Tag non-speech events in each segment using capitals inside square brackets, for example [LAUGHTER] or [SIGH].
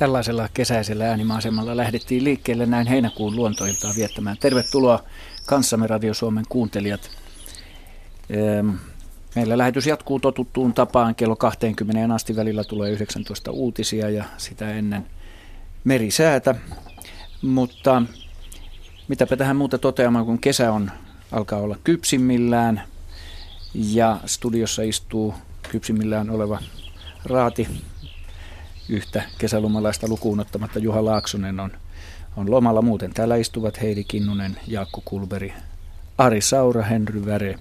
Tällaisella kesäisellä äänimaisemalla lähdettiin liikkeelle näin heinäkuun luontoiltaa viettämään. Tervetuloa kanssamme Radio Suomen kuuntelijat. Meillä lähetys jatkuu totuttuun tapaan. Kello 20 asti välillä tulee 19 uutisia ja sitä ennen merisäätä. Mutta mitäpä tähän muuta toteamaan, kun kesä on, alkaa olla kypsimmillään ja studiossa istuu kypsimmillään oleva raati yhtä kesälomalaista lukuun ottamatta Juha Laaksonen on, on lomalla muuten. Täällä istuvat Heidi Kinnunen, Jaakko Kulberi, Ari Saura, Henry Väre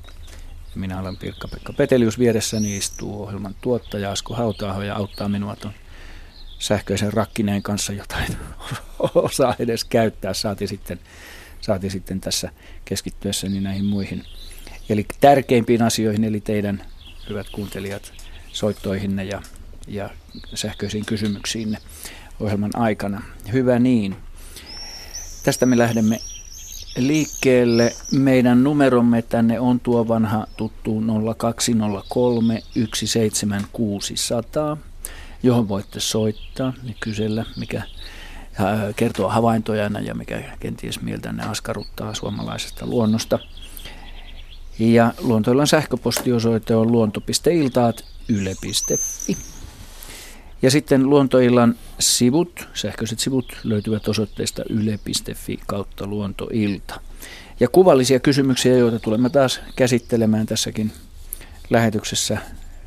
minä olen Pirkka-Pekka Petelius. Vieressäni istuu ohjelman tuottaja Asko Hautaaho ja auttaa minua tuon sähköisen rakkineen kanssa jotain [LAUGHS] osaa edes käyttää. Saati sitten, saati sitten tässä keskittyessäni näihin muihin. Eli tärkeimpiin asioihin, eli teidän hyvät kuuntelijat soittoihinne ja, ja sähköisiin kysymyksiinne ohjelman aikana. Hyvä niin. Tästä me lähdemme liikkeelle. Meidän numeromme tänne on tuo vanha tuttu 0203 17600, johon voitte soittaa ja kysellä, mikä äh, kertoo havaintojana ja mikä kenties mieltänne askarruttaa suomalaisesta luonnosta. Ja luontoillan sähköpostiosoite on luonto.iltaat yle.fi. Ja sitten luontoillan sivut, sähköiset sivut löytyvät osoitteesta yle.fi kautta luontoilta. Ja kuvallisia kysymyksiä, joita tulemme taas käsittelemään tässäkin lähetyksessä,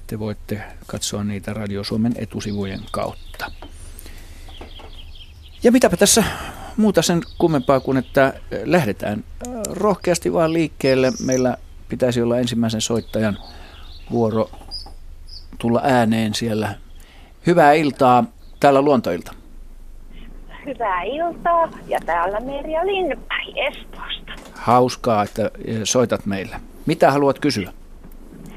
te voitte katsoa niitä Radio Suomen etusivujen kautta. Ja mitäpä tässä muuta sen kummempaa kuin, että lähdetään rohkeasti vaan liikkeelle. Meillä pitäisi olla ensimmäisen soittajan vuoro tulla ääneen siellä Hyvää iltaa täällä Luontoilta. Hyvää iltaa ja täällä Merja Lindberg Espoosta. Hauskaa, että eh, soitat meille. Mitä haluat kysyä?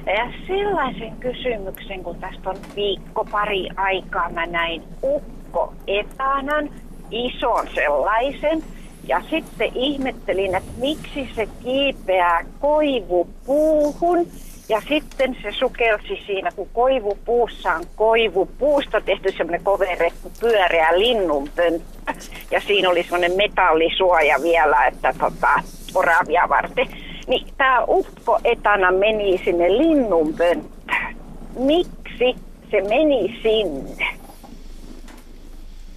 Ja sellaisen kysymyksen, kun tästä on viikko pari aikaa, mä näin ukko etanan, ison sellaisen, ja sitten ihmettelin, että miksi se kiipeää koivupuuhun ja sitten se sukelsi siinä, kun koivupuussa on koivupuusta tehty semmoinen koverettu pyöreä linnunpönttö. Ja siinä oli semmoinen metallisuoja vielä, että tota, oravia varten. Niin tämä ukko etana meni sinne linnunpönttöön. Miksi se meni sinne?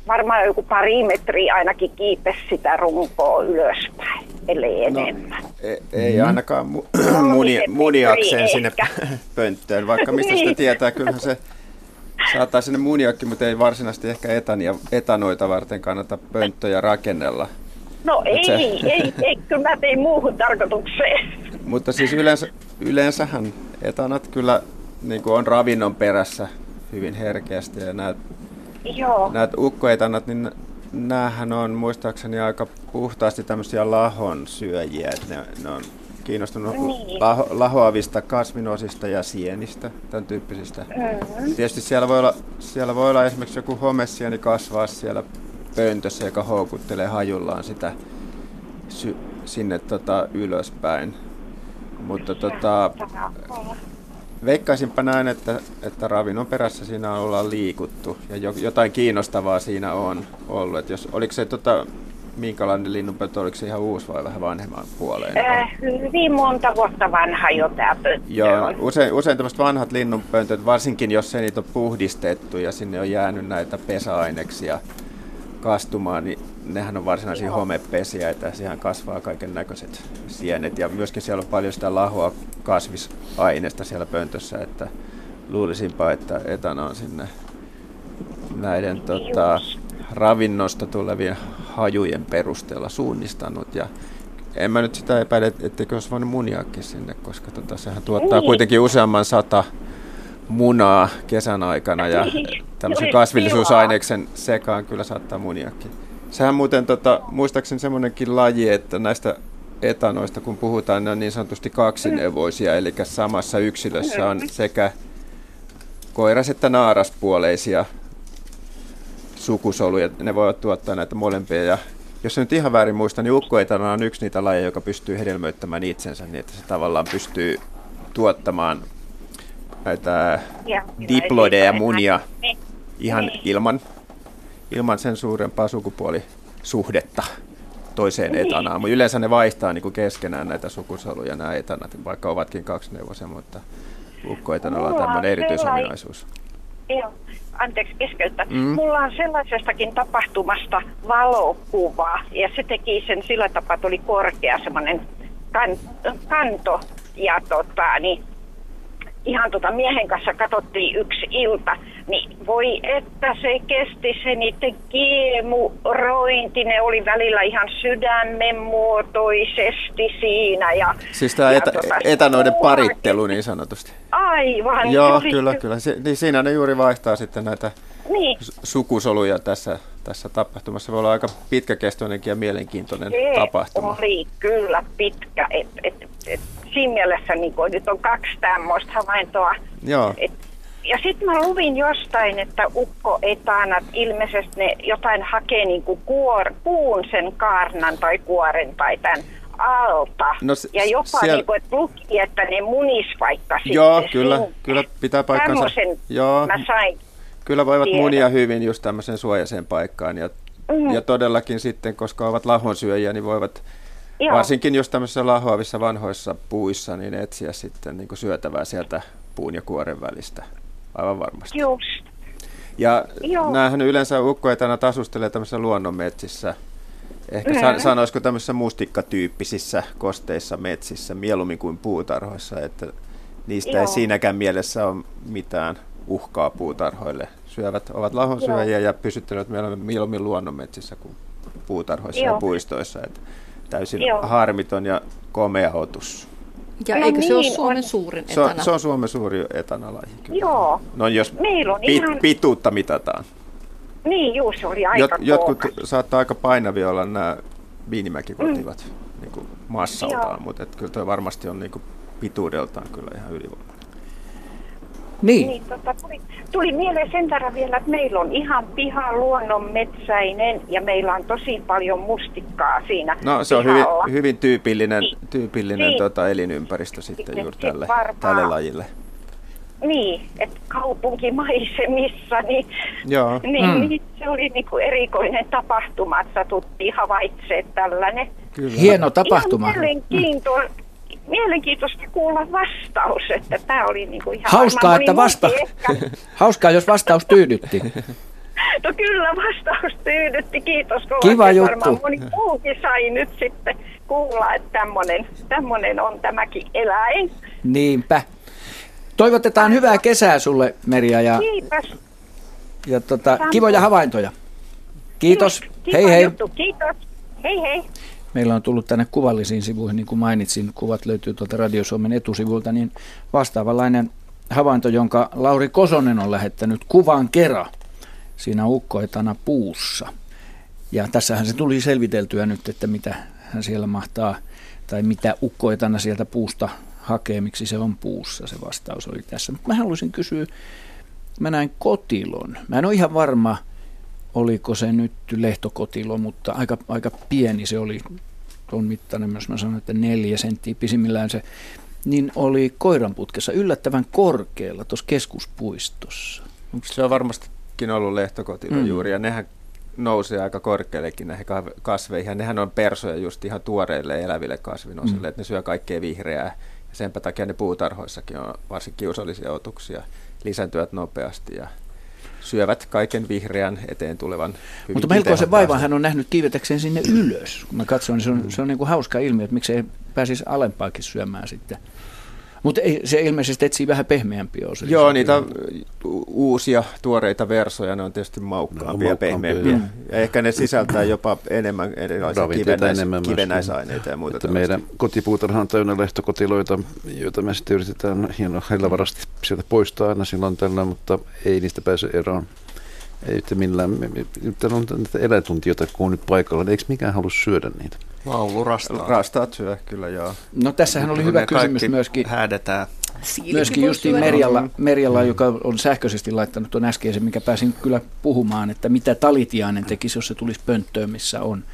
Varmaan joku pari metriä ainakin kiipesi sitä runkoa ylöspäin ellei no, enemmän. Ei, ei mm. ainakaan mu- [CLEARS THROAT] muni, muniakseen sinne [LAUGHS] pönttöön, vaikka mistä sitä niin. tietää, kyllähän se saattaa sinne muniakki, mutta ei varsinaisesti ehkä etania, etanoita varten kannata pönttöjä rakennella. No ei, se... ei, ei, kyllä mä tein muuhun tarkoitukseen. mutta siis yleensä, yleensähän etanat kyllä niin on ravinnon perässä hyvin herkeästi ja näet, Joo. näet ukkoetanat, niin näähän on muistaakseni aika puhtaasti tämmöisiä lahon syöjiä, että ne, ne on kiinnostunut niin. laho, lahoavista kasvinosista ja sienistä, tämän tyyppisistä. Mm-hmm. Tietysti siellä voi, olla, siellä voi olla esimerkiksi joku homessieni kasvaa siellä pöntössä, joka houkuttelee hajullaan sitä sy- sinne tota, ylöspäin. Mutta tota, veikkaisinpa näin, että, että ravinnon perässä siinä ollaan liikuttu ja jotain kiinnostavaa siinä on ollut. Et jos, oliko se tota, minkälainen linnunpöntö, oliko se ihan uusi vai vähän vanhemman puoleen? Äh, hyvin monta vuotta vanha jo tämä pönttö Joo, usein, usein tämmöiset vanhat linnunpöntöt, varsinkin jos se niitä on puhdistettu ja sinne on jäänyt näitä pesäaineksia kastumaan, niin nehän on varsinaisia homepesiä, että siihen kasvaa kaiken näköiset sienet. Ja myöskin siellä on paljon sitä lahoa kasvisaineesta siellä pöntössä, että luulisinpa, että etana on sinne näiden tota, ravinnosta tulevien hajujen perusteella suunnistanut. Ja en mä nyt sitä epäile, etteikö olisi voinut muniakin sinne, koska tota, sehän tuottaa niin. kuitenkin useamman sata munaa kesän aikana ja tämmöisen kasvillisuusaineksen sekaan kyllä saattaa muniakin. Sehän muuten, tota, muistaakseni semmoinenkin laji, että näistä etanoista, kun puhutaan, ne on niin sanotusti kaksinevoisia, eli samassa yksilössä on sekä koiras- että naaraspuoleisia sukusoluja. Ne voivat tuottaa näitä molempia. Ja jos nyt ihan väärin muista, niin ukkoetana on yksi niitä lajeja, joka pystyy hedelmöittämään itsensä niin, että se tavallaan pystyy tuottamaan näitä diploideja munia ihan ilman ilman sen suurempaa sukupuolisuhdetta toiseen etanaan. Mutta yleensä ne vaihtaa niin kuin keskenään näitä sukusoluja, nämä etanat, vaikka ovatkin kaksineuvosiä, mutta ukkoetanalla on tämmöinen erityisominaisuus. Joo, anteeksi keskeyttä. Mm. Mulla on sellaisestakin tapahtumasta valokuva, ja se teki sen sillä tapaa, että oli korkea semmoinen kan, kanto, ja tota, niin ihan tota miehen kanssa katsottiin yksi ilta, niin voi että se kesti se niiden kiemurointi, ne oli välillä ihan sydämen muotoisesti siinä. Ja, siis tämä etä, tota, etanoiden parittelu niin sanotusti. Aivan. Joo, kyllä, kyllä. Si- niin siinä ne juuri vaihtaa sitten näitä niin. sukusoluja tässä, tässä tapahtumassa. Voi olla aika pitkäkestoinenkin ja mielenkiintoinen se tapahtuma. oli kyllä pitkä. Et, et, et, siinä mielessä niin kun, nyt on kaksi tämmöistä havaintoa. Joo. Et, ja sitten mä luvin jostain, että ukkoetanat ilmeisesti ne jotain hakee niin kuin kuor, puun sen kaarnan tai kuoren tai tämän alta. No, s- ja jopa siellä... niin kuin, että luki, että ne munis vaikka Joo, kyllä, kyllä pitää paikkansa. Tämmöisen Joo. mä sain. Kyllä voivat tiedä. munia hyvin just tämmöiseen suojaiseen paikkaan. Ja, mm-hmm. ja todellakin sitten, koska ovat lahonsyöjiä, niin voivat Joo. varsinkin just tämmöisissä lahoavissa vanhoissa puissa, niin etsiä sitten niin kuin syötävää sieltä puun ja kuoren välistä. Aivan varmasti. Just. Ja Joo. näähän yleensä ukkoetana asustelee tämmöisissä luonnonmetsissä. Ehkä mm. sanoisiko tämmöisissä mustikkatyyppisissä kosteissa metsissä mieluummin kuin puutarhoissa, että niistä Joo. ei siinäkään mielessä ole mitään uhkaa puutarhoille. Syövät, ovat lahonsyöjiä ja pysyttelevät mieluummin luonnonmetsissä kuin puutarhoissa Joo. ja puistoissa. Että täysin Joo. harmiton ja komea otus. Ja no eikö niin, se ole Suomen on... suurin etana? Se on, se on Suomen suuri etanalaji. Kyllä. Joo. No jos Meillä on pit, ihan... pituutta mitataan. Niin, juu, se oli aika Jot, Jotkut saattaa aika painavia olla nämä viinimäkikotivat mm. niin kuin massaltaan, Joo. mutta et kyllä tuo varmasti on niin kuin pituudeltaan kyllä ihan ylivoimainen. Niin. niin tota, tuli, tuli mieleen sen verran vielä, että meillä on ihan piha luonnonmetsäinen ja meillä on tosi paljon mustikkaa siinä No se on hyvin, hyvin tyypillinen, niin. tyypillinen niin. Tota, elinympäristö sitten, sitten juuri tälle, tälle lajille. Niin, että kaupunkimaisemissa, niin, Joo. [LAUGHS] niin, mm. niin se oli niinku erikoinen tapahtuma, että satuttiin havaitsemaan tällainen. Kyllä. Hieno tapahtuma. Ihan mielenkiintoinen mielenkiintoista kuulla vastaus, että tämä oli niin kuin ihan Hauskaa, että vasta... [LAUGHS] Hauskaa, jos vastaus tyydytti. [LAUGHS] No kyllä vastaus tyydytti, kiitos Kiva juttu. Varmaan moni muukin sai nyt sitten kuulla, että tämmöinen, tämmöinen on tämäkin eläin. Niinpä. Toivotetaan hyvää kesää sulle, Merja. Ja, Kiitos. Ja tota, kivoja havaintoja. Kiitos. Kiitos. Hei hei. Juttu. Kiitos. Hei hei meillä on tullut tänne kuvallisiin sivuihin, niin kuin mainitsin, kuvat löytyy tuolta Radio Suomen etusivulta, niin vastaavanlainen havainto, jonka Lauri Kosonen on lähettänyt kuvan kerran siinä ukkoetana puussa. Ja tässähän se tuli selviteltyä nyt, että mitä hän siellä mahtaa, tai mitä ukkoetana sieltä puusta hakee, miksi se on puussa, se vastaus oli tässä. Mutta mä haluaisin kysyä, mä näin kotilon. Mä en ole ihan varma, oliko se nyt lehtokotilo, mutta aika, aika pieni se oli tuon mittainen, jos mä sanon, että neljä senttiä pisimmillään se, niin oli koiranputkessa yllättävän korkealla tuossa keskuspuistossa. Se on varmastikin ollut lehtokotilo mm. juuri, ja nehän nousee aika korkeallekin näihin kasveihin, ja nehän on persoja just ihan tuoreille eläville kasvinosille, mm. että ne syö kaikkea vihreää, ja senpä takia ne puutarhoissakin on varsin kiusallisia otuksia, lisääntyvät nopeasti, ja syövät kaiken vihreän eteen tulevan Mutta melkoisen vaivan hän on nähnyt kiivetäkseen sinne ylös. Kun mä katson, niin se on, se on niin kuin hauska ilmiö, että miksei pääsisi alempaakin syömään sitten. Mutta se ilmeisesti etsii vähän pehmeämpiä osia. Joo, niitä uusia tuoreita versoja, ne on tietysti maukkaampia no, ja pehmeämpiä. Mm. Ja ehkä ne sisältää jopa enemmän erilaisia kivenäis, enemmän kivenäisaineita ja muuta. Että meidän kotipuutarha on täynnä lehtokotiloita, joita me sitten yritetään hienolla sieltä poistaa aina silloin tällä, mutta ei niistä pääse eroon. Ei nyt millään. Täällä on näitä eläintuntijoita, kun on nyt paikalla, niin eikö mikään halua syödä niitä? Laulu rastaa. Rastaat syö, kyllä joo. No tässähän oli hyvä kysymys myöskin. Häädetään. Myöskin justiin Merjalla, Merjalla, joka on sähköisesti laittanut tuon äskeisen, mikä pääsin kyllä puhumaan, että mitä Talitiainen tekisi, jos se tulisi pönttöön, missä on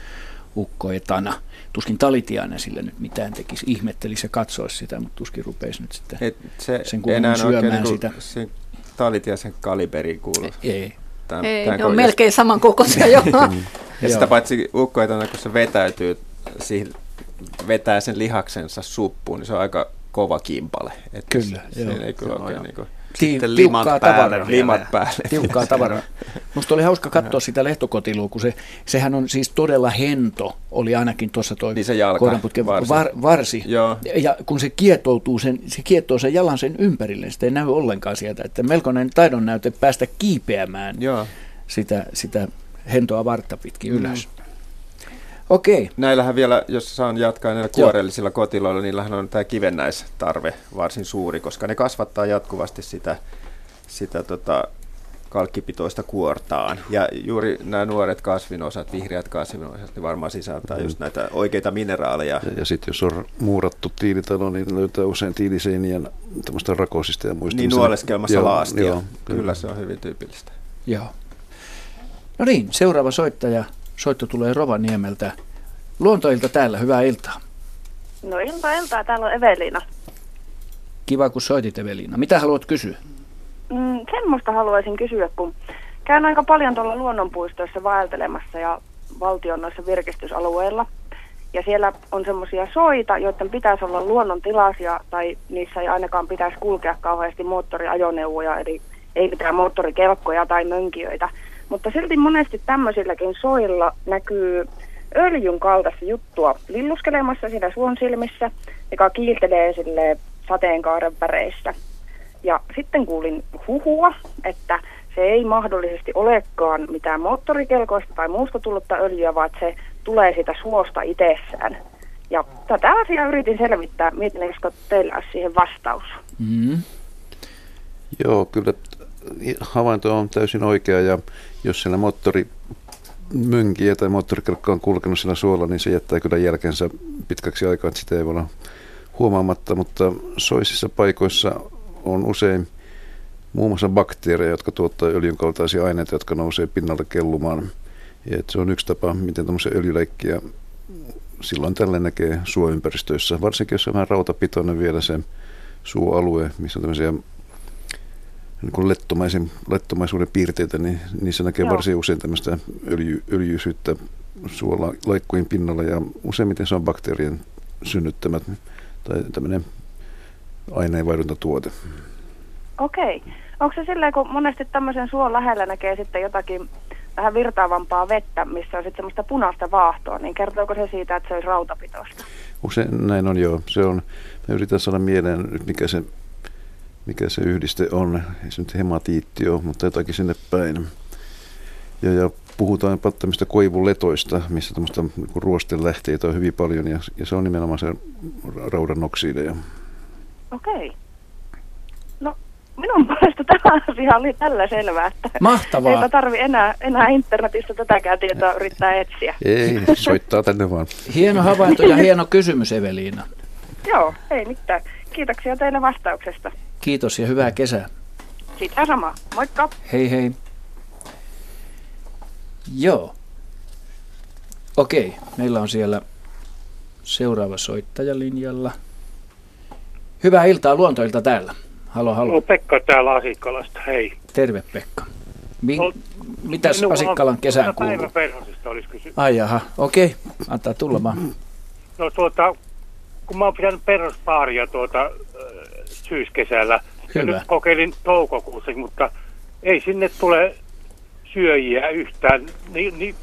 ukkoetana. Tuskin Talitiainen sille nyt mitään tekisi, ihmettelisi ja katsoisi sitä, mutta tuskin rupeisi nyt sitten Et se sen kuulun syömään niin sitä. Se Talitiaisen kaliberiin kuuluu. Ei, Tämän, Ei, tämän ne on melkein samankokoisia jo. [LAUGHS] Ja sitä paitsi ukkoetana, kun se vetäytyy siihen, vetää sen lihaksensa suppuun, niin se on aika kova kimpale. Että Kyllä, se, joo. se ei kyllä Se oikein niin kuin, Sitten limat tiukkaa päälle tavaraa. limat päälle. Tiukkaa tavaraa. Musta oli hauska katsoa sitä lehtokotilua, kun se, sehän on siis todella hento, oli ainakin tuossa toi Niin se jalka, koiranputken varsi. var, varsi. Joo. Ja kun se kietoutuu sen, se kiettoo sen jalan sen ympärille, sitä ei näy ollenkaan sieltä. Että melkoinen taidon näyte päästä kiipeämään Joo. sitä, sitä hentoa vartta pitkin ylös. Okei, Näillähän vielä, jos saan jatkaa näillä Joo. kuorellisilla kotiloilla, niillähän on tämä kivennäistarve varsin suuri, koska ne kasvattaa jatkuvasti sitä, sitä tota, kalkkipitoista kuortaan. Ja juuri nämä nuoret kasvinosat, vihreät kasvinosat, niin varmaan sisältää just näitä oikeita mineraaleja. Ja, ja sitten jos on muurattu tiilitalo, niin löytää usein tiiliseinien tämmöistä rakosista ja muista. Niin nuoleskelmassa Joo, laastia. Joo, Kyllä se on hyvin tyypillistä. joo. No niin, seuraava soittaja. Soitto tulee Rovaniemeltä. Luontoilta täällä, hyvää iltaa. No ilta iltaa, täällä on Evelina. Kiva, kun soitit Eveliina. Mitä haluat kysyä? Mm, semmoista haluaisin kysyä, kun käyn aika paljon tuolla luonnonpuistoissa vaeltelemassa ja valtion noissa virkistysalueilla. Ja siellä on semmoisia soita, joiden pitäisi olla luonnontilaisia tai niissä ei ainakaan pitäisi kulkea kauheasti moottoriajoneuvoja, eli ei mitään moottorikelkkoja tai mönkijöitä. Mutta silti monesti tämmöisilläkin soilla näkyy öljyn kaltaista juttua lilluskelemassa siinä suon silmissä, joka kiiltelee sille sateenkaaren väreissä. Ja sitten kuulin huhua, että se ei mahdollisesti olekaan mitään moottorikelkoista tai muusta tullutta öljyä, vaan että se tulee siitä suosta itsessään. Ja tätä asiaa yritin selvittää, mietin, olisiko teillä olisi siihen vastaus. Mm. Joo, kyllä havainto on täysin oikea ja jos siellä moottori mönkiä tai moottorikelkka on kulkenut sillä suolla, niin se jättää kyllä jälkensä pitkäksi aikaa, että sitä ei voi olla huomaamatta, mutta soisissa paikoissa on usein muun muassa bakteereja, jotka tuottaa öljyn kaltaisia aineita, jotka nousee pinnalle kellumaan. Ja se on yksi tapa, miten tämmöisiä öljyleikkiä silloin tällä näkee suoympäristöissä, varsinkin jos on vähän rautapitoinen vielä se suoalue, missä on tämmöisiä niin lettomaisen, lettomaisuuden piirteitä, niin niissä näkee Joo. varsin usein tämmöistä öljy, öljyisyyttä suola laikkujen pinnalla ja useimmiten se on bakteerien synnyttämät tai tämmöinen aineenvaihduntatuote. Okei. Onko se silleen, kun monesti tämmöisen suon lähellä näkee sitten jotakin vähän virtaavampaa vettä, missä on sitten semmoista punaista vaahtoa, niin kertooko se siitä, että se olisi rautapitoista? Usein näin on joo. Se on, mä yritän saada mieleen nyt mikä se, mikä se yhdiste on. Ei se nyt hematiitti ole, mutta jotakin sinne päin. Ja, ja puhutaan jopa tämmöistä koivuletoista, missä tämmöistä niin ruostelähteitä on hyvin paljon ja, ja se on nimenomaan se raudan oksideja. Okei. No, minun [LAUGHS] puolesta tämä asia oli tällä selvää, että Mahtavaa. eipä tarvi enää, enää internetistä tätäkään tietoa yrittää etsiä. Ei, soittaa tänne vaan. Hieno havainto ja hieno kysymys Eveliina. Joo, ei mitään. Kiitoksia teille vastauksesta. Kiitos ja hyvää kesää. Sitä sama. Moikka! Hei hei. Joo. Okei, meillä on siellä seuraava soittaja linjalla. Hyvää iltaa luontoilta täällä. Halo, halo. No Pekka täällä Asikkalasta, hei. Terve Pekka. Mi- No, mitäs on- Asikkalan kesään Päivä kuuluu? perhosista olisi kysymys. Ai jaha, okei. Antaa tulla vaan. No tuota, kun mä oon pitänyt perhospaaria tuota syyskesällä, ja Hyvä. nyt kokeilin toukokuussa, mutta ei sinne tule syöjiä yhtään. Ni, ni,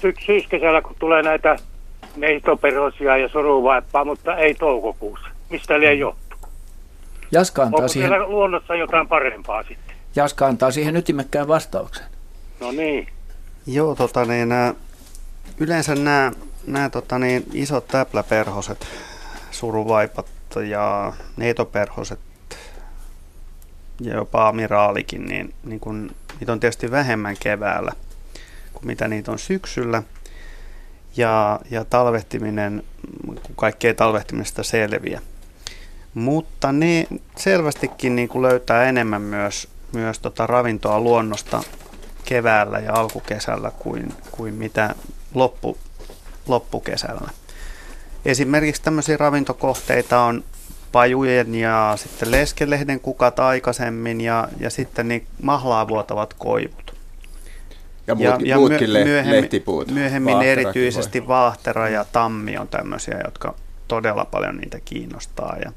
sy- syyskesällä kun tulee näitä neitoperhosia ja soruvaippaa, mutta ei toukokuussa. Mistä liian johtuu? Jaska antaa, Onko siihen, siellä luonnossa jotain parempaa sitten? Jaska antaa siihen ytimekkään vastauksen. No niin. Joo, tota niin, nää, yleensä nämä nää, tota niin, isot täpläperhoset, suruvaipat ja neitoperhoset ja jopa amiraalikin, niin, niin kun, niitä on tietysti vähemmän keväällä kuin mitä niitä on syksyllä. Ja, ja talvehtiminen, kun kaikki ei talvehtimista selviä. Mutta ne selvästikin niin kuin löytää enemmän myös, myös tota ravintoa luonnosta keväällä ja alkukesällä kuin, kuin mitä loppu, loppukesällä. Esimerkiksi tämmöisiä ravintokohteita on pajujen ja sitten leskelehden kukat aikaisemmin ja, ja sitten niin mahlaa vuotavat koivut. Ja, muut, ja, ja muutkin myö- myöhemmin, lehtipuut. Myöhemmin erityisesti voi. vaahtera ja tammi on tämmöisiä, jotka todella paljon niitä kiinnostaa. Ja,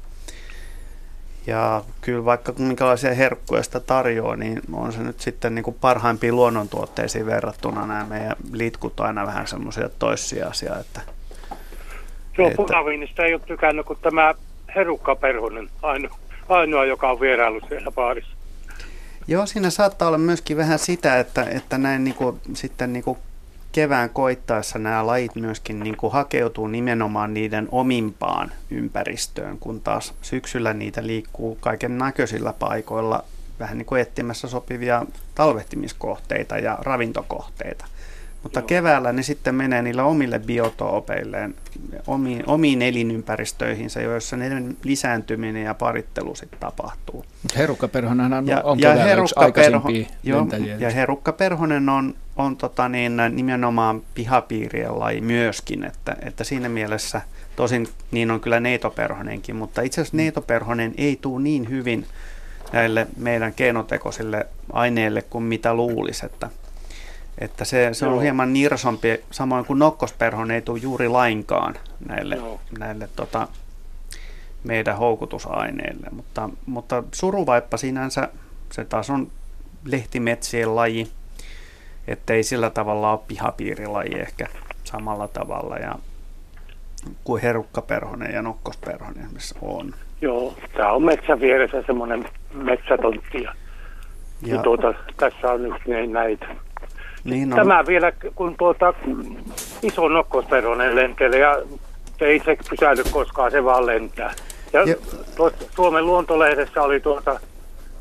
ja kyllä vaikka minkälaisia herkkuja sitä tarjoaa, niin on se nyt sitten niin kuin parhaimpiin luonnontuotteisiin verrattuna nämä meidän litkut aina vähän semmoisia toissijaisia. Että, Joo, että... punaviinista ei ole tykännyt kuin tämä Herukka Perhonen, ainoa, ainoa joka on vieraillut siellä baarissa. Joo, siinä saattaa olla myöskin vähän sitä, että, että näin niin kuin, sitten niin kuin kevään koittaessa nämä lajit myöskin niin kuin hakeutuu nimenomaan niiden omimpaan ympäristöön, kun taas syksyllä niitä liikkuu kaiken näköisillä paikoilla vähän niin kuin etsimässä sopivia talvehtimiskohteita ja ravintokohteita. Mutta Joo. keväällä ne sitten menee niillä omille biotoopeilleen, omiin, omiin elinympäristöihinsä, joissa niiden lisääntyminen ja parittelu sitten tapahtuu. Herukkaperhonen on, ja, on ja herukkaperho, jo, Ja herukkaperhonen on, on tota niin, nimenomaan pihapiirien laji myöskin, että, että siinä mielessä, tosin niin on kyllä neitoperhonenkin, mutta itse asiassa neitoperhonen ei tule niin hyvin näille meidän keinotekoisille aineille kuin mitä luulisi, että että se, se on hieman nirsompi, samoin kuin nokkosperhon ei tule juuri lainkaan näille, näille tota, meidän houkutusaineille. Mutta, mutta suruvaippa sinänsä, se taas on lehtimetsien laji, ettei sillä tavalla ole pihapiirilaji ehkä samalla tavalla ja, kuin herukkaperhonen ja nokkosperhonen missä on. Joo, tämä on metsän vieressä semmoinen metsätontti ja, ja tuota, tässä on just näitä. Niin on. Tämä vielä, kun tuota iso nokkosperonen lentelee ja se ei itse pysähdy koskaan, se vaan lentää. Ja, ja. Tuossa Suomen luontolehdessä oli tuota,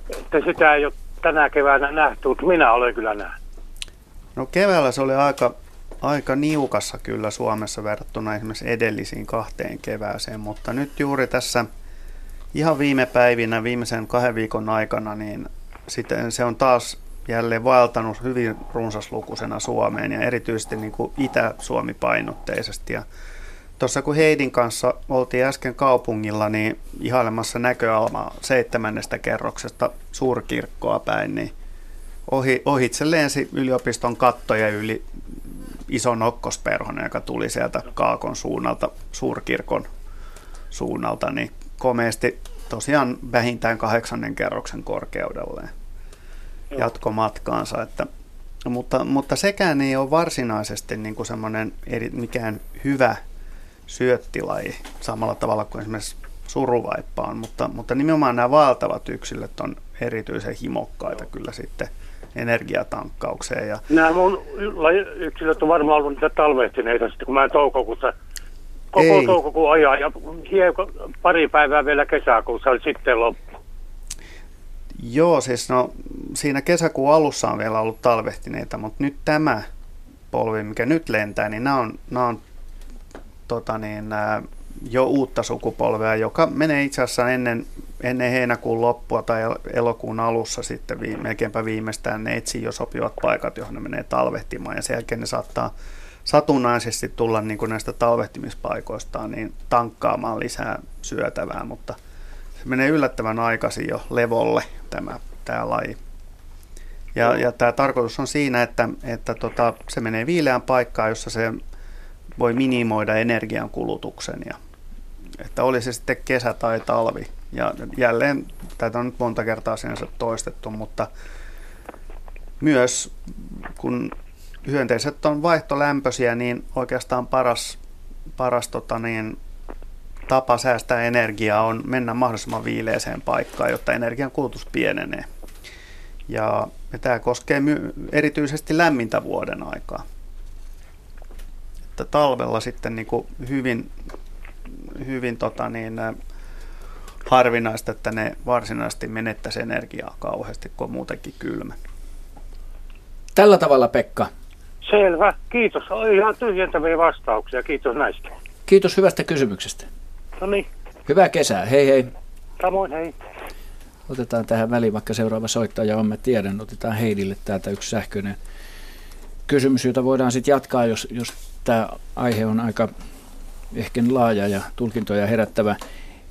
että sitä ei ole tänä keväänä nähty, mutta minä olen kyllä nähnyt. No keväällä se oli aika, aika niukassa kyllä Suomessa verrattuna esimerkiksi edellisiin kahteen kevääseen, mutta nyt juuri tässä ihan viime päivinä, viimeisen kahden viikon aikana, niin sitten se on taas jälleen vaeltanut hyvin runsaslukuisena Suomeen ja erityisesti niin kuin Itä-Suomi painotteisesti. Ja tuossa kun Heidin kanssa oltiin äsken kaupungilla, niin ihailemassa näköalmaa seitsemännestä kerroksesta suurkirkkoa päin, niin ohi, ohitse lensi yliopiston kattoja yli iso nokkosperhonen, joka tuli sieltä Kaakon suunnalta, suurkirkon suunnalta, niin komeasti tosiaan vähintään kahdeksannen kerroksen korkeudelleen jatkomatkaansa. Että, mutta, mutta sekään ei ole varsinaisesti niin kuin semmoinen eri, mikään hyvä syöttilaji samalla tavalla kuin esimerkiksi suruvaippa on, mutta, mutta nimenomaan nämä valtavat yksilöt on erityisen himokkaita kyllä sitten energiatankkaukseen. Ja... Nämä mun yksilöt on varmaan ollut niitä talvehtineita sitten, kun mä en toukokuussa koko ei. toukokuun ajan ja hieko, pari päivää vielä kesäkuussa oli sitten loppu. Joo, siis no siinä kesäkuun alussa on vielä ollut talvehtineita, mutta nyt tämä polvi, mikä nyt lentää, niin nämä on, nämä on tota niin, jo uutta sukupolvea, joka menee itse asiassa ennen, ennen heinäkuun loppua tai elokuun alussa sitten vi, melkeinpä viimeistään ne etsii jo sopivat paikat, johon ne menee talvehtimaan. Ja sen jälkeen ne saattaa satunnaisesti tulla niin kuin näistä talvehtimispaikoistaan niin tankkaamaan lisää syötävää, mutta – menee yllättävän aikaisin jo levolle tämä, tämä laji. Ja, ja tämä tarkoitus on siinä, että, että tota, se menee viileään paikkaan, jossa se voi minimoida energian kulutuksen. Ja, että oli se sitten kesä tai talvi. Ja jälleen, tätä on nyt monta kertaa sinänsä toistettu, mutta myös kun hyönteiset on vaihtolämpöisiä, niin oikeastaan paras, paras tota niin, tapa säästää energiaa on mennä mahdollisimman viileeseen paikkaan, jotta energian kulutus pienenee. Ja, ja tämä koskee my- erityisesti lämmintä vuoden aikaa. Että talvella sitten niin kuin hyvin, hyvin tota niin, harvinaista, että ne varsinaisesti menettäisi energiaa kauheasti, kun on muutenkin kylmä. Tällä tavalla, Pekka. Selvä. Kiitos. Ihan tyhjentäviä vastauksia. Kiitos näistä. Kiitos hyvästä kysymyksestä. No niin. Hyvää kesää. Hei hei. Samoin hei. Otetaan tähän väliin vaikka seuraava soittaja on, mä tiedän. Otetaan Heidille täältä yksi sähköinen kysymys, jota voidaan sitten jatkaa, jos, jos tämä aihe on aika ehkä laaja ja tulkintoja herättävä.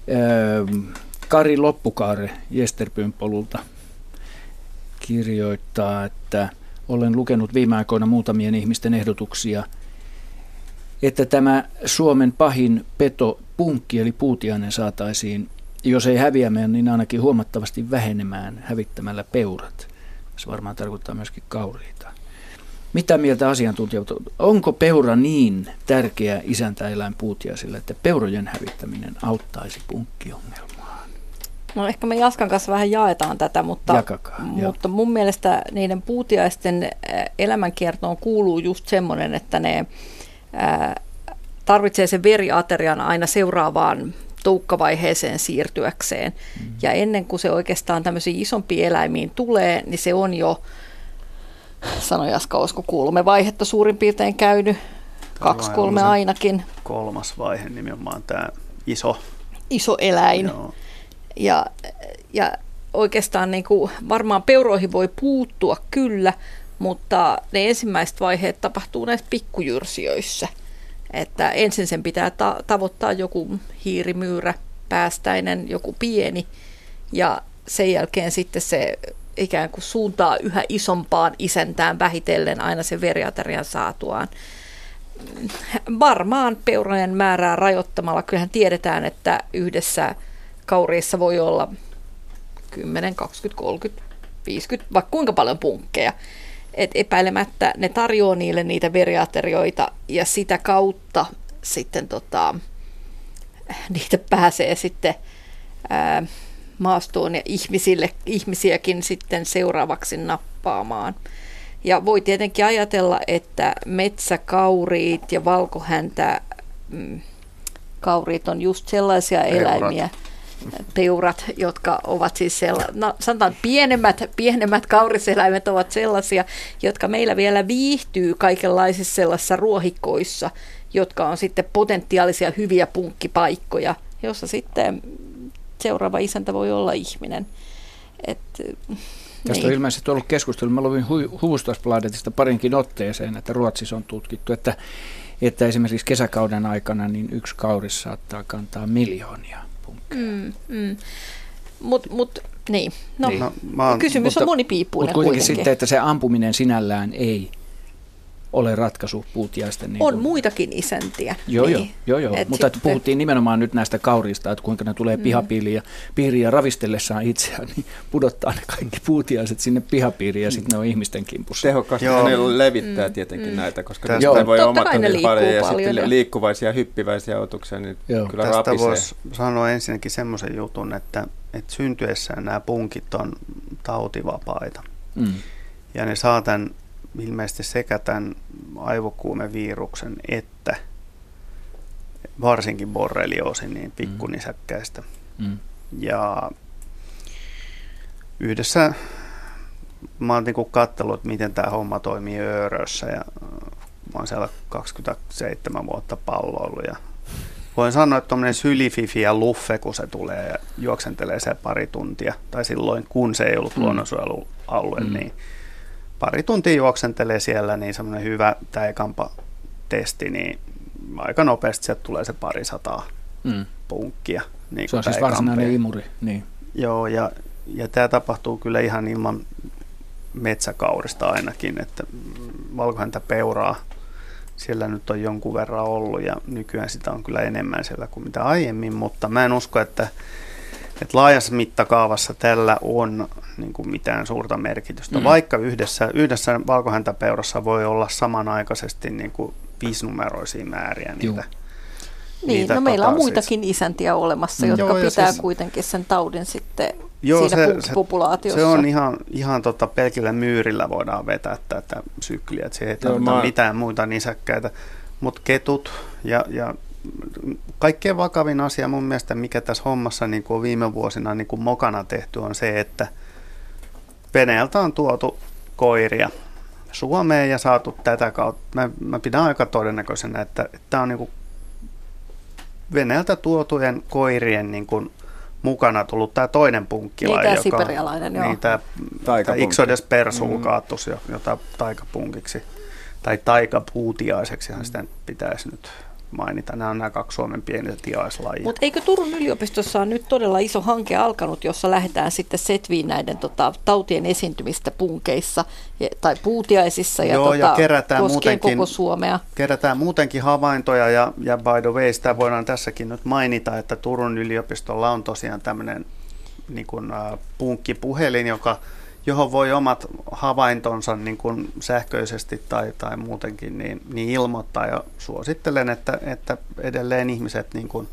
Öö, Kari Loppukaare Jesterpyn polulta kirjoittaa, että olen lukenut viime aikoina muutamien ihmisten ehdotuksia, että tämä Suomen pahin peto, punkki eli puutiainen saataisiin, jos ei häviämään, niin ainakin huomattavasti vähenemään hävittämällä peurat. Se varmaan tarkoittaa myöskin kauriita. Mitä mieltä asiantuntijat, onko peura niin tärkeä isäntäeläin puutiaisille, että peurojen hävittäminen auttaisi punkkiongelmaan? No ehkä me Jaskan kanssa vähän jaetaan tätä, mutta, Jakakaa, mutta mun mielestä niiden puutiaisten elämänkiertoon kuuluu just semmoinen, että ne tarvitsee sen veriaterian aina seuraavaan toukkavaiheeseen siirtyäkseen. Mm. Ja ennen kuin se oikeastaan tämmöisiin isompiin eläimiin tulee, niin se on jo sanoi Jaska Osko, kuulumme vaihetta suurin piirtein käynyt, kaksi kolme ainakin. Kolmas vaihe nimenomaan tämä iso. Iso eläin. Joo. Ja, ja oikeastaan niin kuin, varmaan peuroihin voi puuttua kyllä, mutta ne ensimmäiset vaiheet tapahtuu näissä pikkujyrsijöissä. Että ensin sen pitää ta- tavoittaa joku hiirimyyrä, päästäinen, joku pieni, ja sen jälkeen sitten se ikään kuin suuntaa yhä isompaan isäntään vähitellen aina sen veriaterian saatuaan. Varmaan peurojen määrää rajoittamalla, kyllähän tiedetään, että yhdessä kauriissa voi olla 10, 20, 30, 50, vaikka kuinka paljon punkkeja. Et epäilemättä ne tarjoaa niille niitä veriaterioita ja sitä kautta sitten tota, niitä pääsee sitten ää, maastoon ja ihmisille, ihmisiäkin sitten seuraavaksi nappaamaan. Ja voi tietenkin ajatella, että metsäkauriit ja valkohäntä mm, kauriit on just sellaisia peurat. eläimiä, peurat, jotka ovat siis sella, no, sanotaan pienemmät, pienemmät kauriseläimet ovat sellaisia, jotka meillä vielä viihtyy kaikenlaisissa sellaisissa ruohikoissa, jotka on sitten potentiaalisia hyviä punkkipaikkoja, jossa sitten seuraava isäntä voi olla ihminen. Et, Tästä niin. on ilmeisesti ollut keskustelu. Mä luin hu- Huvustasbladetista parinkin otteeseen, että Ruotsissa on tutkittu, että, että esimerkiksi kesäkauden aikana niin yksi kauris saattaa kantaa miljoonia punkkeja. Mm, mm. Mutta mut, niin. No, niin. no, kysymys mutta, on monipiippuinen Mutta kuitenkin, kuitenkin sitten, että se ampuminen sinällään ei ole ratkaisu puutiaisten. Niin on kuin... muitakin isäntiä. Joo, niin. joo, joo, joo. mutta sitten... puhuttiin nimenomaan nyt näistä kaurista, että kuinka ne tulee mm. pihapiiriin ja piiriin ja ravistellessaan itseään, niin pudottaa ne kaikki puutiaiset sinne pihapiiriin ja sitten ne on ihmisten kimpussa. Tehokkaasti ne levittää mm. tietenkin mm. näitä, koska Tästä joo. voi omat ne paljon, paljon ja sitten liikkuvaisia, hyppiväisiä otuksia, niin joo. kyllä Tästä voisi sanoa ensinnäkin semmoisen jutun, että, että syntyessään nämä punkit on tautivapaita. Mm. Ja ne saa tämän ilmeisesti sekä tämän aivokuumeviruksen että varsinkin borrelioosin niin pikkunisäkkäistä. Mm. mm. Ja yhdessä mä oon niin katsellut, miten tämä homma toimii Öörössä ja mä oon siellä 27 vuotta palloillut ja voin sanoa, että tuommoinen sylififi ja luffe, kun se tulee ja juoksentelee se pari tuntia, tai silloin kun se ei ollut mm. luonnonsuojelualue, mm. niin pari tuntia juoksentelee siellä, niin semmoinen hyvä täikampa testi, niin aika nopeasti sieltä tulee se pari sataa mm. punkkia. Niin se on siis varsinainen imuri. Niin. Joo, ja, ja tämä tapahtuu kyllä ihan ilman metsäkaurista ainakin, että valkohäntä peuraa siellä nyt on jonkun verran ollut ja nykyään sitä on kyllä enemmän siellä kuin mitä aiemmin, mutta mä en usko, että että laajassa mittakaavassa tällä on niin kuin mitään suurta merkitystä, mm. vaikka yhdessä, yhdessä valkohäntäpeurassa voi olla samanaikaisesti niin kuin viisinumeroisia määriä niitä. Juh. Niin, niitä no meillä on muitakin siis. isäntiä olemassa, jotka Joo, pitää siis, kuitenkin sen taudin sitten Joo, siinä se, populaatiossa. Se, se on ihan, ihan tota, pelkillä myyrillä voidaan vetää tätä sykliä, että se ei tarvita mä... mitään muita nisäkkäitä. Mutta ketut ja, ja kaikkein vakavin asia mun mielestä, mikä tässä hommassa niin kuin on viime vuosina niin kuin mokana tehty, on se, että Venäjältä on tuotu koiria Suomeen ja saatu tätä kautta. Mä, mä pidän aika todennäköisenä, että tämä on niin kuin Venäjältä tuotujen koirien niin kuin mukana tullut tämä toinen punkkilaji, niin, joka siperialainen, joo. Niin, tämä, tämä Ixodes persulkatus, mm. jota taikapunkiksi tai taikapuutiaiseksi sitä pitäisi nyt mainita. Nämä on nämä kaksi Suomen pienintä tiaislajia. Mutta eikö Turun yliopistossa on nyt todella iso hanke alkanut, jossa lähdetään sitten setviin näiden tota, tautien esiintymistä punkeissa ja, tai puutiaisissa ja, Joo, tota, ja kerätään muutenkin- koko Suomea? Kerätään muutenkin havaintoja ja, ja by the way, sitä voidaan tässäkin nyt mainita, että Turun yliopistolla on tosiaan tämmöinen niin kuin, äh, punkkipuhelin, joka, johon voi omat havaintonsa niin kuin sähköisesti tai, tai muutenkin niin, niin ilmoittaa. Ja suosittelen, että, että edelleen ihmiset niin kuin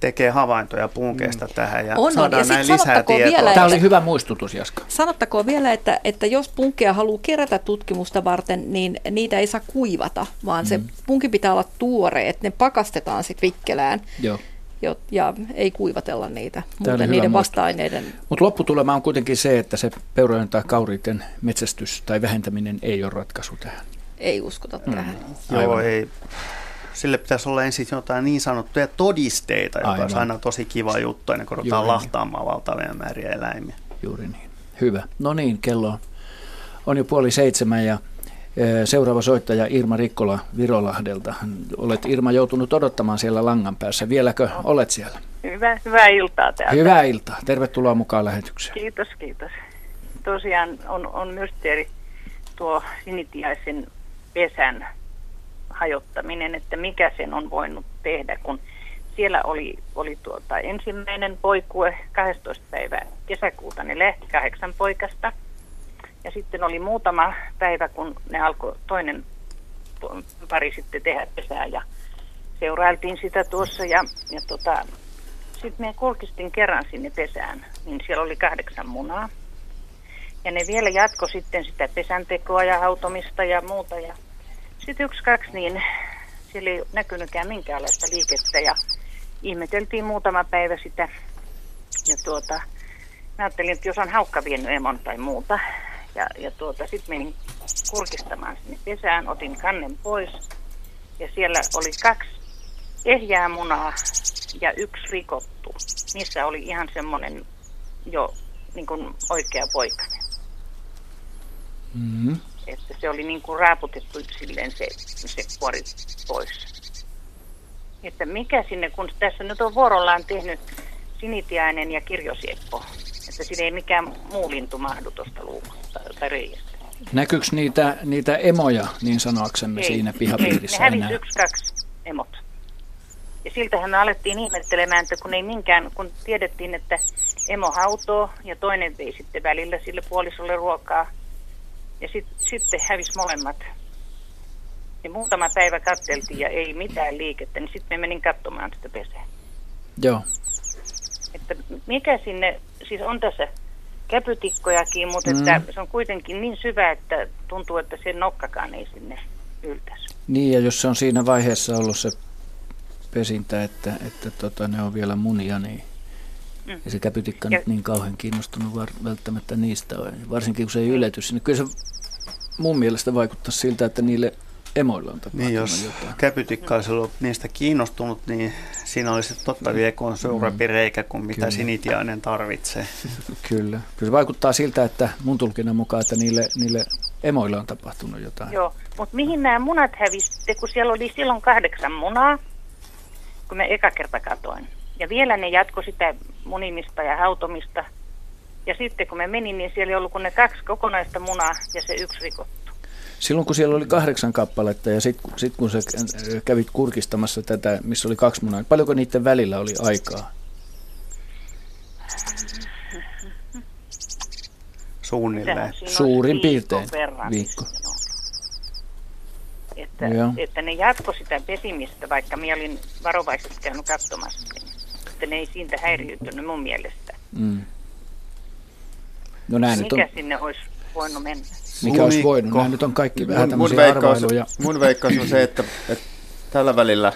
tekee havaintoja punkeista mm. tähän ja On, on. saadaan Ja sit näin lisää tietoa. vielä, Tämä oli hyvä muistutus, Jaska. Sanottakoon vielä, että, että jos punkkeja haluaa kerätä tutkimusta varten, niin niitä ei saa kuivata, vaan se punki pitää olla tuore, että ne pakastetaan sitten vikkelään Joo. Jo- ja ei kuivatella niitä. Muuten niiden vasta-aineiden Mutta lopputulema on kuitenkin se, että se peurojen tai kauriiden metsästys tai vähentäminen ei ole ratkaisu tähän. ei uskota tähän. Joo, Aivan. ei. Sille pitäisi olla ensin jotain niin sanottuja todisteita, joka Aivan. olisi aina tosi kiva juttu, ennen kuin ruvetaan Juuri niin. lahtaamaan valtavia määriä eläimiä. Juuri niin. Hyvä. No niin, kello on, on jo puoli seitsemän ja seuraava soittaja Irma Rikkola Virolahdelta. Olet Irma joutunut odottamaan siellä langan päässä. Vieläkö olet siellä? Hyvä, hyvää iltaa täältä. Hyvää iltaa. Tervetuloa mukaan lähetykseen. Kiitos, kiitos. Tosiaan on, on mysteeri tuo sinitiaisen pesän hajottaminen, että mikä sen on voinut tehdä, kun siellä oli, oli tuota ensimmäinen poikue 12. päivä kesäkuuta, ne lähti kahdeksan poikasta. Ja sitten oli muutama päivä, kun ne alkoi toinen pari sitten tehdä pesää ja seurailtiin sitä tuossa ja, ja tota, sitten me kulkistin kerran sinne pesään, niin siellä oli kahdeksan munaa. Ja ne vielä jatko sitten sitä pesäntekoa ja hautomista ja muuta. Ja sitten yksi, kaksi, niin siellä ei näkynytkään minkäänlaista liikettä ja ihmeteltiin muutama päivä sitä. Ja tuota, mä ajattelin, että jos on haukka vienyt emon tai muuta. Ja, ja tuota, sitten menin kurkistamaan sinne pesään, otin kannen pois. Ja siellä oli kaksi ehjää munaa ja yksi rikottu. Niissä oli ihan semmoinen jo niin kuin oikea poikainen. Mm-hmm. Että se oli niin kuin raaputettu silleen se, se kuori pois. Että mikä sinne, kun tässä nyt on vuorollaan tehnyt sinitiainen ja kirjosieppo. Että siinä ei mikään muu lintu mahdu tuosta luukusta tai reiästä. Näkyykö niitä, niitä emoja, niin sanoaksemme, siinä ei, pihapiirissä ne hävisi enää? yksi, kaksi emot. Ja siltähän me alettiin ihmettelemään, että kun ei minkään, kun tiedettiin, että emo hautoo ja toinen vei sitten välillä sille puolisolle ruokaa. Ja sit, sitten hävisi molemmat. Ja muutama päivä katteltiin ja ei mitään liikettä, niin sitten me menin katsomaan sitä pesää. Joo. Että mikä sinne, siis on tässä käpytikkojakin, mutta mm. että se on kuitenkin niin syvä, että tuntuu, että sen nokkakaan ei sinne yltäisi. Niin, ja jos se on siinä vaiheessa ollut se pesintä, että, että tota, ne on vielä munia, niin Mm. ei se käpytikka Ja- nyt niin kauhean kiinnostunut var, välttämättä niistä. Varsinkin kun se ei ylety sinne. Kyllä se mun mielestä vaikuttaa siltä, että niille emoilla on tapahtunut Niin jos jotain. käpytikka olisi ollut niistä kiinnostunut, niin siinä olisi totta viekoon suurempi reikä kuin mitä Kyllä. sinitiainen tarvitsee. [LAUGHS] Kyllä. Kyllä vaikuttaa siltä, että mun tulkinnan mukaan, että niille, niille emoilla on tapahtunut jotain. Joo, mutta mihin nämä munat hävisitte, kun siellä oli silloin kahdeksan munaa, kun mä eka kerta katoin. Ja vielä ne jatko sitä munimista ja hautomista. Ja sitten kun mä menin, niin siellä ei ollut kuin ne kaksi kokonaista munaa ja se yksi rikottu. Silloin kun siellä oli kahdeksan kappaletta ja sitten sit kun sä kävit kurkistamassa tätä, missä oli kaksi munaa, paljonko niiden välillä oli aikaa? Suunnilleen. Suurin piirtein verran viikko. Että, Joo. että ne jatko sitä pesimistä, vaikka minä olin varovaisesti käynyt katsomassa. Että ne ei siitä häiriintynyt mun mielestä. Mm. No nämä nyt on, Mikä sinne olisi voinut mennä? Mikä olisi voinut. Nämä nyt on kaikki vähän Mun, mun, tämmöisiä veikkaus, arvailuja. mun veikkaus on se, että, että tällä välillä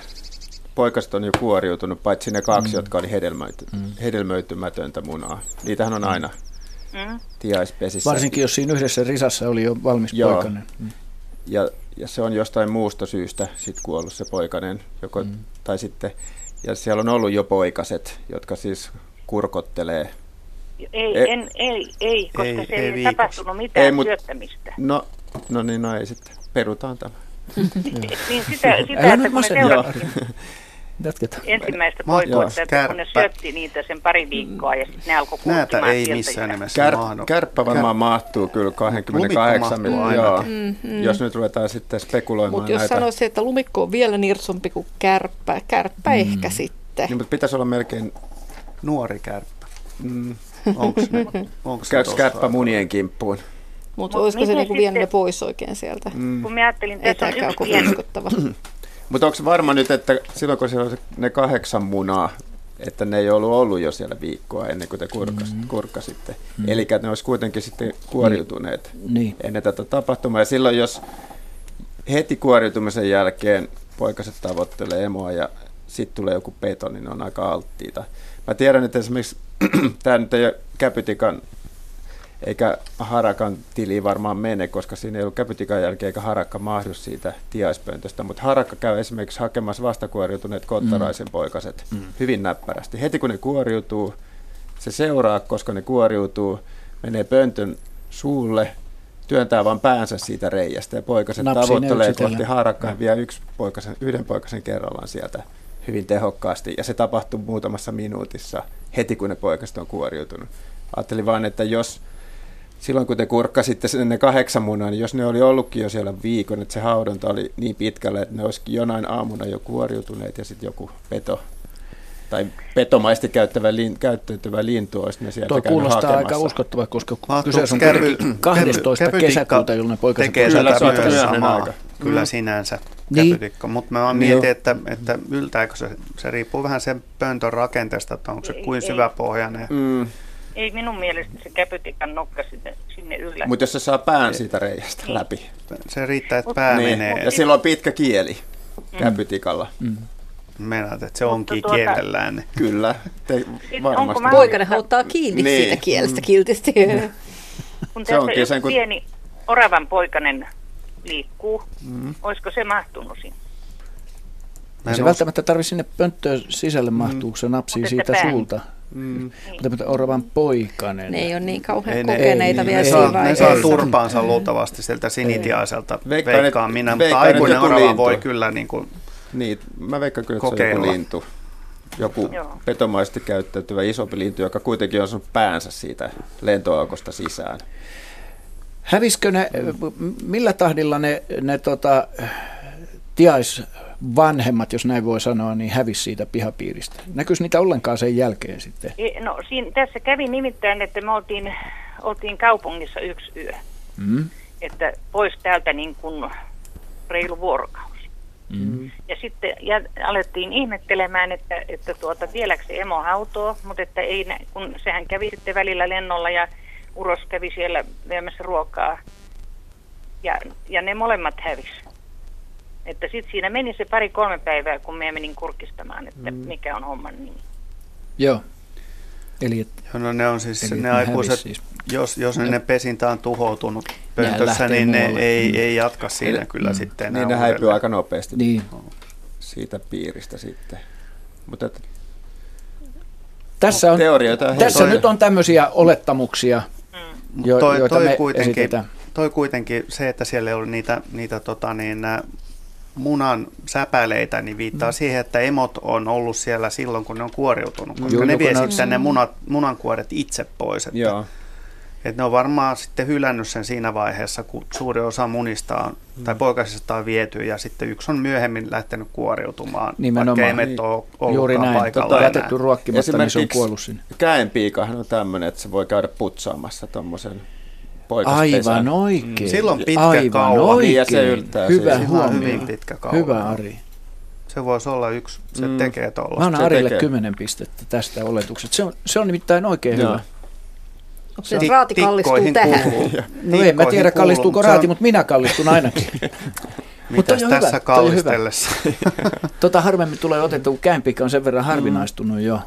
poikaset on jo kuoriutunut, paitsi ne kaksi, mm. jotka oli hedelmöity, mm. hedelmöitymätöntä munaa. Niitähän on aina Mm? tiaispesissä. Varsinkin jos siinä yhdessä risassa oli jo valmis Joo. poikainen. Mm. Ja, ja se on jostain muusta syystä sit kuollut se poikainen. Joko, mm. tai sitten, ja siellä on ollut jo poikaset, jotka siis kurkottelee. Ei, Ei. en, ei, ei, koska Ei, ei, se ei ei, viikossa. tapahtunut mitään Ei, ei, mut- syöttämistä. No, no niin, no ei sitten. Perutaan tämä. [LAUGHS] niin sitä, sitä [LAUGHS] Älä [LAUGHS] että kun ne Jatketaan. ensimmäistä poikuutta, että kun ne syötti niitä sen pari viikkoa ja sitten ne alkoi Näitä kulkemaan ei sieltä. missään nimessä Kär, mahdu. kärppä varmaan mahtuu kyllä 28 mahtuu mil- aina. joo. Mm, mm. Jos nyt ruvetaan sitten spekuloimaan Mutta jos näitä. sanoisi, että lumikko on vielä nirsompi kuin kärppä, kärppä mm. ehkä sitten. Niin, mutta pitäisi olla melkein, Nuori kärppä. mm, [LAUGHS] käykö kärppä munien kimppuun? Mutta Mut olisiko se miten niinku vienyt ne pois oikein sieltä? Mm. Kun mä ajattelin, että on tämäkään yksi uskottava. Mutta onko varma nyt, että silloin kun siellä on se- ne kahdeksan munaa, että ne ei ollut ollut jo siellä viikkoa ennen kuin te kurkas, mm. kurkkasitte. Mm. Eli että ne olisi kuitenkin sitten kuoriutuneet Niin. ennen tätä tapahtumaa. Ja silloin jos heti kuoriutumisen jälkeen poikaset tavoittelee emoa ja sitten tulee joku peto, niin ne on aika alttiita. Mä tiedän, että esimerkiksi [CLEARS THROAT] tämä nyt ei ole käpytikan eikä harakan tiliin varmaan mene, koska siinä ei ollut käpytikan jälkeen eikä harakka mahdu siitä tiaispöntöstä, mutta harakka käy esimerkiksi hakemassa vastakuoriutuneet kottaraisen poikaset Mm. hyvin näppärästi. Heti kun ne kuoriutuu, se seuraa, koska ne kuoriutuu, menee pöntön suulle, työntää vaan päänsä siitä reiästä ja poikaset Napsii ne tavoittelee kohti harakkaa ja vie yksi poikasen, yhden poikasen kerrallaan sieltä hyvin tehokkaasti ja se tapahtuu muutamassa minuutissa heti kun ne poikaset on kuoriutunut. Ajattelin vaan, että jos silloin kun te kurkkasitte ne kahdeksan munaa, niin jos ne oli ollutkin jo siellä viikon, että se haudonta oli niin pitkälle, että ne olisikin jonain aamuna jo kuoriutuneet ja sitten joku peto tai petomaisesti käyttävä, lin, käyttäytyvä lintu olisi ne sieltä Tuo kuulostaa hakemassa. aika uskottava, koska Mahtuuko kyseessä on kuitenkin 12. käpy- kesäkuuta, jolloin poikaset tekee Kyllä, tätä se on samaa, aika. kyllä Mm. sinänsä Niin. käpytikko. Mutta mä vaan mietin, että, että yltääkö se, se riippuu vähän sen pöntön rakenteesta, että onko se kuin ei. syväpohjainen. Mm. ei minun mielestä se käpytikan nokka sinne, sinne yllä. Mutta jos se saa pään siitä reiästä läpi. Se riittää, että pää Niin. menee. Ja silloin on pitkä kieli käpytikalla. Mm. Meinaat, että se Mutta onkin tuota- kielellään. ne. Kyllä, te varmasti. mä- Poikainen ottaa kiinni Niin. siitä kielestä kiltisti. [LAUGHS] kun se yksi sen, kun- pieni oravan poikainen liikkuu, Mm. olisiko se mahtunut sinne? Mä en se us- välttämättä tarvitse sinne pönttöön sisälle mahtuu, kun se napsii Mutta siitä suulta. Mm. Mutta, mutta oravan poikainen. Ne ei ole niin kauhean Ei ne- kokeneita ei, vielä Ne ei, siinä saa, ne saa turpaansa luultavasti sieltä sinitiaiselta, Veikkaan, minä, mutta aikuinen orava voi kyllä niin kuin, Niin, mä veikkaan kyllä, että se on joku lintu. Joku Joo. petomaisesti käyttäytyvä isompi lintu, joka kuitenkin on saanut päänsä siitä lentoaukosta sisään. Häviskö ne, millä tahdilla ne, ne tota, tiaisvanhemmat, jos näin voi sanoa, niin hävisi siitä pihapiiristä? Näkyisi niitä ollenkaan sen jälkeen sitten? No siinä, tässä kävi nimittäin, että me oltiin, oltiin kaupungissa yksi yö. Mm? Että pois täältä niin kuin reilu vuorokausi. Mm. Ja sitten jä, alettiin ihmettelemään, että, että tuota, vieläkö se emo hautoo, mutta että ei, kun sehän kävi sitten välillä lennolla ja Uros kävi siellä viemässä ruokaa. Ja, ja ne molemmat hävis. Että sitten siinä meni se pari-kolme päivää, kun me menin kurkistamaan, että mm. mikä on homman nimi. Joo. Eli et, no ne on siis Eli ne ne aikuiset, siis. jos, jos ne, ne pesintä on tuhoutunut pöntössä, niin ne muualle. ei, Mm. ei jatka siinä Eli- kyllä mm. sitten Niin ne häipyy aika nopeasti niin. siitä piiristä sitten. Mutta että Tässä, on, teorioita on tässä heitoja. nyt on tämmöisiä olettamuksia, Mut jo, toi, joita toi, me kuitenkin, esitetään. toi kuitenkin, se, että siellä ei ole niitä, niitä tota niin, munan säpäleitä, niin viittaa mm. siihen, että emot on ollut siellä silloin, kun ne on kuoriutunut, koska Joo, ne no vie kun ne- sitten ne munat, munankuoret itse pois. Että, Joo. että ne on varmaan sitten hylännyt sen siinä vaiheessa, kun suuri osa munista on, Mm. tai poikasista on viety, ja sitten yksi on myöhemmin lähtenyt kuoriutumaan, Nimenomaan. vaikka emet Niin. ole ollutkaan Juuri näin. paikalla Tota, jätetty ruokkimatta, niin se on kuollut sinne. Käenpiikahan on tämmöinen, että se voi käydä putsaamassa tuommoisen. Aivan oikein. Silloin pitkä Aivan kaula. oikein. Ja se yltää Hyvä on huomio. hyvin pitkä kaula. Hyvä Ari. Se voisi olla yksi, se Mm. tekee Mä tuolla. annan Se Arille tekee. 10 pistettä tästä oletuksesta. Se on, se on nimittäin oikein Joo. hyvä. Onko se raati kallistuu tähän? kuuluu. No en mä tiedä, kuuluu, kallistuuko se on- raati, mutta minä kallistun ainakin. [LAUGHS] Mutta Mitäs on tässä hyvä, kallistellessa? [LAUGHS] Tota harvemmin tulee otettu, kun käänpiikka on sen verran harvinaistunut jo,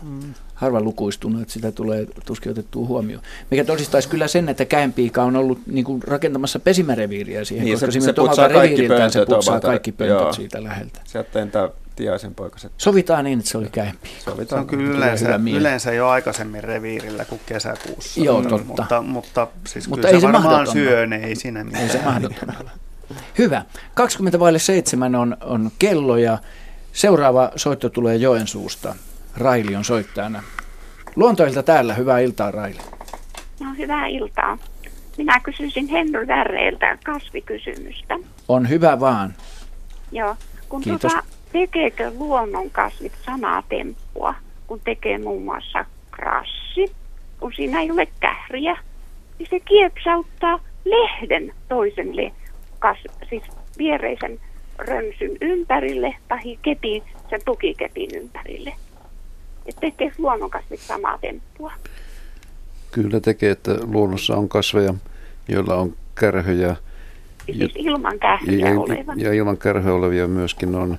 harva lukuistunut, että sitä tulee tuskin otettua huomioon. Mikä todistaisi kyllä sen, että käänpiika on ollut niin kuin rakentamassa pesimäreviiriä siihen, Niin, koska se- siinä se putsaa kaikki reviiriltään se pöntöt putsaa kaikki pöntöt joo. siitä läheltä. Sieltä entää tiaisen poikaset. Sovitaan niin, että se oli. Se Sovitaan. on kyllä yleensä, yleensä jo aikaisemmin reviirillä kuin kesäkuussa. Joo, Mm, totta. Mutta, mutta, siis Mutta kyllä ei se se varmaan syö, ne ei sinne mitään. Ei se mahdoton. Hyvä. 20 vaille 7 on, on kello ja seuraava soitto tulee Joensuusta. Raili on soittajana. Luontoilta täällä. Hyvää iltaa, Raili. No hyvää iltaa. Minä kysyisin Henry Värreiltä kasvikysymystä. On hyvä vaan. Joo. Kun Kiitos. Tuota, tekeekö luonnonkasvit samaa temppua, kun tekee muun muassa krassi, kun siinä ei ole kähriä, niin se kiepsauttaa lehden toiselle, kas, siis viereisen rönsyn ympärille tai kepin, sen tukikepin ympärille. Et tekee luonnonkasvit samaa temppua. Kyllä tekee, että luonnossa on kasveja, joilla on kärhöjä Siis ilman kähriä ja, ja ilman kärhöä olevia myöskin on.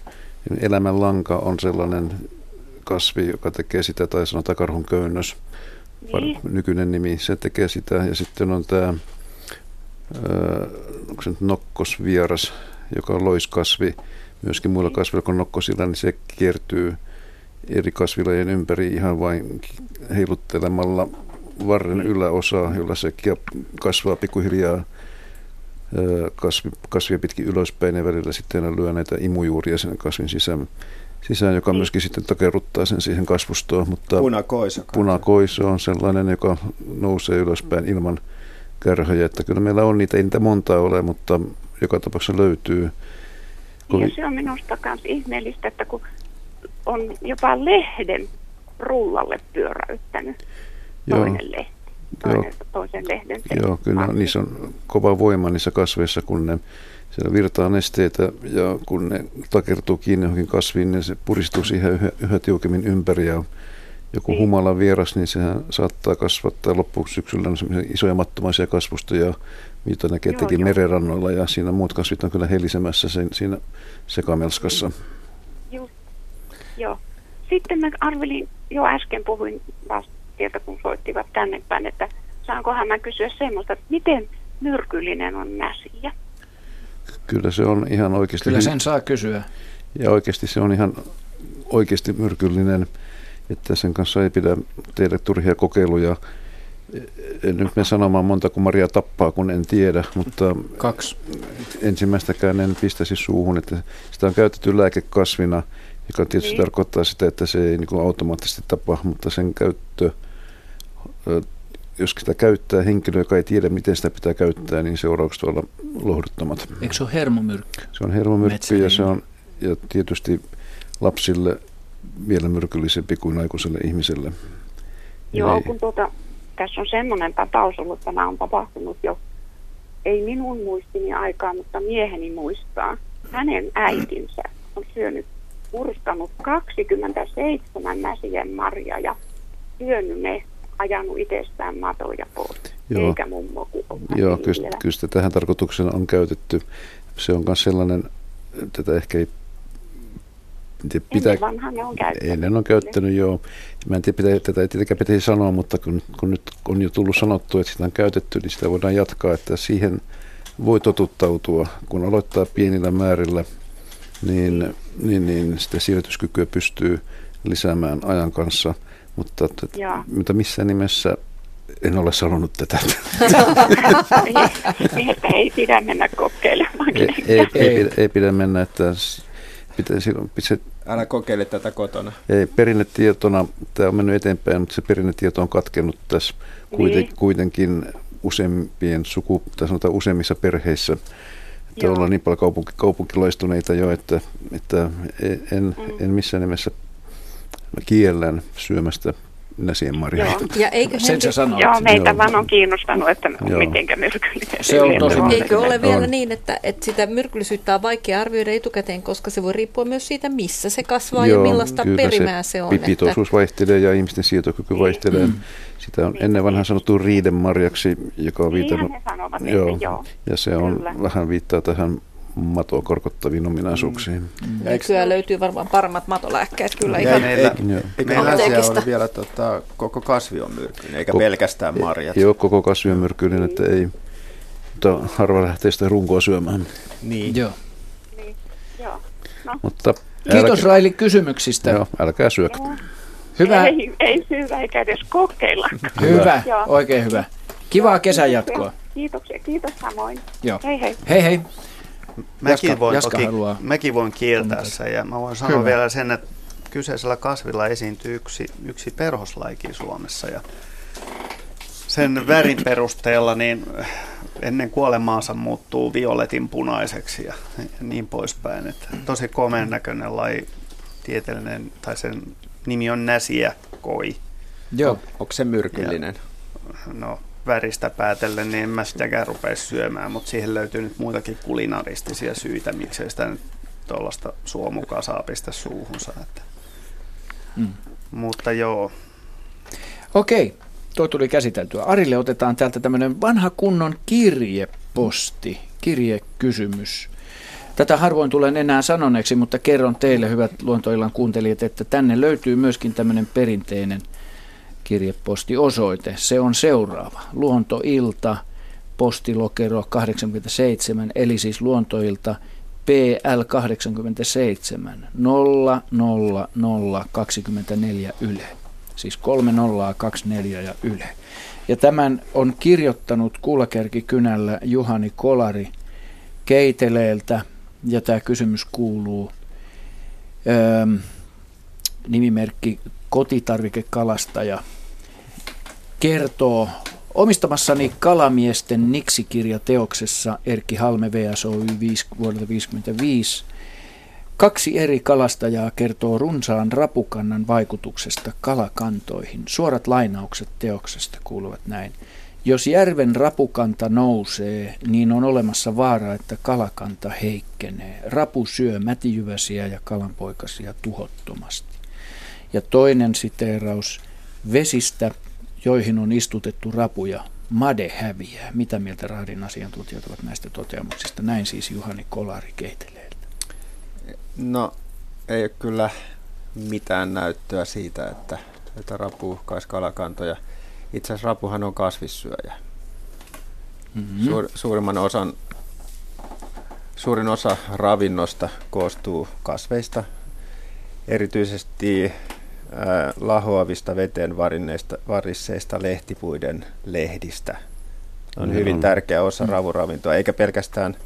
Elämänlanka on sellainen kasvi, joka tekee sitä, tai sanotaan karhun köynnös, Niin. nykyinen nimi, se tekee sitä. Ja sitten on tämä, onko se nyt nokkosvieras, joka on loiskasvi, myöskin muilla kasveilla kuin nokkosilla, niin se kiertyy eri kasvilajien ympäri ihan vain heiluttelemalla varren yläosaa, jolla se kasvaa pikkuhiljaa kasvi, kasvia pitkin ylöspäin ja välillä sitten lyö näitä imujuuria sen kasvin sisään, sisään joka myöskin sitten takerruttaa sen siihen kasvustoon. Mutta Punakoiso. punakoiso on sellainen, joka nousee ylöspäin ilman kärhöjä. Että kyllä meillä on niitä, ei niitä montaa ole, mutta joka tapauksessa löytyy. Ja se on minusta myös ihmeellistä, että kun on jopa lehden rullalle pyöräyttänyt Joo, toinen lehti, joo, toinen, toisen lehden. joo, kyllä markki. niissä on kova voima niissä kasveissa, kun ne siellä virtaa nesteitä ja kun ne takertuu kiinni johonkin kasviin, niin se puristuu siihen yhä, yhä tiukemmin ympäri ja joku Niin. humala vieras, niin sehän saattaa kasvattaa loppusyksyllä isoja mattomaisia kasvustoja, mitä näkee Joo, joo. merenrannoilla ja siinä muut kasvit on kyllä helisemässä sen, siinä sekamelskassa. Just, joo. Sitten mä arvelin, jo äsken puhuin vasta sieltä, kun soittivat tänne päin, että saankohan mä kysyä semmoista, että miten myrkyllinen on näsiä? Kyllä se on ihan oikeasti Kyllä sen saa kysyä. Ja oikeasti se on ihan oikeasti myrkyllinen, että sen kanssa ei pidä tehdä turhia kokeiluja. En nyt me sanomaan monta kun Maria tappaa, kun en tiedä, mutta Kaksi. ensimmäistäkään en pistäisi suuhun, että sitä on käytetty lääkekasvina, joka tietysti Niin. tarkoittaa sitä, että se ei niin automaattisesti tapa, mutta sen käyttö, jos sitä käyttää henkilö, joka ei tiedä, miten sitä pitää käyttää, niin seuraukset voi olla lohduttomat. Eikö se ole hermomyrkky? Se on hermomyrkky ja se on ja tietysti lapsille vielä myrkyllisempi kuin aikuiselle ihmiselle. Joo, Eli- kun tuota, tässä on semmoinen tapaus ollut, että tämä on tapahtunut jo, ei minun muistini aikaa, mutta mieheni muistaa. Hänen äitinsä on syönyt, purstanut 27 näsien marjaa ja syönyt ne, ajanut itsestään matoja pois. Joo. Eikä mummo. Joo, kyllä, kyllä sitä tähän tarkoituksena on käytetty. Se on myös sellainen, tätä ehkä ei en tiedä, pitää, Ennen ne on käyttänyt. Ennen on käyttänyt, joo. Mä en tiedä, pitä, tätä ei tietenkään pitäisi sanoa, mutta kun, kun nyt on jo tullut sanottu, että sitä on käytetty, niin sitä voidaan jatkaa, että siihen voi totuttautua. Kun aloittaa pienillä määrillä, niin, niin, niin sitä siirrytyskykyä pystyy lisäämään ajan kanssa, mutta, mutta missään nimessä en ole sanonut tätä. [LAUGHS] [LAUGHS] Niin, että ei pidä mennä kokeilemaan. ei, ei, ei, pidä, ei pidä mennä, että s- pitäisi, se, Älä kokeile tätä kotona. ei, perinnetietona, tämä on mennyt eteenpäin, mutta se perinnetieto on katkennut tässä kuiten, Niin. kuitenkin useimpien suku, tai sanotaan useimmissa perheissä. Että Joo. ollaan niin paljon kaupunki, kaupunkilaistuneita jo, että, että en, Mm. en missään nimessä kiellän syömästä näsien marjoja. Joo. Ja eikö Sen sä sanoit. Joo, meitä Joo. vaan on kiinnostanut, että Joo. mitenkä myrkyllinen Se on tosi eikö ole vielä On. niin, että, että sitä myrkyllisyyttä on vaikea arvioida etukäteen, koska se voi riippua myös siitä, missä se kasvaa ja millaista kyllä perimää se, on. pi- Pitoisuus vaihtelee ja ihmisten sietokyky vaihtelee. Sitä on ennen vanhan sanottu riidemarjaksi, joka on viitannut. Joo, joo. ja se on Kyllä. vähän viittaa tähän matoa korkottaviin ominaisuuksiin. että nykyään löytyy varmaan paremmat matolääkkeet kyllä Ja ihan. ei, meillä, Joo. eikä meillä asia ole vielä tota, koko kasvi on myrkyllinen, eikä Ko- pelkästään marjat. Ole koko kasvi on myrkyllinen, että ei, mutta harva lähtee sitä runkoa syömään. Niin. Joo. Niin, joo. No, Mutta Kiitos älkää, Raili kysymyksistä. joo, älkää syökö. joo. Hyvä, Ei, ei syödä eikä edes kokeilla. hyvä, Joo. oikein hyvä. Kivaa kesän jatkoa. Kiitoksia, kiitos samoin. Joo. Hei hei. Hei hei. Mäkin Jaska- voin, Jaska toki, haluaa mäkin voin kieltää sen ja mä voin sanoa Hyvä. vielä sen, että kyseisellä kasvilla esiintyy yksi, yksi perhoslaikin Suomessa ja sen värin perusteella niin ennen kuolemaansa muuttuu violetin punaiseksi ja niin poispäin. Että tosi komeen näköinen laji, tieteellinen, tai sen nimi on näsiä koi. Joo. Onko se myrkyllinen? No väristä päätellen, niin en mä sitäkään rupeisi syömään, mutta siihen löytyy nyt muitakin kulinaristisia syitä, miksei sitä nyt tuollaista suomukaa saa pistää suuhunsa. Että. Mm. Mutta joo, Okei, tuo tuli käsiteltyä. Arille otetaan täältä tämmöinen vanha kunnon kirjeposti, kirjekysymys. Tätä harvoin tulen enää sanoneeksi, mutta kerron teille, hyvät luontoillan kuuntelijat, että tänne löytyy myöskin tämmöinen perinteinen kirjepostiosoite. Se on seuraava. Luontoilta, postilokero 87, eli siis luontoilta PL 87 00024 Yle. Siis 3024 ja Yle. Ja tämän on kirjoittanut Kulkärkikynällä Juhani Kolari Keiteleeltä. Ja tämä kysymys kuuluu, öö, nimimerkki kotitarvikekalastaja kertoo omistamassani kalamiesten Niksi-kirjateoksessa Erkki Halme VSOY 5 vuodelta 1955 Kaksi eri kalastajaa kertoo runsaan rapukannan vaikutuksesta kalakantoihin. Suorat lainaukset teoksesta kuuluvat näin. Jos järven rapukanta nousee, niin on olemassa vaara, että kalakanta heikkenee. Rapu syö mätijyväsiä ja kalanpoikasia tuhottomasti. Ja toinen siteeraus. Vesistä, joihin on istutettu rapuja, made häviää. Mitä mieltä raadin asiantuntijat ovat näistä toteamuksista? Näin siis Juhani Kolari keiteleeltä. No, ei ole kyllä mitään näyttöä siitä, että, että rapu uhkaisi kalakantoja. Itse asiassa rapuhan on kasvissyöjä. Mm-hmm. Suur, suurimman osan, suurin osa ravinnosta koostuu kasveista, erityisesti ää, lahoavista veteen varinneista, varisseista lehtipuiden lehdistä. Ne on Mm. hyvin tärkeä osa ravuravintoa, eikä pelkästään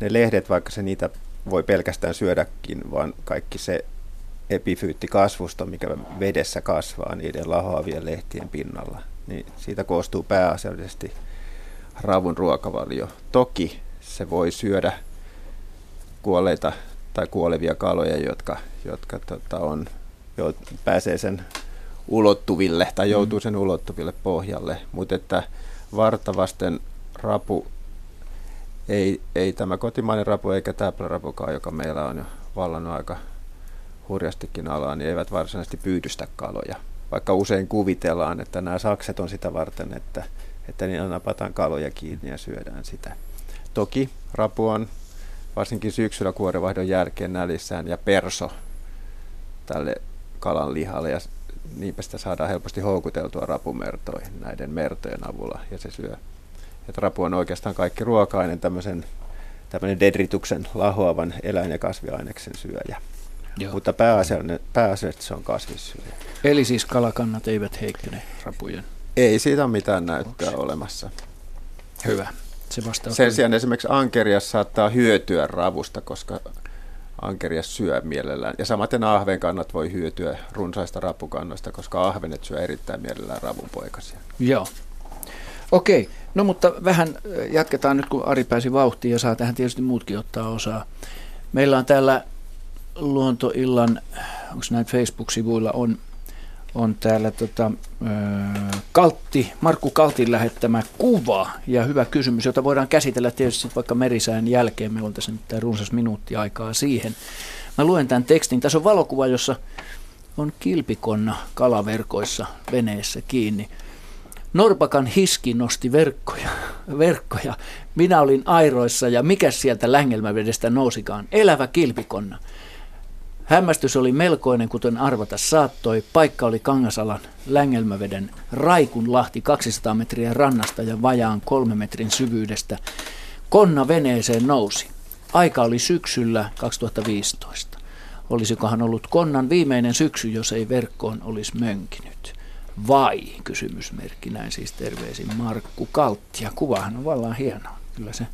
ne lehdet, vaikka se niitä voi pelkästään syödäkin, vaan kaikki se epifyyttikasvusto, mikä vedessä kasvaa niiden lahoavien lehtien pinnalla, niin siitä koostuu pääasiallisesti ravun ruokavalio. Toki se voi syödä kuolleita tai kuolevia kaloja, jotka, jotka tota, on, jo, pääsee sen ulottuville tai joutuu sen ulottuville pohjalle, mutta että vartavasten rapu ei, ei tämä kotimainen rapu eikä täplärapukaan, joka meillä on jo vallannut aika hurjastikin alaa, niin eivät varsinaisesti pyydystä kaloja. Vaikka usein kuvitellaan, että nämä sakset on sitä varten, että, että niillä napataan kaloja kiinni ja syödään sitä. Toki rapu on varsinkin syksyllä kuorevaihdon jälkeen nälissään ja perso tälle kalan lihalle ja niinpä sitä saadaan helposti houkuteltua rapumertoihin näiden mertojen avulla ja se syö. Että rapu on oikeastaan kaikki ruoka-aine tämmöisen tämmöinen dedrituksen lahoavan eläin- ja kasviaineksen syöjä. Joo. Mutta pääasiallisesti se on kasvissyöjä. Eli siis kalakannat eivät heikkene rapujen. Ei siitä ole mitään näyttöä olemassa. Hyvä. Se vastaa. Sen sijaan esimerkiksi ankerias saattaa hyötyä ravusta, koska ankerias syö mielellään. Ja samaten ahvenkannat voi hyötyä runsaista rapukannoista, koska ahvenet syö erittäin mielellään ravunpoikasia. Joo. Okei, no mutta vähän äh, jatketaan nyt, kun Ari pääsi vauhtiin ja saa tähän tietysti muutkin ottaa osaa. Meillä on täällä Luontoillan, onko näin Facebook-sivuilla, on, on täällä tota, Kaltti, Markku Kaltin lähettämä kuva ja hyvä kysymys, jota voidaan käsitellä tietysti vaikka merisään jälkeen. Meillä on tässä nyt runsas minuutti aikaa siihen. Mä luen tämän tekstin. Tässä on valokuva, jossa on kilpikonna kalaverkoissa veneessä kiinni. Norpakan hiski nosti verkkoja, verkkoja. Minä olin airoissa ja mikä sieltä Längelmävedestä nousikaan? Elävä kilpikonna. Hämmästys oli melkoinen, kuten arvata saattoi. Paikka oli Kangasalan Längelmäveden Raikunlahti 200 metriä rannasta ja vajaan kolme metrin syvyydestä. Konna veneeseen nousi. Aika oli syksyllä 2015. Olisikohan ollut konnan viimeinen syksy, jos ei verkkoon olisi mönkinyt? Vai, kysymysmerkki, näin siis terveisin Markku Kaltti. Ja kuvahan on vallan hieno. Kyllä se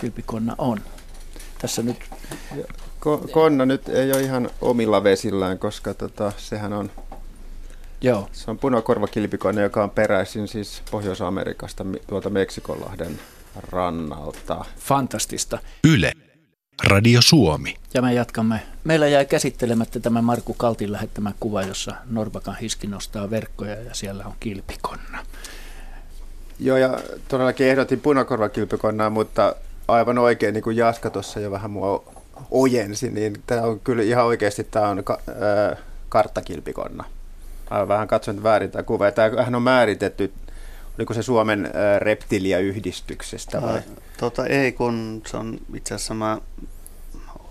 kilpikonna on. tässä nyt... Ko- konna nyt ei ole ihan omilla vesillään, koska tota, sehän on, Joo, se on punakorvakilpikonna, joka on peräisin siis Pohjois-Amerikasta tuolta Meksikonlahden rannalta. fantastista. Yle. Radio Suomi. Ja me jatkamme. Meillä jäi käsittelemättä tämä Markku Kaltin lähettämä kuva, jossa Norbakan hiski nostaa verkkoja ja siellä on kilpikonna. Joo, ja todellakin ehdotin punakorvakilpikonnaa, mutta aivan oikein, niin kuin Jaska tuossa jo vähän mua ojensi, niin tämä on kyllä ihan oikeasti tämä on ka- äh, karttakilpikonna. Mä vähän katson väärin tämä kuva. Tämähän on määritetty, oliko se Suomen äh, reptiliayhdistyksestä vai? Ää, Tota, ei, kun se on itse asiassa mä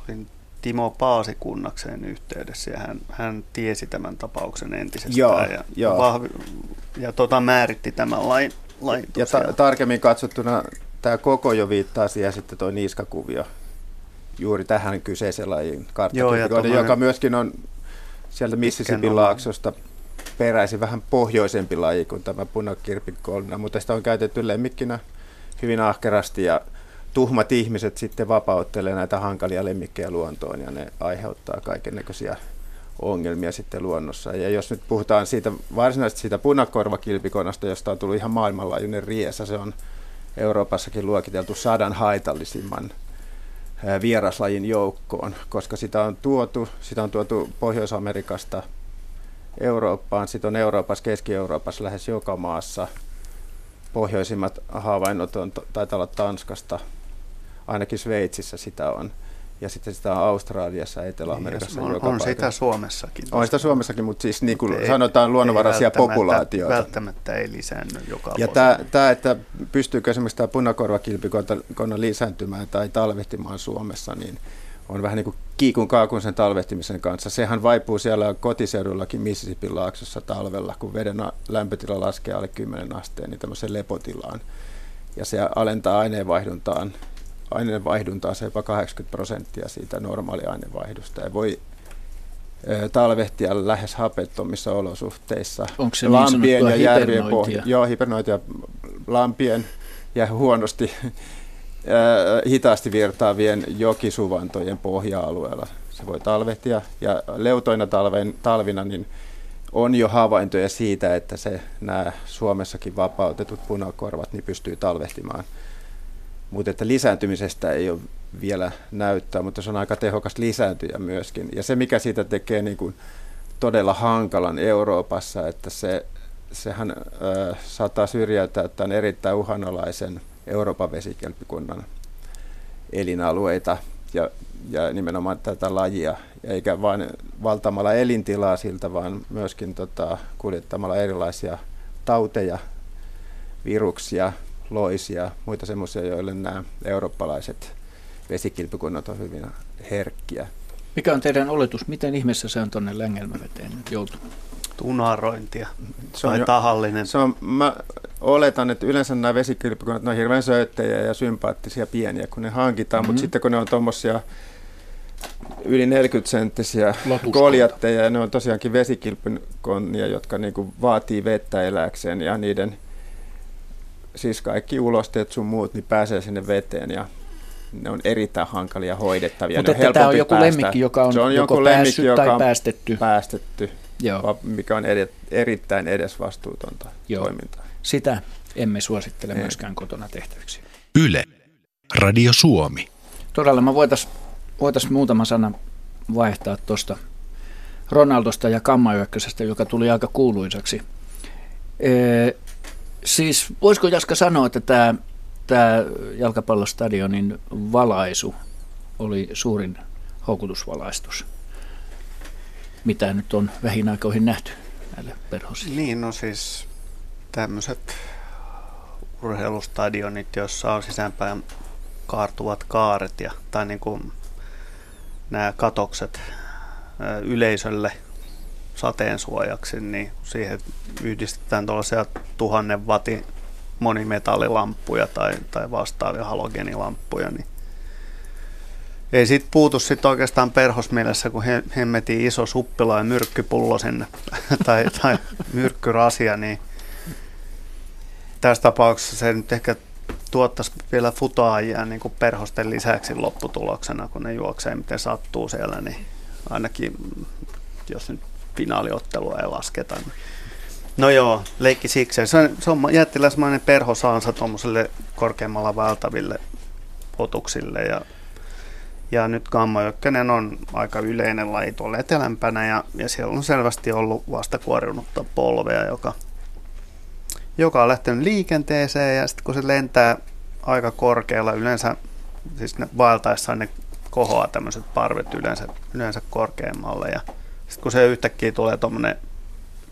olin Timo Paasikunnakseen yhteydessä ja hän, hän tiesi tämän tapauksen entisestään Joo, ja, joo. Vahvi, ja tota, määritti tämän lain. lain Ja ta- tarkemmin katsottuna tämä koko jo viittaa siihen sitten tuo niskakuvio juuri tähän ja karttakilpikonna, tommonen joka myöskin on sieltä Mississippin laaksosta peräisin vähän pohjoisempi laji kuin tämä punakirpikonna, mutta sitä on käytetty lemmikkinä hyvin ahkerasti ja tuhmat ihmiset sitten vapauttelee näitä hankalia lemmikkejä luontoon ja ne aiheuttaa kaikennäköisiä ongelmia sitten luonnossa. Ja jos nyt puhutaan siitä varsinaisesti siitä punakorvakilpikonnasta, josta on tullut ihan maailmanlaajuinen riesa, se on Euroopassakin luokiteltu sadan haitallisimman vieraslajin joukkoon, koska sitä on tuotu, sitä on tuotu Pohjois-Amerikasta Eurooppaan, sitten on Euroopassa, Keski-Euroopassa lähes joka maassa. Pohjoisimmat havainnot on, taitaa olla Tanskasta, ainakin Sveitsissä sitä on. Ja sitten sitä on Australiassa ja Etelä-Amerikassa on, joka on sitä. Suomessakin. On sitä Suomessakin, mutta siis niin kuin Ei- sanotaan luonnonvaraisia ei välttämättä- populaatioita. Välttämättä ei lisäänny joka Ja tämä, tämä, että pystyykö esimerkiksi tämä punakorvakilpikonna lisääntymään tai talvehtimaan Suomessa, niin on vähän niin kuin kiikun kaakun sen talvehtimisen kanssa. Sehän vaipuu siellä kotiseudullakin Mississippin laaksossa talvella, kun veden lämpötila laskee alle 10 asteen, niin tämmöiseen lepotilaan. Ja se alentaa aineenvaihduntaan, aineenvaihduntaa se jopa 80 prosenttia siitä normaali aineenvaihdusta. Ja voi talvehtia lähes hapettomissa olosuhteissa. Onko se niin lampien sanottua ja järvien pohja, Joo, hibernointia lampien ja huonosti hitaasti virtaavien jokisuvantojen pohja-alueella. Se voi talvehtia ja leutoina talven, talvina niin on jo havaintoja siitä, että se, nämä Suomessakin vapautetut punakorvat niin pystyy talvehtimaan. Mutta että lisääntymisestä ei ole vielä näyttää, mutta se on aika tehokas lisääntyjä myöskin. Ja se, mikä siitä tekee niin kuin todella hankalan Euroopassa, että se, sehän ö, saattaa syrjäyttää tämän erittäin uhanalaisen Euroopan vesikelpikunnan elinalueita ja, ja nimenomaan tätä lajia, eikä vain valtamalla elintilaa siltä, vaan myöskin tota, kuljettamalla erilaisia tauteja, viruksia, loisia, muita semmoisia, joille nämä eurooppalaiset vesikilpikunnat on hyvin herkkiä. Mikä on teidän oletus, miten ihmeessä se on tuonne Längelmäveteen nyt joutunut? Tunarointia Se on tai jo- tahallinen. Se on, mä oletan, että yleensä nämä vesikilpikunnat ne on hirveän söittejä ja sympaattisia pieniä, kun ne hankitaan, mm-hmm. mutta sitten kun ne on tuommoisia yli 40 senttisiä Latuskonta. koljatteja ja ne on tosiaankin vesikilpikonnia, jotka niinku vaatii vettä eläkseen ja niiden siis kaikki ulosteet sun muut niin pääsee sinne veteen ja ne on erittäin hankalia hoidettavia. Mutta että tämä on joku päästä. lemmikki, joka on se on joko joku päässyt lemmikki, joka tai on päästetty. päästetty, Joo. mikä on eri, erittäin edesvastuutonta Joo. toimintaa. Sitä emme suosittele Ei. myöskään kotona tehtäviksi. Yle. Radio Suomi. Todella me voitaisiin voitais muutama sana vaihtaa tuosta Ronaldosta ja Kammajökkösestä, joka tuli aika kuuluisaksi. Siis voisiko Jaska sanoa, että tämä, tämä jalkapallostadionin valaisu oli suurin houkutusvalaistus, mitä nyt on vähin aikoihin nähty näille perhosille? Niin, no siis tämmöiset urheilustadionit, jossa on sisäänpäin kaartuvat kaaret ja, tai niin kuin nämä katokset yleisölle sateen suojaksi, niin siihen yhdistetään tuollaisia tuhannen watin monimetallilamppuja tai, tai vastaavia halogenilamppuja, niin ei siitä puutu sit oikeastaan perhosmielessä, kun he, iso suppila ja myrkkypullo sinne, [LAUGHS] tai, tai myrkkyrasia, niin tässä tapauksessa se nyt ehkä tuottaisi vielä futaajia niin kuin perhosten lisäksi lopputuloksena, kun ne juoksee miten sattuu siellä, niin ainakin jos nyt finaaliottelua ei lasketa. Niin. No joo, leikki siksi. Se on, se on jättiläismainen perhosaansa tuommoiselle korkeammalla valtaville otuksille ja ja nyt gammajökkönen on aika yleinen laji tuolla etelämpänä ja, ja siellä on selvästi ollut vastakuoriunutta polvea, joka, joka on lähtenyt liikenteeseen ja sitten kun se lentää aika korkealla, yleensä siis ne vaeltaessaan ne kohoaa tämmöiset parvet yleensä, yleensä korkeammalle ja kun se yhtäkkiä tulee tuommoinen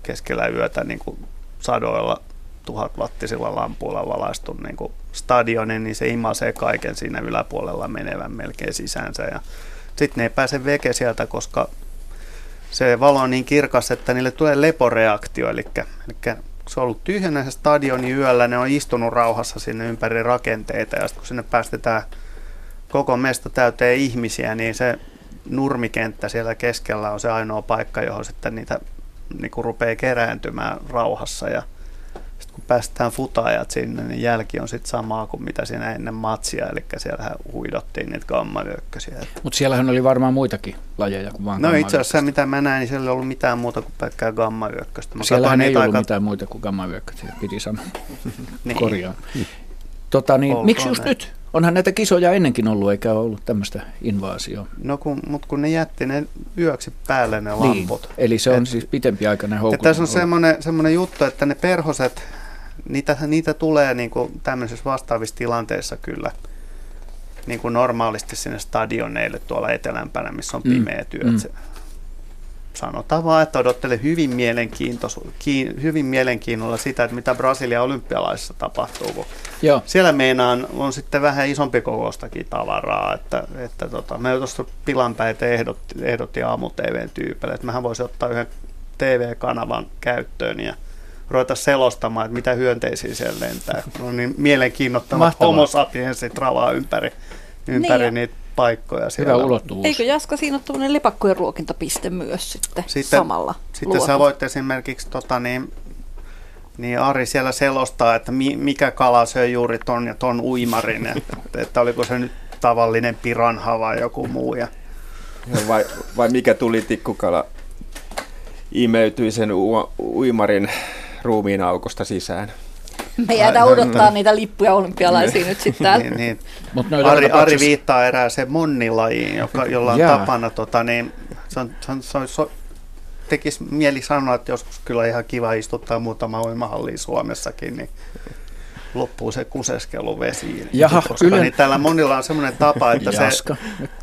keskellä yötä niin kuin sadoilla tuhat wattisilla lampuilla valaistu niin kuin stadioni, niin se imasee kaiken siinä yläpuolella menevän melkein sisäänsä. Ja sitten ne ei pääse veke sieltä, koska se valo on niin kirkas, että niille tulee leporeaktio. Eli, eli se on ollut tyhjänä se stadioni yöllä, ne on istunut rauhassa sinne ympäri rakenteita ja sitten kun sinne päästetään koko mesta täyteen ihmisiä, niin se nurmikenttä siellä keskellä on se ainoa paikka, johon sitten niitä niin kuin rupeaa kerääntymään rauhassa ja kun päästään futaajat sinne, niin jälki on sitten samaa kuin mitä siinä ennen matsia, eli siellähän huidottiin niitä gammavyökkösiä. Mutta siellähän oli varmaan muitakin lajeja kuin vaan No itse asiassa mitä mä näin, niin siellä ei ollut mitään muuta kuin pelkkää gammavyökköstä. Mä siellähän ei ollut aika... mitään muita kuin gammavyökkösiä, piti sanoa. [LAUGHS] niin. Korjaan. Tota, niin, miksi just ne. nyt? Onhan näitä kisoja ennenkin ollut, eikä ole ollut tämmöistä invaasioa. No kun, mutta kun ne jätti ne yöksi päälle ne niin, lamput. Eli se on Et, siis pitempi aikainen houkutus. Tässä on semmoinen, semmoinen juttu, että ne perhoset, niitä, niitä tulee niin kuin tämmöisissä vastaavissa tilanteissa kyllä niin kuin normaalisti sinne stadioneille tuolla etelämpänä, missä on mm. pimeä työ. Mm. Sanotaan vaan, että odottele hyvin, kiin, hyvin mielenkiinnolla sitä, että mitä Brasilian olympialaisissa tapahtuu. Kun Joo. Siellä meinaan on sitten vähän isompi kokoistakin tavaraa. Että, että tota, me tuossa pilanpäitä ehdotti, ehdotti aamu-TVn tyypille, että mehän voisi ottaa yhden TV-kanavan käyttöön ja – ruveta selostamaan, että mitä hyönteisiä siellä lentää. No niin mielenkiinnottavat homo sapiensit ravaa ympäri, ympäri niin. niitä paikkoja siellä. Hyvä ulottuvuus. Eikö Jaska siinä ole tuollainen lepakkojen ruokintapiste myös sitten, sitten samalla Sitten luotu. sä voit esimerkiksi tota, niin, niin Ari siellä selostaa, että mi, mikä kala söi juuri ton ja ton uimarin, että, [LAUGHS] että oliko se nyt tavallinen piranha vai joku muu. Ja... Vai, vai mikä tuli tikkukala imeytyi sen u- uimarin ruumiin aukosta sisään. [LAUGHS] Me jäädään odottaa niitä lippuja olympialaisiin nyt sitten [LAUGHS] niin, niin. Mut Ari, Ari viittaa erääseen monnilajiin, joka, jolla on Jaa. tapana, tota, niin, se on, se on, se on, se on, tekisi mieli sanoa, että joskus kyllä ihan kiva istuttaa muutama uimahalli Suomessakin, niin loppuu se kuseskelu vesiin. Jaha, koska kyllä. Niin täällä monilla on semmoinen tapa, että se,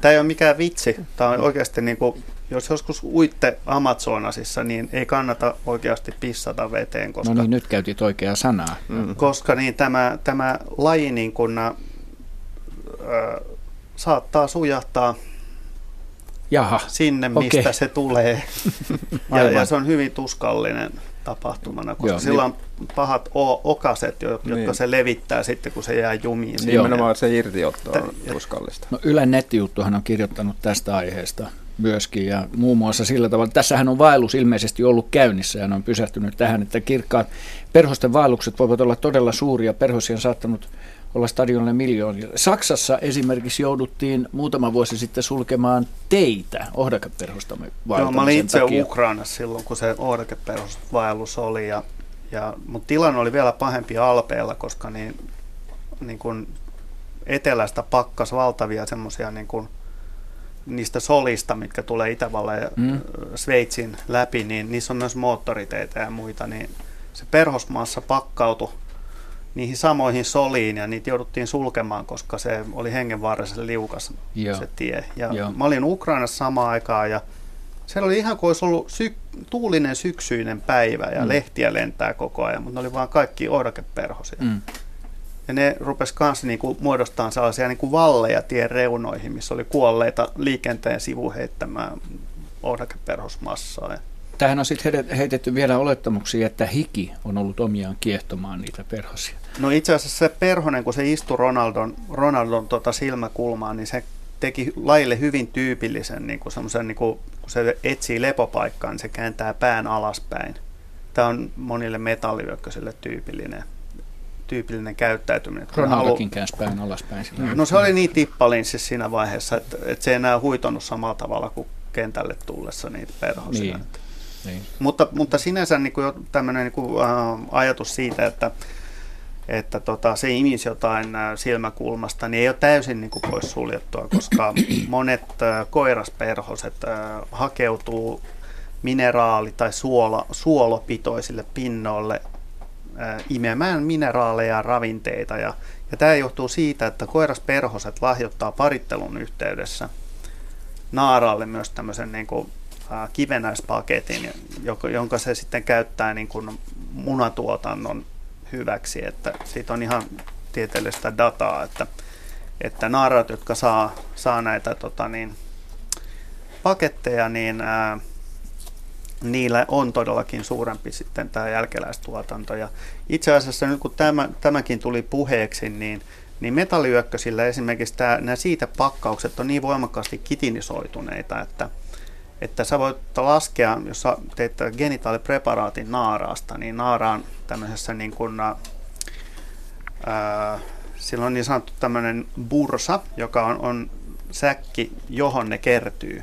tämä ei ole mikään vitsi. Tämä on oikeasti niin kuin jos joskus uitte Amazonasissa, niin ei kannata oikeasti pissata veteen. Koska, no niin, nyt käytit oikeaa sanaa. Mm. Koska niin tämä, tämä laji niin kun, äh, saattaa sujahtaa Jaha, sinne, mistä okay. se tulee. [LAUGHS] ja, ja se on hyvin tuskallinen tapahtumana, koska Joo, sillä niin. on pahat o- okaset, jotka niin. se levittää sitten, kun se jää jumiin. Nimenomaan se irtiotto on tuskallista. No Ylen nettijuttuhan on kirjoittanut tästä aiheesta myöskin ja muun muassa sillä tavalla. Tässähän on vaellus ilmeisesti ollut käynnissä ja ne on pysähtynyt tähän, että kirkkaat perhosten vaellukset voivat olla todella suuria. Perhosia on saattanut olla stadionille miljoonia. Saksassa esimerkiksi jouduttiin muutama vuosi sitten sulkemaan teitä ohdakeperhosta Joo, mä olin itse takia. Ukrainassa silloin, kun se ohdakeperhosvaellus oli, ja, ja, mutta tilanne oli vielä pahempi alpeella, koska niin, niin kuin etelästä pakkas valtavia semmoisia niin kuin niistä solista, mitkä tulee Itävallan ja mm. Sveitsin läpi, niin niissä on myös moottoriteitä ja muita, niin se perhosmaassa pakkautui niihin samoihin soliin ja niitä jouduttiin sulkemaan, koska se oli hengenvaarallisen liukas Joo. se tie. Ja Joo. mä olin Ukrainassa samaan aikaan ja siellä oli ihan kuin olisi ollut syk- tuulinen syksyinen päivä ja mm. lehtiä lentää koko ajan, mutta ne oli vaan kaikki ohdakeperhosia. Mm. Ja ne rupes kanssa niinku muodostamaan sellaisia niinku valleja tien reunoihin, missä oli kuolleita liikenteen sivuheittämään ohdakeperhosmassaa. Tähän on sitten heitetty vielä olettamuksia, että hiki on ollut omiaan kiehtomaan niitä perhosia. No itse asiassa se perhonen, kun se istui Ronaldon, Ronaldon tota silmäkulmaan, niin se teki laille hyvin tyypillisen, niin kuin semmoisen, niin kuin, kun se etsii lepopaikkaa, niin se kääntää pään alaspäin. Tämä on monille metallivyökköisille tyypillinen tyypillinen käyttäytyminen. Ronaldokin käänsi päin alaspäin. Sillä No se oli niin tippalinssissa siinä vaiheessa, että, että se ei enää huitonut samalla tavalla kuin kentälle tullessa niitä perhosia. Niin. Niin. Mutta, mutta sinänsä niin kuin tämmöinen niin kuin, äh, ajatus siitä, että, että tota, se imisi jotain äh, silmäkulmasta, niin ei ole täysin niin kuin poissuljettua, koska [CLEARS THROAT] monet äh, koirasperhoset äh, hakeutuu mineraali- tai suola, suolopitoisille pinnoille imemään mineraaleja ja ravinteita. Ja, ja tämä johtuu siitä, että koirasperhoset lahjoittaa parittelun yhteydessä naaraalle myös tämmöisen niin kuin, äh, kivenäispaketin, joka, jonka se sitten käyttää niin kuin munatuotannon hyväksi. Että siitä on ihan tieteellistä dataa, että, että naaraat, jotka saa, saa näitä tota niin, paketteja, niin ää, niillä on todellakin suurempi sitten tämä jälkeläistuotanto. Ja itse asiassa nyt kun tämä, tämäkin tuli puheeksi, niin, niin metalliyökkösillä esimerkiksi tämä, nämä siitä pakkaukset on niin voimakkaasti kitinisoituneita, että, että sä voit laskea, jos sä teet genitaalipreparaatin naaraasta, niin naaraan tämmöisessä niin kuin, ää, sillä on niin sanottu tämmöinen bursa, joka on, on säkki, johon ne kertyy.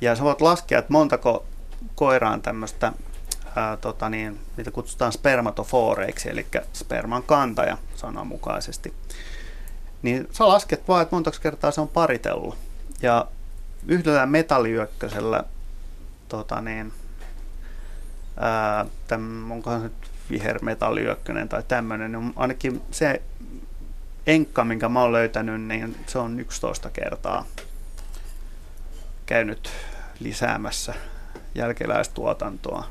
Ja sä voit laskea, että montako koiraan tämmöistä, tota niin, mitä kutsutaan spermatofooreiksi, eli sperman kantaja sananmukaisesti. Niin sä lasket vaan, että montako kertaa se on paritellut. Ja yhdellä metalliyökkösellä, tota niin, ää, täm, onkohan nyt vihermetalliyökkönen tai tämmöinen, niin ainakin se enkka, minkä mä oon löytänyt, niin se on 11 kertaa käynyt lisäämässä jälkeläistuotantoa.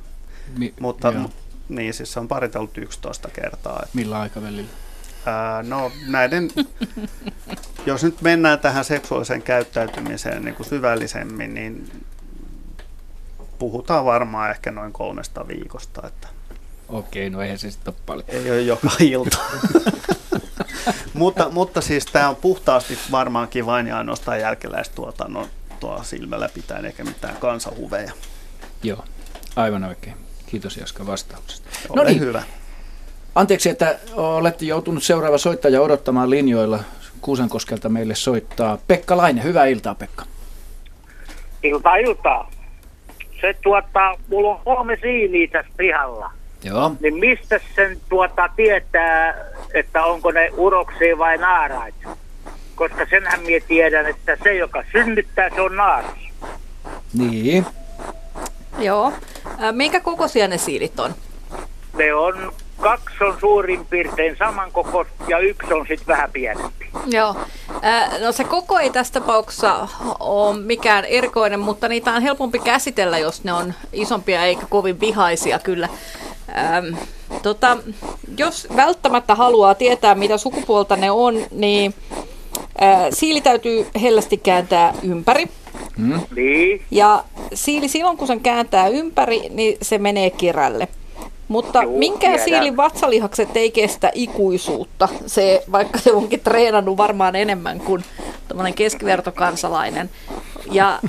Mi- Mutta joo. mu- niin, siis se on paritellut 11 kertaa. Että, Millä aikavälillä? ää, no näiden, jos nyt mennään tähän seksuaaliseen käyttäytymiseen niin kuin syvällisemmin, niin puhutaan varmaan ehkä noin kolmesta viikosta, että Okei, no eihän se sitten ole paljon. ei ole joka ilta. [LAUGHS] mutta, mutta siis tämä on puhtaasti varmaankin vain ja ainoastaan jälkeläistuotannon tuo silmällä pitäen, eikä mitään kansahuveja. Joo, aivan oikein. Kiitos Jaska vastauksesta. Ole No niin, hyvä. anteeksi, että olette joutunut seuraava soittaja odottamaan linjoilla. Kuusankoskelta meille soittaa Pekka Laine. Hyvää iltaa, Pekka. Iltaa, iltaa. Se tuottaa, mulla on kolme siiniä tässä pihalla. Joo. Niin mistä sen tuota tietää, että onko ne uroksia vai naaraita? Koska senhän minä tiedän, että se, joka synnyttää, se on naaras. Niin. [LAUGHS] Joo. Minkä kokoisia ne siilit on? Ne on, kaksi on suurin piirtein saman ja yksi on sitten vähän pienempi. Joo. No se koko ei tässä tapauksessa ole mikään erikoinen, mutta niitä on helpompi käsitellä, jos ne on isompia eikä kovin vihaisia kyllä. Ähm, tota, jos välttämättä haluaa tietää, mitä sukupuolta ne on, niin ää, siili täytyy hellästi kääntää ympäri. Hmm? Niin, Ja siili silloin, kun sen kääntää ympäri, niin se menee kirälle. Mutta Juu, minkään tiedän. siilin vatsalihakset ei kestä ikuisuutta, se, vaikka se onkin treenannut varmaan enemmän kuin tämmöinen keskivertokansalainen. Ja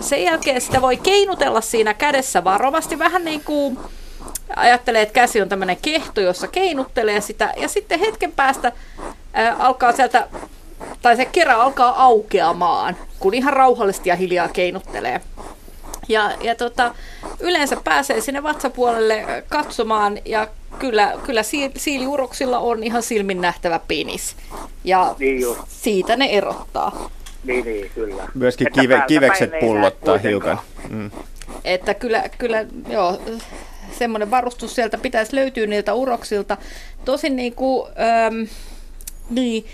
sen jälkeen sitä voi keinutella siinä kädessä varovasti, vähän niin kuin ajattelee, että käsi on tämmöinen kehto, jossa keinuttelee sitä, ja sitten hetken päästä ää, alkaa sieltä, tai se kerä alkaa aukeamaan, kun ihan rauhallisesti ja hiljaa keinuttelee. Ja, ja tota, yleensä pääsee sinne vatsapuolelle katsomaan ja kyllä, kyllä si- siiliuroksilla on ihan silmin nähtävä penis. Ja Niin just. siitä ne erottaa. niin, niin kyllä. Myöskin Että kive, kivekset pullottaa hiukan. Mm. Että kyllä, kyllä joo, semmoinen varustus sieltä pitäisi löytyä niiltä uroksilta. Tosin niin kuin, äm, niin,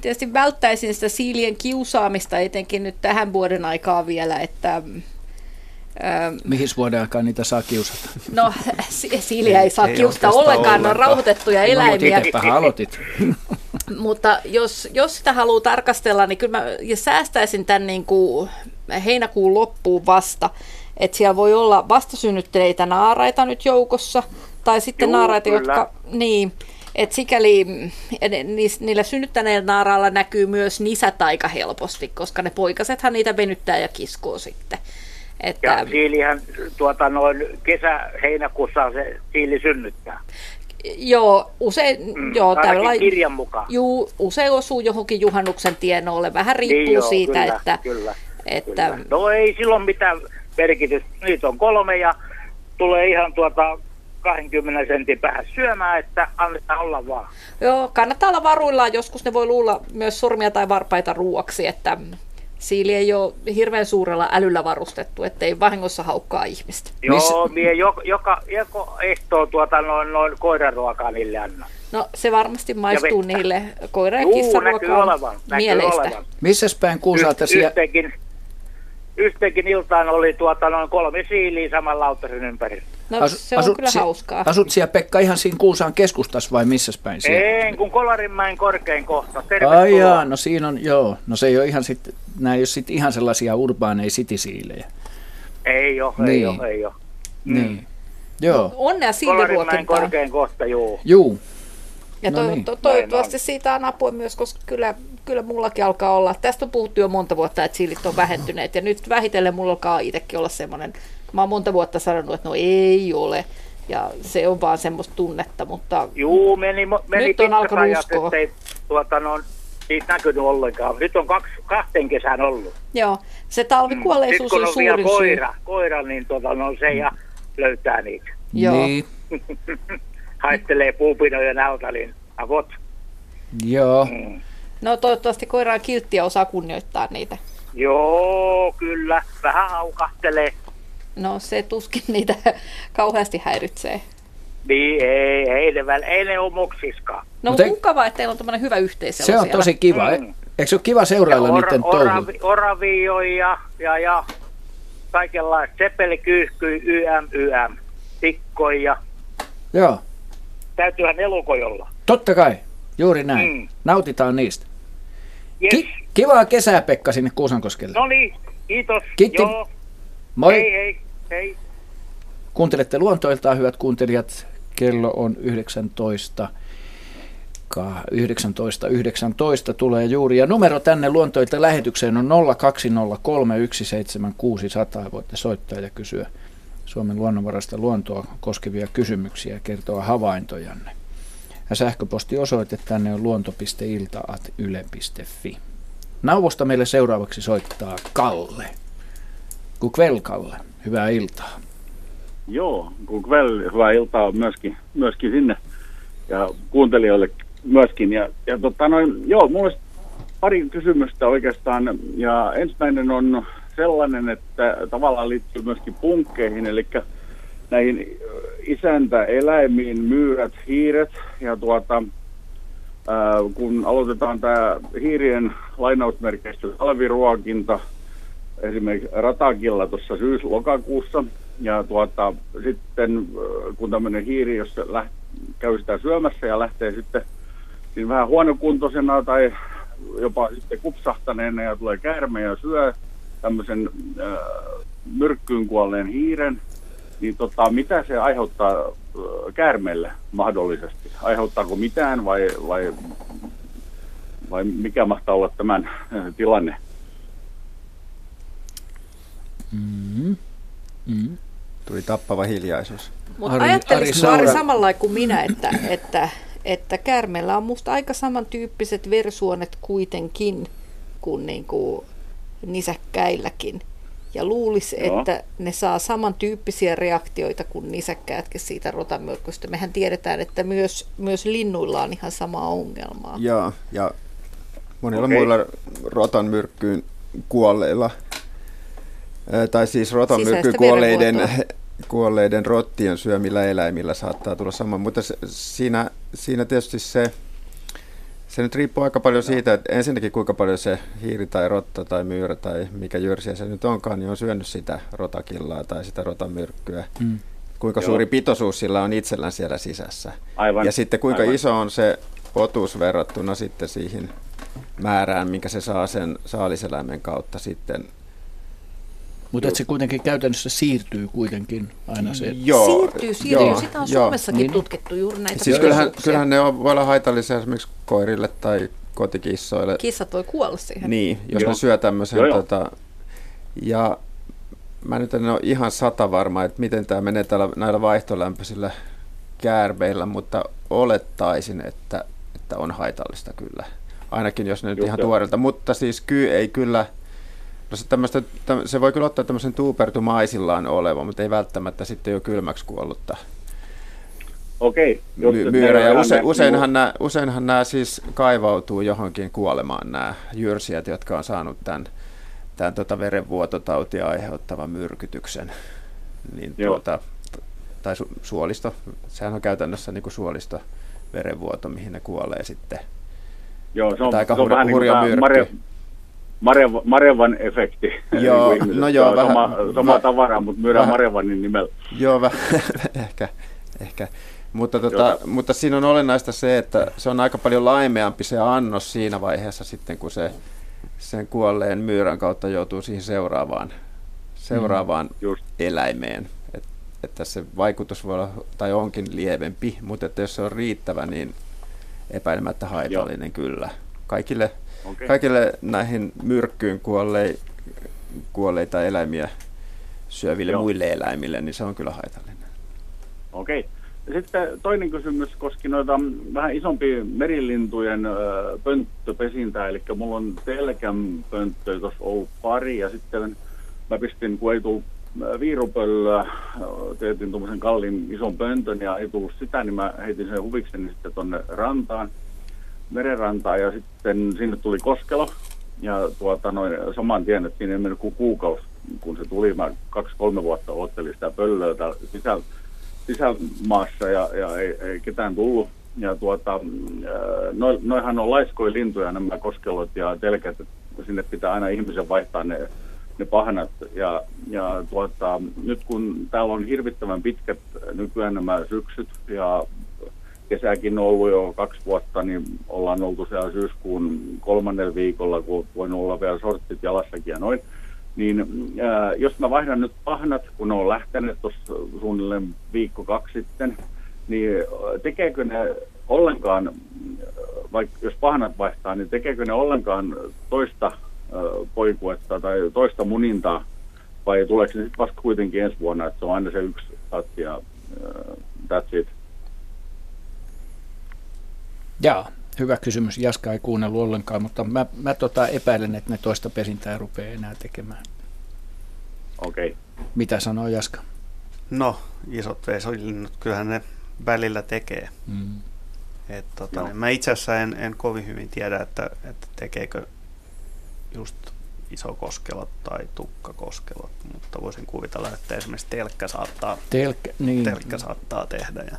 tietysti välttäisin sitä siilien kiusaamista etenkin nyt tähän vuoden aikaa vielä, että äm, Mihin vuoden aikaa niitä saa kiusata? No, si- siiliä ei saa Ei kiusata ollenkaan, ne on rauhoitettuja No, mutta eläimiä. itsepähän aloitit. [LAUGHS] Mutta jos, jos sitä haluaa tarkastella, niin kyllä mä ja säästäisin tämän niin kuin heinäkuun loppuun vasta. Että siellä voi olla vastasynnyttäneitä naaraita nyt joukossa, tai sitten Juu, naaraita, kyllä. jotka... Niin, että sikäli ni- ni- niillä synnyttäneillä naarailla näkyy myös nisät aika helposti, koska ne poikasethan niitä venyttää ja kiskoo sitten. Että, Ja siilihän tuota noin kesä-heinäkuussa se siili synnyttää. Joo, usein, Mm, joo, tällä kirjan mukaan. Juu, usein osuu johonkin juhannuksen tienoille. Vähän riippuu Niin joo, siitä, kyllä, että, kyllä, että kyllä. No ei silloin mitään merkitystä. Niitä on kolme ja tulee ihan tuota 20 sentin päähän syömään, että annetaan olla vaan. joo, kannattaa olla varuillaan. Joskus ne voi luulla myös sormia tai varpaita ruuaksi, että siili ei ole hirveän suurella älyllä varustettu, ettei vahingossa haukkaa ihmistä. Joo, mie joka, joka, joka ehtoo tuota noin, noin koiraruokaa niille anna. No se varmasti maistuu niille. Koira- ja Juu, näkyy kissaruoka on olevan, näkyy mieleistä. Missäs päin kuusaattesia? Yhteenkin, yhteenkin iltaan oli tuota noin kolme siiliä saman lautasen ympärillä. No se on kyllä si- hauskaa. Asut siellä Pekka ihan siinä Kuusaan keskustassa vai missäs päin siellä? En, kun Kolarinmäen korkein kohta. Ai Tervetuloa. jaa, no siinä on, joo. No se ei ole ihan sit, nämä ei ole sit ihan sellaisia urbaaneja city-siilejä. Ei ole, ei Niin. ole, ei ole. Niin. Joo. Onnea Kolarinmäen siiliruokintaan. korkein kohta, juu. Juu. Ja No to, niin. to, toivottavasti siitä on apua myös, koska kyllä, kyllä mullakin alkaa olla, tästä on puhuttu jo monta vuotta, että siilit on vähentyneet ja nyt vähitellen mulla alkaa itsekin olla semmoinen, mä oon monta vuotta sanonut, että no ei ole ja se on vaan semmoista tunnetta, mutta Juu, meni, meni Nyt on alkanut ajat, uskoa. ettei tuota, no, siitä näkynyt ollenkaan. Nyt on kaksi, kahteen kesän ollut. joo, se talvikuolleisuus Sitten on kun on vielä suurin syy. koira, koira, niin tuota, no, se ja löytää niitä. Joo. Niin. [LAUGHS] Haittelee puupinojen alta, niin avot. Joo. Mm. No toivottavasti koira on kiltti ja osaa kunnioittaa niitä. Joo, kyllä. Vähän haukahtelee. No se tuskin niitä [LAUGHS] kauheasti häiritsee. Niin, ei, ei ne, väl, ei ne ole moksiskaan. No Mut ei- mukavaa, että teillä on tämmöinen hyvä yhteisö Se on siellä. tosi kiva. Mm. Eikö se ole kiva seurailla niiden touhuja? oravi, oravioja ja, ja, ja kaikenlaista. Seppelikyhky, YM, YM, tikkoja. Joo. Täytyyhän elukoja olla. Totta kai. Juuri näin. Mm. Nautitaan niistä. Yes. Ki- kivaa kesää, Pekka, sinne Kuusankoskelle. No niin, kiitos. Kiitti. Joo, Moi. hei hei, hei. Kuuntelette luontoiltaan, hyvät kuuntelijat. Kello on 19. Ka- 19, 19 tulee juuri. Ja numero tänne luontoilta lähetykseen on 020317600. Voitte soittaa ja kysyä Suomen luonnonvarasta luontoa koskevia kysymyksiä ja kertoa havaintojanne. Ja sähköpostiosoite tänne on luonto.ilta.yle.fi. Nauvosta meille seuraavaksi soittaa Kalle. Kukvel Kalle, hyvää iltaa. Joo, kun kväll, hyvää iltaa myöskin, myöskin sinne ja kuuntelijoille myöskin. Ja, ja tota noin, joo, mulla olisi pari kysymystä oikeastaan. Ja ensimmäinen on sellainen, että tavallaan liittyy myöskin punkkeihin, eli näihin isäntäeläimiin, myyrät, hiiret. Ja tuota, ää, kun aloitetaan tämä hiirien lainausmerkeistä talviruokinta, esimerkiksi Ratakilla tuossa syys-lokakuussa. Ja tuota, sitten kun tämmöinen hiiri, jos se läht, käy sitä syömässä ja lähtee sitten siinä vähän huonokuntoisena tai jopa sitten kupsahtaneena ja tulee käärme ja syö tämmöisen äh, myrkkyyn kuolleen hiiren, niin tota, mitä se aiheuttaa käärmeelle mahdollisesti? Aiheuttaako mitään vai, vai, vai mikä mahtaa olla tämän äh, tilanne? Mm-hmm. Mm-hmm. Tuli tappava hiljaisuus. Mutta ajattelisitko Ari Ari samalla kuin minä, että, että, että käärmeellä on musta aika samantyyppiset versuonet kuitenkin kuin, niin kuin nisäkkäilläkin. Ja luulisi, Joo. että ne saa samantyyppisiä reaktioita kuin nisäkkäätkin siitä rotamyrkystä. Mehän tiedetään, että myös, myös linnuilla on ihan sama ongelmaa. Joo, ja monilla Okei. muilla rotan myrkkyyn kuolleilla, tai siis rotan Sisäistä myrkkyyn kuolleiden, verenvuotoa. [LAUGHS] kuolleiden rottien syömillä eläimillä saattaa tulla sama, mutta se, siinä, siinä tietysti se, se nyt riippuu aika paljon siitä, että ensinnäkin kuinka paljon se hiiri tai rotta tai myyrä tai mikä jyrsiä se nyt onkaan, niin on syönyt sitä rotakillaa tai sitä rotamyrkkyä. Mm. Kuinka Joo. suuri pitoisuus sillä on itsellään siellä sisässä. Aivan. Ja sitten kuinka aivan. iso on se otus verrattuna sitten siihen määrään, minkä se saa sen saaliseläimen kautta sitten. Mutta se kuitenkin käytännössä siirtyy kuitenkin aina se. Joo, siirtyy, siirtyy. joo, Sitä on joo. Suomessakin Niin. tutkittu juuri näitä Siis kyllähän, kyllähän ne on, voi olla haitallisia esimerkiksi koirille tai kotikissoille. Kissat voi kuolla siihen. Niin, jos Joo. ne syö tämmöisen. Joo, joo. Tota, ja mä nyt en ole ihan sata varma, että miten tämä menee täällä, näillä vaihtolämpöisillä käärmeillä, mutta olettaisin, että, että on haitallista kyllä. Ainakin jos ne nyt ihan tuoreelta, mutta siis kyy ei kyllä, no se, tämmöistä, se voi kyllä ottaa tämmöisen tuupertumaisillaan oleva, mutta ei välttämättä sitten jo kylmäksi kuollutta Okei. My, myyrä. Ja use, useinhan, nämä, useinhan nämä siis kaivautuu johonkin kuolemaan nämä jyrsijät, jotka on saanut tämän, tämän tota verenvuototautia aiheuttavan myrkytyksen. Niin tuota, tai su, suolisto, sehän on käytännössä niin kuin suolisto verenvuoto, mihin ne kuolee sitten. Joo, se on, aika se on vähän hurja niin kuin Mareva, Marevan efekti. Joo, niin no joo, vähän. Sama, sama tavara, mutta myydään Marevanin nimellä. Joo, vähän, [LAUGHS] ehkä, ehkä. Mutta, tota, mutta siinä on olennaista se, että se on aika paljon laimeampi se annos siinä vaiheessa sitten, kun se sen kuolleen myyrän kautta joutuu siihen seuraavaan, seuraavaan mm, eläimeen. Et, että se vaikutus voi olla, tai onkin lievempi, mutta että jos se on riittävä, niin epäilemättä haitallinen Joo. kyllä. Kaikille, okay. kaikille näihin myrkkyyn kuolle, kuolleita eläimiä syöville Joo. muille eläimille, niin se on kyllä haitallinen. Okei. Okay. Sitten toinen kysymys koski noita vähän isompi merilintujen pönttöpesintää, eli mulla on telkän pönttöä tuossa ollut pari, ja sitten mä pistin, kun ei tullut viirupöllöä, teetin tuommoisen kallin ison pöntön, ja ei tullut sitä, niin mä heitin sen huvikseni sitten tonne rantaan, merenrantaan, ja sitten sinne tuli koskelo, ja tuota, noin, saman tien, että siinä ei mennyt kuin kuukausi, kun se tuli, mä kaksi-kolme vuotta ottelin sitä pöllöä sisällä, sisämaassa ja, ja ei, ei ketään tullut. Ja tuota, no, noihan on laiskoja lintuja nämä koskelot ja telkät, sinne pitää aina ihmisen vaihtaa ne, ne pahnat. Ja, ja tuota, nyt kun täällä on hirvittävän pitkät nykyään nämä syksyt ja kesäkin ollut jo kaksi vuotta, niin ollaan oltu siellä syyskuun kolmannella viikolla, kun voin olla vielä sorttit jalassakin ja noin niin ää, jos mä vaihdan nyt pahnat, kun ne on lähtenyt tuossa suunnilleen viikko kaksi sitten, niin tekeekö ne ollenkaan, vaikka jos pahnat vaihtaa, niin tekeekö ne ollenkaan toista ää, poikuetta tai toista munintaa, vai tuleeko se sitten vasta kuitenkin ensi vuonna, että se on aina se yksi tatsi ja ää, that's it? Jaa, hyvä kysymys. Jaska ei kuunnellut ollenkaan, mutta mä, mä tota epäilen, että ne toista pesintää ei rupea enää tekemään. Okei. Okay. Mitä sanoo Jaska? No, isot veisolinnut, kyllähän ne välillä tekee. Mm. Et, tota, mä itse asiassa en, en kovin hyvin tiedä, että, että tekeekö just isokoskelot tai tukkakoskelot, mutta voisin kuvitella, että esimerkiksi telkkä saattaa, telkkä, niin. telkkä saattaa tehdä. Ja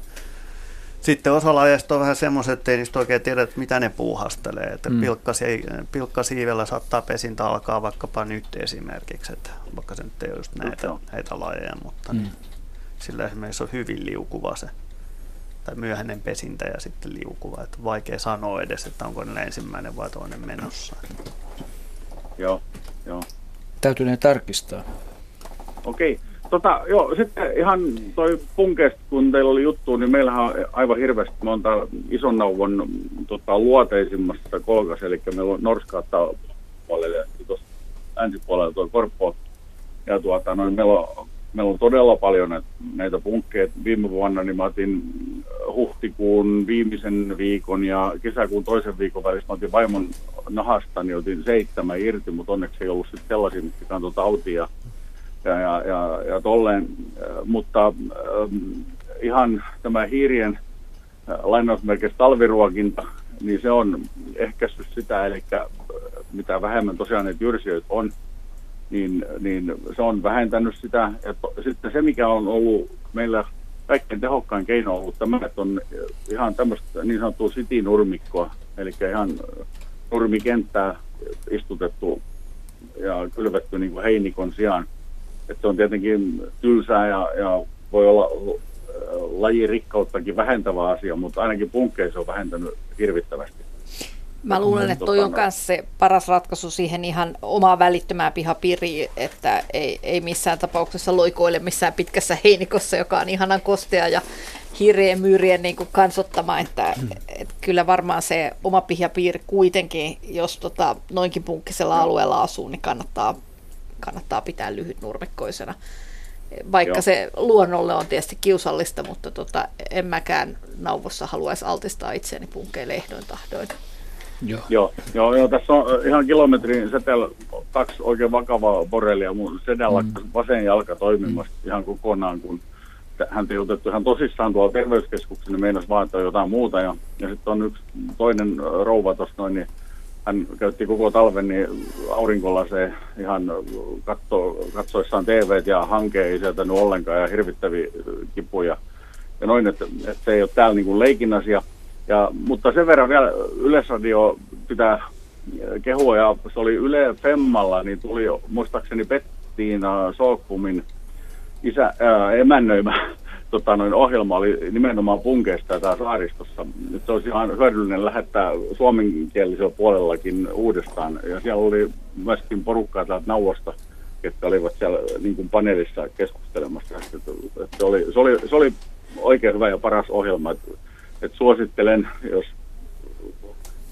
sitten osa lajeista on vähän semmoiset, että ei niistä oikein tiedä, että mitä ne puuhastelee. Että mm. pilkkasi, pilkkasiivellä saattaa pesintä alkaa vaikkapa nyt esimerkiksi, että vaikka se nyt ei ole just näitä, näitä lajeja, mutta mm. niin, sillä esimerkiksi on hyvin liukuva se tai myöhäinen pesintä ja sitten liukuva. Että vaikea sanoa edes, että onko ne ensimmäinen vai toinen menossa. Joo, joo. Täytyy ne tarkistaa. Okei. Okay. Tota, joo, sitten ihan toi punkeesta, kun teillä oli juttu, niin meillähän on aivan hirveästi monta ison nauvon tota, luoteisimmassa kolkas, eli meillä on Norskaatta puolelle ja tuossa länsipuolella tuo Korppo. Ja tuota, noin, meillä, on, meillä on todella paljon näitä, näitä punkkeja. Viime vuonna niin mä otin huhtikuun viimeisen viikon ja kesäkuun toisen viikon välissä mä otin vaimon nahasta, niin otin seitsemän irti, mutta onneksi ei ollut sitten sellaisia, mitkä kantoi tautia ja, ja, ja, ja tolleen. Mutta ähm, ihan tämä hiirien lainausmerkeissä talviruokinta, niin se on ehkäissyt sitä, eli mitä vähemmän tosiaan ne jyrsijöitä on, niin, niin se on vähentänyt sitä. Ja to, sitten se, mikä on ollut meillä kaikkein tehokkain keino on ollut tämä, että on ihan tämmöistä niin sanottua sitinurmikkoa, eli ihan nurmikenttää istutettu ja kylvetty niin kuin heinikon sijaan että se on tietenkin tylsää ja, ja voi olla äh, lajirikkauttakin vähentävä asia, mutta ainakin punkkeissa on vähentänyt hirvittävästi. Mä luulen, että toi on myös se paras ratkaisu siihen ihan omaa välittömään pihapiiriin, että ei, ei missään tapauksessa loikoile missään pitkässä heinikossa, joka on ihanan kostea ja hirreen myyrien niin kuin kansottama, että, hmm. että kyllä varmaan se oma pihapiiri kuitenkin, jos tota, noinkin punkkisella alueella asuu, niin kannattaa kannattaa pitää lyhyt nurmikkoisena. Vaikka Joo. se luonnolle on tietysti kiusallista, mutta tota, en mäkään nauvossa haluaisi altistaa itseäni punkeille ehdoin tahdoin. Joo. Joo, joo, joo, tässä on äh, ihan kilometrin setel kaksi oikein vakavaa borrelia. Mun sedän lakkas vasen jalka toimimasta ihan kokonaan, kun häntä ei otettu ihan tosissaan tuolla terveyskeskuksen, niin meinasi vaan, että on jotain muuta. Ja, ja sitten on yksi toinen äh, rouva tuossa noin, niin hän käytti koko talven niin aurinkolaseen ihan katso, katsoissaan TV ja hanke ei sieltä nyt ollenkaan ja hirvittäviä kipuja ja noin, että, että se ei ole täällä niin kuin leikin asia. Ja, mutta sen verran vielä Yleisradio pitää kehua, ja se oli Yle Femmalla, niin tuli muistaakseni Pettiina Sookkumin isä, ää, emännöimä tota, noin ohjelma oli nimenomaan punkeista tää saaristossa. Nyt se olisi ihan hyödyllinen lähettää suomenkielisellä puolellakin uudestaan. Ja siellä oli myöskin porukkaa täältä Nauvosta, ketkä olivat siellä niin kuin paneelissa keskustelemassa. Että, että se, oli, se, oli, se oli oikein hyvä ja paras ohjelma. Että, että suosittelen, jos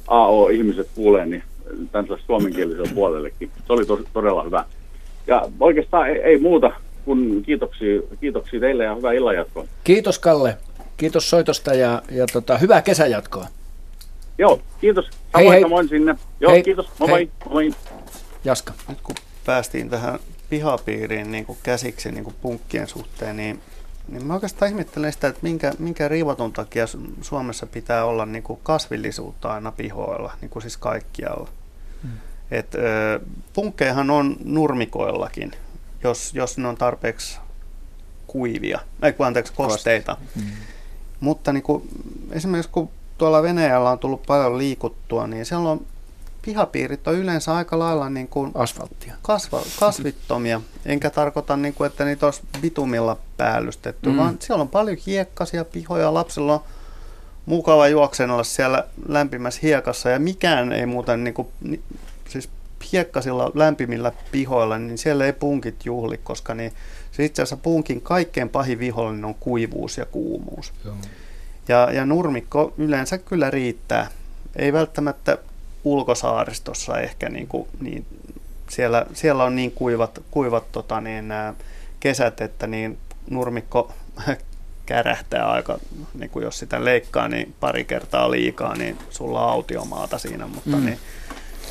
AO-ihmiset kuulee, niin tällaisella suomenkielisellä puolellekin. Se oli tos, todella hyvä. Ja oikeastaan ei, ei muuta kuin kiitoksia, kiitoksia teille ja hyvää illanjatkoa. Kiitos Kalle. Kiitos soitosta ja, ja tota, hyvää kesäjatkoa. Joo, kiitos. Hei, Samoin hei. samoin sinne. Joo, Hei. kiitos. Moi Hei. moi. moi. Jaska. Nyt kun päästiin tähän pihapiiriin niin kuin käsiksi niin kuin punkkien suhteen, niin, niin mä oikeastaan ihmettelen sitä, että minkä, minkä riivatun takia Su- Suomessa pitää olla niin kuin kasvillisuutta aina pihoilla, niin kuin siis kaikkialla. Mm. Et, ö, punkkejahan on nurmikoillakin, jos, jos ne on tarpeeksi kuivia, ei kun anteeksi, kosteita. Mm. Mutta niin kuin, esimerkiksi kun tuolla Venäjällä on tullut paljon liikuttua, niin siellä on pihapiirit on yleensä aika lailla niin kuin Asfalttia. kasva, kasvittomia. Enkä tarkoita, niin kuin, että niitä olisi bitumilla päällystetty, Mm. vaan siellä on paljon hiekkaisia pihoja. Lapsilla on mukava juoksenella siellä lämpimässä hiekassa ja mikään ei muuten, niin kuin, siis hiekkasilla lämpimillä pihoilla, niin siellä ei punkit juhli, koska niin, se itse asiassa punkin kaikkein pahin vihollinen on kuivuus ja kuumuus. Joo. Ja, ja nurmikko yleensä kyllä riittää. Ei välttämättä ulkosaaristossa ehkä, niin kuin, niin siellä, siellä on niin kuivat, kuivat tota, niin, kesät, että niin nurmikko [LAUGHS] kärähtää aika, niin kuin jos sitä leikkaa, niin pari kertaa liikaa, niin sulla on autiomaata siinä, mutta mm. niin,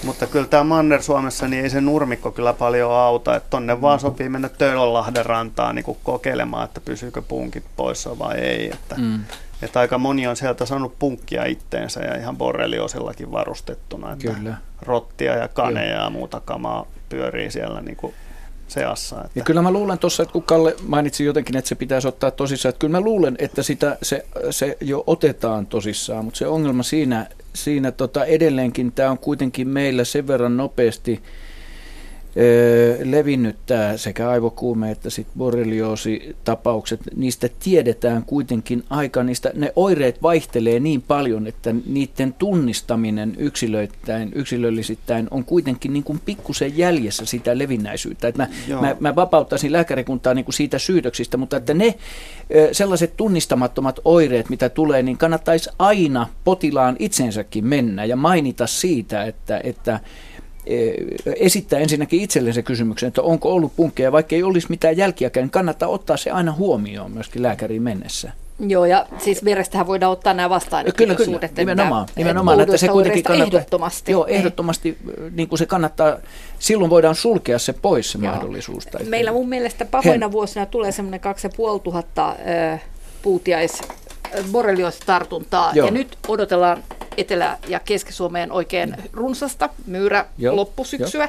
mutta kyllä tämä Manner-Suomessa, niin ei se nurmikko kyllä paljon auta, että tonne vaan sopii mennä Töölönlahden rantaan niin kuin kokeilemaan, että pysyykö punkit poissa vai ei. Että, Mm. että aika moni on sieltä saanut punkkia itteensä ja ihan borreliosillakin varustettuna. Että Kyllä. Rottia ja kaneja ja muuta kamaa pyörii siellä niin kuin seassa. Että Ja kyllä mä luulen tuossa, että kun Kalle mainitsi jotenkin, että se pitäisi ottaa tosissaan, että kyllä mä luulen, että sitä, se, se jo otetaan tosissaan, mutta se ongelma siinä, siinä tota edelleenkin, tämä on kuitenkin meillä sen verran nopeasti levinnyt tämä sekä aivokuume että sit borrelioositapaukset, niistä tiedetään kuitenkin aika, niistä ne oireet vaihtelee niin paljon, että niiden tunnistaminen yksilöittäin, yksilöllisittäin on kuitenkin niin kuin pikkusen jäljessä sitä levinnäisyyttä. Että mä, Joo. mä, mä vapauttaisin lääkärikuntaa niin kuin siitä syytöksistä, mutta että ne sellaiset tunnistamattomat oireet, mitä tulee, niin kannattaisi aina potilaan itsensäkin mennä ja mainita siitä, että, että esittää ensinnäkin itselleen se kysymyksen, että onko ollut punkkeja, vaikka ei olisi mitään jälkiäkään, niin kannattaa ottaa se aina huomioon myöskin lääkäriin mennessä. Joo, ja siis verestähän voidaan ottaa nämä vastaan. Kyllä, kyllä, nimenomaan, nimenomaan että se kuitenkin kannattaa, Ehdottomasti. Joo, ehdottomasti, niin kuin se kannattaa, silloin voidaan sulkea se pois se mahdollisuus. Tai Meillä mun mielestä pahoina vuosina tulee semmoinen 2500 ö, puutiais borrelioositartuntaa. Joo. Ja nyt odotellaan Etelä- ja Keski-Suomeen oikein runsasta myyrä Joo, loppusyksyä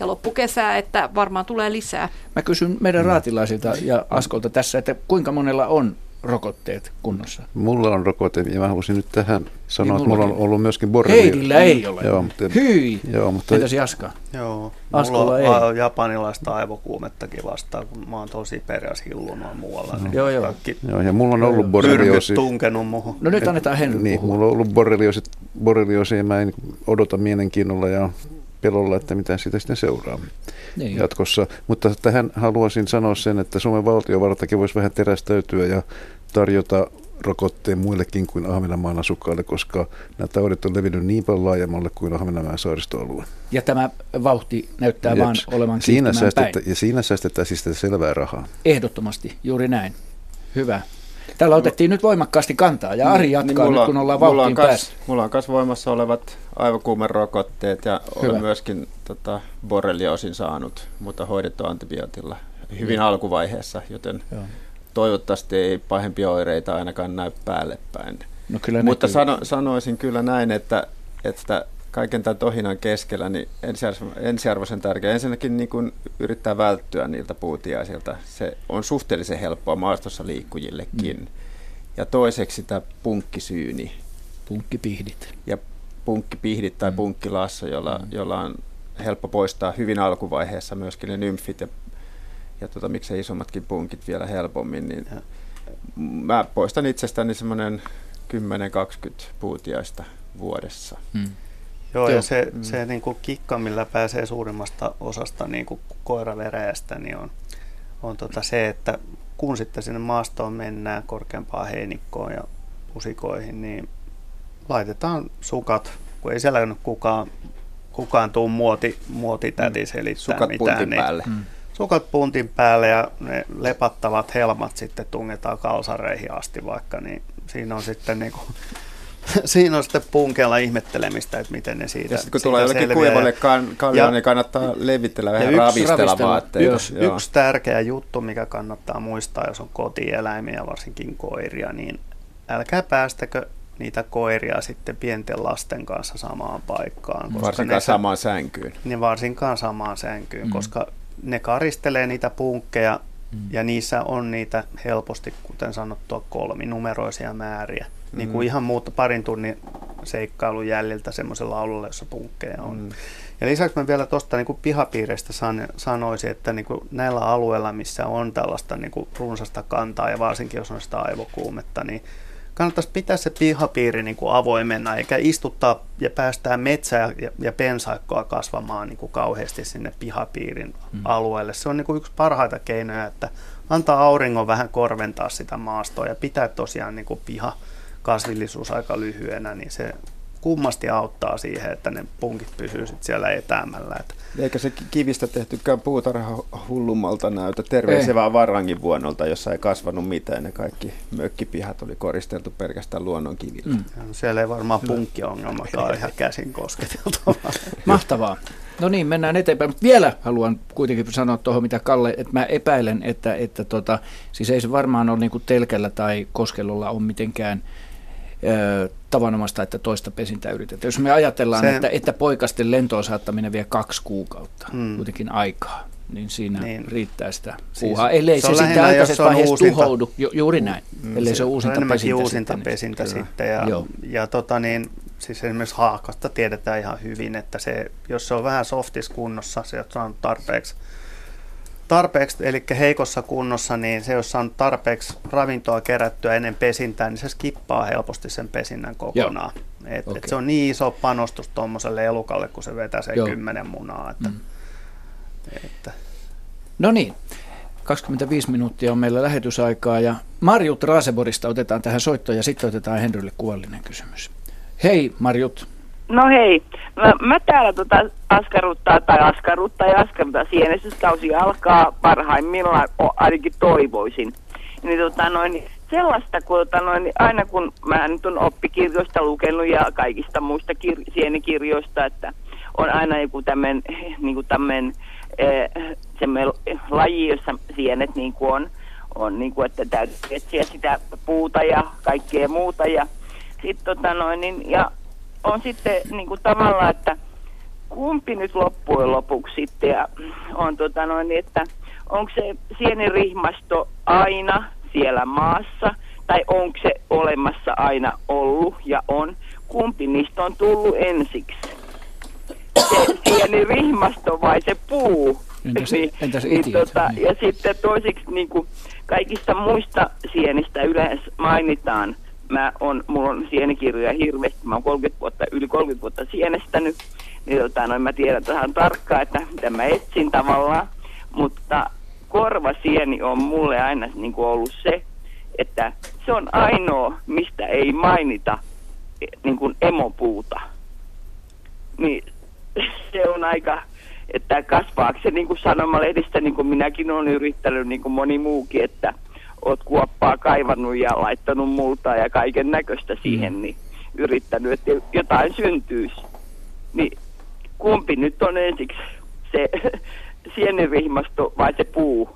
ja loppukesää, että varmaan tulee lisää. Mä kysyn meidän raatilaisilta ja Askolta tässä, että kuinka monella on rokotteet kunnossa? Mulla on rokote ja mä haluaisin nyt tähän sanoa, Niin että mulla on ollut myöskin borrelio. Heidillä ei ole. Joo, mutta, Hyi! joo, mutta Entäs Jaska? Joo, Askolla mulla ei. on a- japanilaista aivokuumettakin vastaan, kun mä oon tosi peräs hillunut muualla. Niin Joo, joo. kaikki joo, ja mulla on ollut borrelioosi. tunkenut muuhun. No nyt annetaan Henry Niin, mulla on ollut borrelioosi, borrelioosi ja mä en odota mielenkiinnolla ja pelolla, että mitä siitä sitten seuraa Niin. jatkossa. Mutta tähän haluaisin sanoa sen, että Suomen valtiovaltakin voisi vähän terästäytyä ja tarjota rokotteen muillekin kuin Ahvenanmaan asukkaille, koska nämä taudit on levinnyt niin paljon laajemmalle kuin Ahvenanmaan saaristoalue. Ja tämä vauhti näyttää vaan olevan siinä säästettä, päin. Ja siinä säästetään siis selvää rahaa. Ehdottomasti, juuri näin. Hyvä. Täällä otettiin nyt voimakkaasti kantaa ja Ari jatkaa niin mulla, nyt, kun ollaan vauhtiin päässä. Mulla on myös voimassa olevat aivokuumerokotteet ja Hyvä. olen myöskin tota, borrelioosin saanut, mutta hoidettu antibiootilla hyvin ja. alkuvaiheessa, joten Joo. toivottavasti ei pahempia oireita ainakaan näy päälle päin. No kyllä mutta sano, sanoisin kyllä näin, että, että kaiken tämän tohinan keskellä niin ensiarvoisen tärkeää. Ensinnäkin niin kuin yrittää välttyä niiltä puutiaisilta. Se on suhteellisen helppoa maastossa liikkujillekin. Mm. Ja toiseksi tämä punkkisyyni. Punkkipihdit. Ja punkkipihdit tai mm. punkkilasso, jolla, mm. jolla on helppo poistaa hyvin alkuvaiheessa myöskin ne nymfit ja, ja tota, miksei isommatkin punkit vielä helpommin. Niin ja. Mä poistan itsestäni semmoinen 10-20 puutiaista vuodessa. Mm. Joo, ja se, mm. se niin kuin kikka, millä pääsee suurimmasta osasta niin kuin koiraveräjästä, niin on, on tota se, että kun sitten sinne maastoon mennään korkeampaan heinikkoon ja pusikoihin, niin laitetaan sukat, kun ei siellä ole kukaan, kukaan tuu muoti, muotitäti mm. selittää sukat mitään. Puntin niin päälle. Mm. Sukat puntin päälle ja ne lepattavat helmat sitten tungetaan kalsareihin asti vaikka, niin siinä on sitten niin kuin [LAUGHS] siinä on sitten punkella ihmettelemistä, että miten ne siitä Ja sitten kun tulee jollekin kuivalle kallioon, niin kannattaa levitellä vähän ravistella vaatteita. Yksi, yksi tärkeä juttu, mikä kannattaa muistaa, jos on kotieläimiä, varsinkin koiria, niin älkää päästäkö niitä koiria sitten pienten lasten kanssa samaan paikkaan. Koska varsinkaan ne, samaan sänkyyn. Niin varsinkaan samaan sänkyyn, mm. koska ne karistelee niitä punkkeja mm. ja niissä on niitä helposti, kuten sanottua, kolminumeroisia määriä. Mm. Niin kuin ihan muuta parin tunnin seikkailun jäljiltä semmoisella alueella, jossa punkkeja on. Mm. Ja lisäksi mä vielä tuosta niin pihapiireistä san, sanoisin, että niin kuin näillä alueilla, missä on tällaista niin kuin runsasta kantaa ja varsinkin jos on sitä aivokuumetta, niin kannattaisi pitää se pihapiiri niin kuin avoimena, eikä istuttaa ja päästää metsää ja, ja pensaikkoa kasvamaan niin kuin kauheasti sinne pihapiirin mm. alueelle. Se on niin kuin yksi parhaita keinoja, että antaa auringon vähän korventaa sitä maastoa ja pitää tosiaan niin kuin piha kasvillisuus aika lyhyenä, niin se kummasti auttaa siihen, että ne punkit pysyy sit siellä etäämällä. Että Eikä se kivistä tehtykään puutarha hullummalta näytä. Terveisiä vaan Varangin vuonnolta, jossa ei kasvanut mitään. Ne kaikki mökkipihat oli koristeltu pelkästään luonnonkivillä. Mm. Siellä ei varmaan punkkiongelmakaan ihan käsin kosketeltu. [LAUGHS] Mahtavaa. No niin, mennään eteenpäin. Mutta vielä haluan kuitenkin sanoa tuohon, mitä Kalle, että mä epäilen, että, että tota, siis ei se varmaan ole niin kuin telkällä tai koskelolla on mitenkään tavanomaista, että toista pesintää yritetään. Jos me ajatellaan, se, että, että poikasten lentoon saattaminen vie kaksi kuukautta hmm. kuitenkin aikaa, niin siinä niin. riittää sitä siis puuhaa, siis, ellei se, se sitten aikaisessa vaiheessa uusinta, tuhoudu. Ju, juuri näin, mm, ellei se, se uusinta pesintä. uusinta sitten, pesintä kyllä. sitten. Ja, Joo. ja tota niin, siis esimerkiksi haakasta tiedetään ihan hyvin, että se, jos se on vähän softis kunnossa, se on tarpeeksi tarpeeksi, eli heikossa kunnossa, niin se, jos on tarpeeksi ravintoa kerättyä ennen pesintää, niin se skippaa helposti sen pesinnän kokonaan. Et, okay. et se on niin iso panostus tuommoiselle elukalle, kun se vetää sen Joo. kymmenen munaa. Että, mm. että. No niin, 25 minuuttia on meillä lähetysaikaa ja Marjut Raseborista otetaan tähän soittoon ja sitten otetaan Henrylle kuvallinen kysymys. Hei Marjut. No hei, mä, mä täällä tota askarruttaa tai askarruttaa ja askarruttaa sienestyskäusi alkaa parhaimmillaan, ainakin toivoisin. Niin, tota noin, sellaista, kun tota noin, aina kun mä nyt on oppikirjoista lukenut ja kaikista muista kir- sienikirjoista, että on aina joku tämmöinen niin tämmönen, eh, laji, jossa sienet niin kuin on, on niin kuin, että täytyy etsiä sitä puuta ja kaikkea muuta. Ja, sit, tota noin, niin, ja on sitten niin kuin tavallaan, että kumpi nyt loppujen lopuksi sitten ja on tota noin, että onko se sienirihmasto aina siellä maassa tai onko se olemassa aina ollut ja on, kumpi niistä on tullut ensiksi? Se sienirihmasto vai se puu? Entäs, niin, entäs niin, tota, niin. Ja sitten toisiksi niin kuin kaikista muista sienistä yleensä mainitaan – mä on, mulla on sienikirjoja hirveästi, mä oon 30 vuotta, yli 30 vuotta sienestänyt, niin tota, noin mä tiedän tähän tarkkaan, että mitä mä etsin tavallaan, mutta korvasieni on mulle aina niin kuin ollut se, että se on ainoa, mistä ei mainita niin kuin emopuuta. Niin [LAUGHS] se on aika, että kasvaako se niin kuin sanomalehdistä, niin kuin minäkin olen yrittänyt, niin kuin moni muukin, että oot kuoppaa kaivannut ja laittanut multaa ja kaiken näköistä siihen, niin yrittänyt, että jotain syntyisi. Niin kumpi nyt on ensiksi, se [LAUGHS] sienirihmasto vai se puu?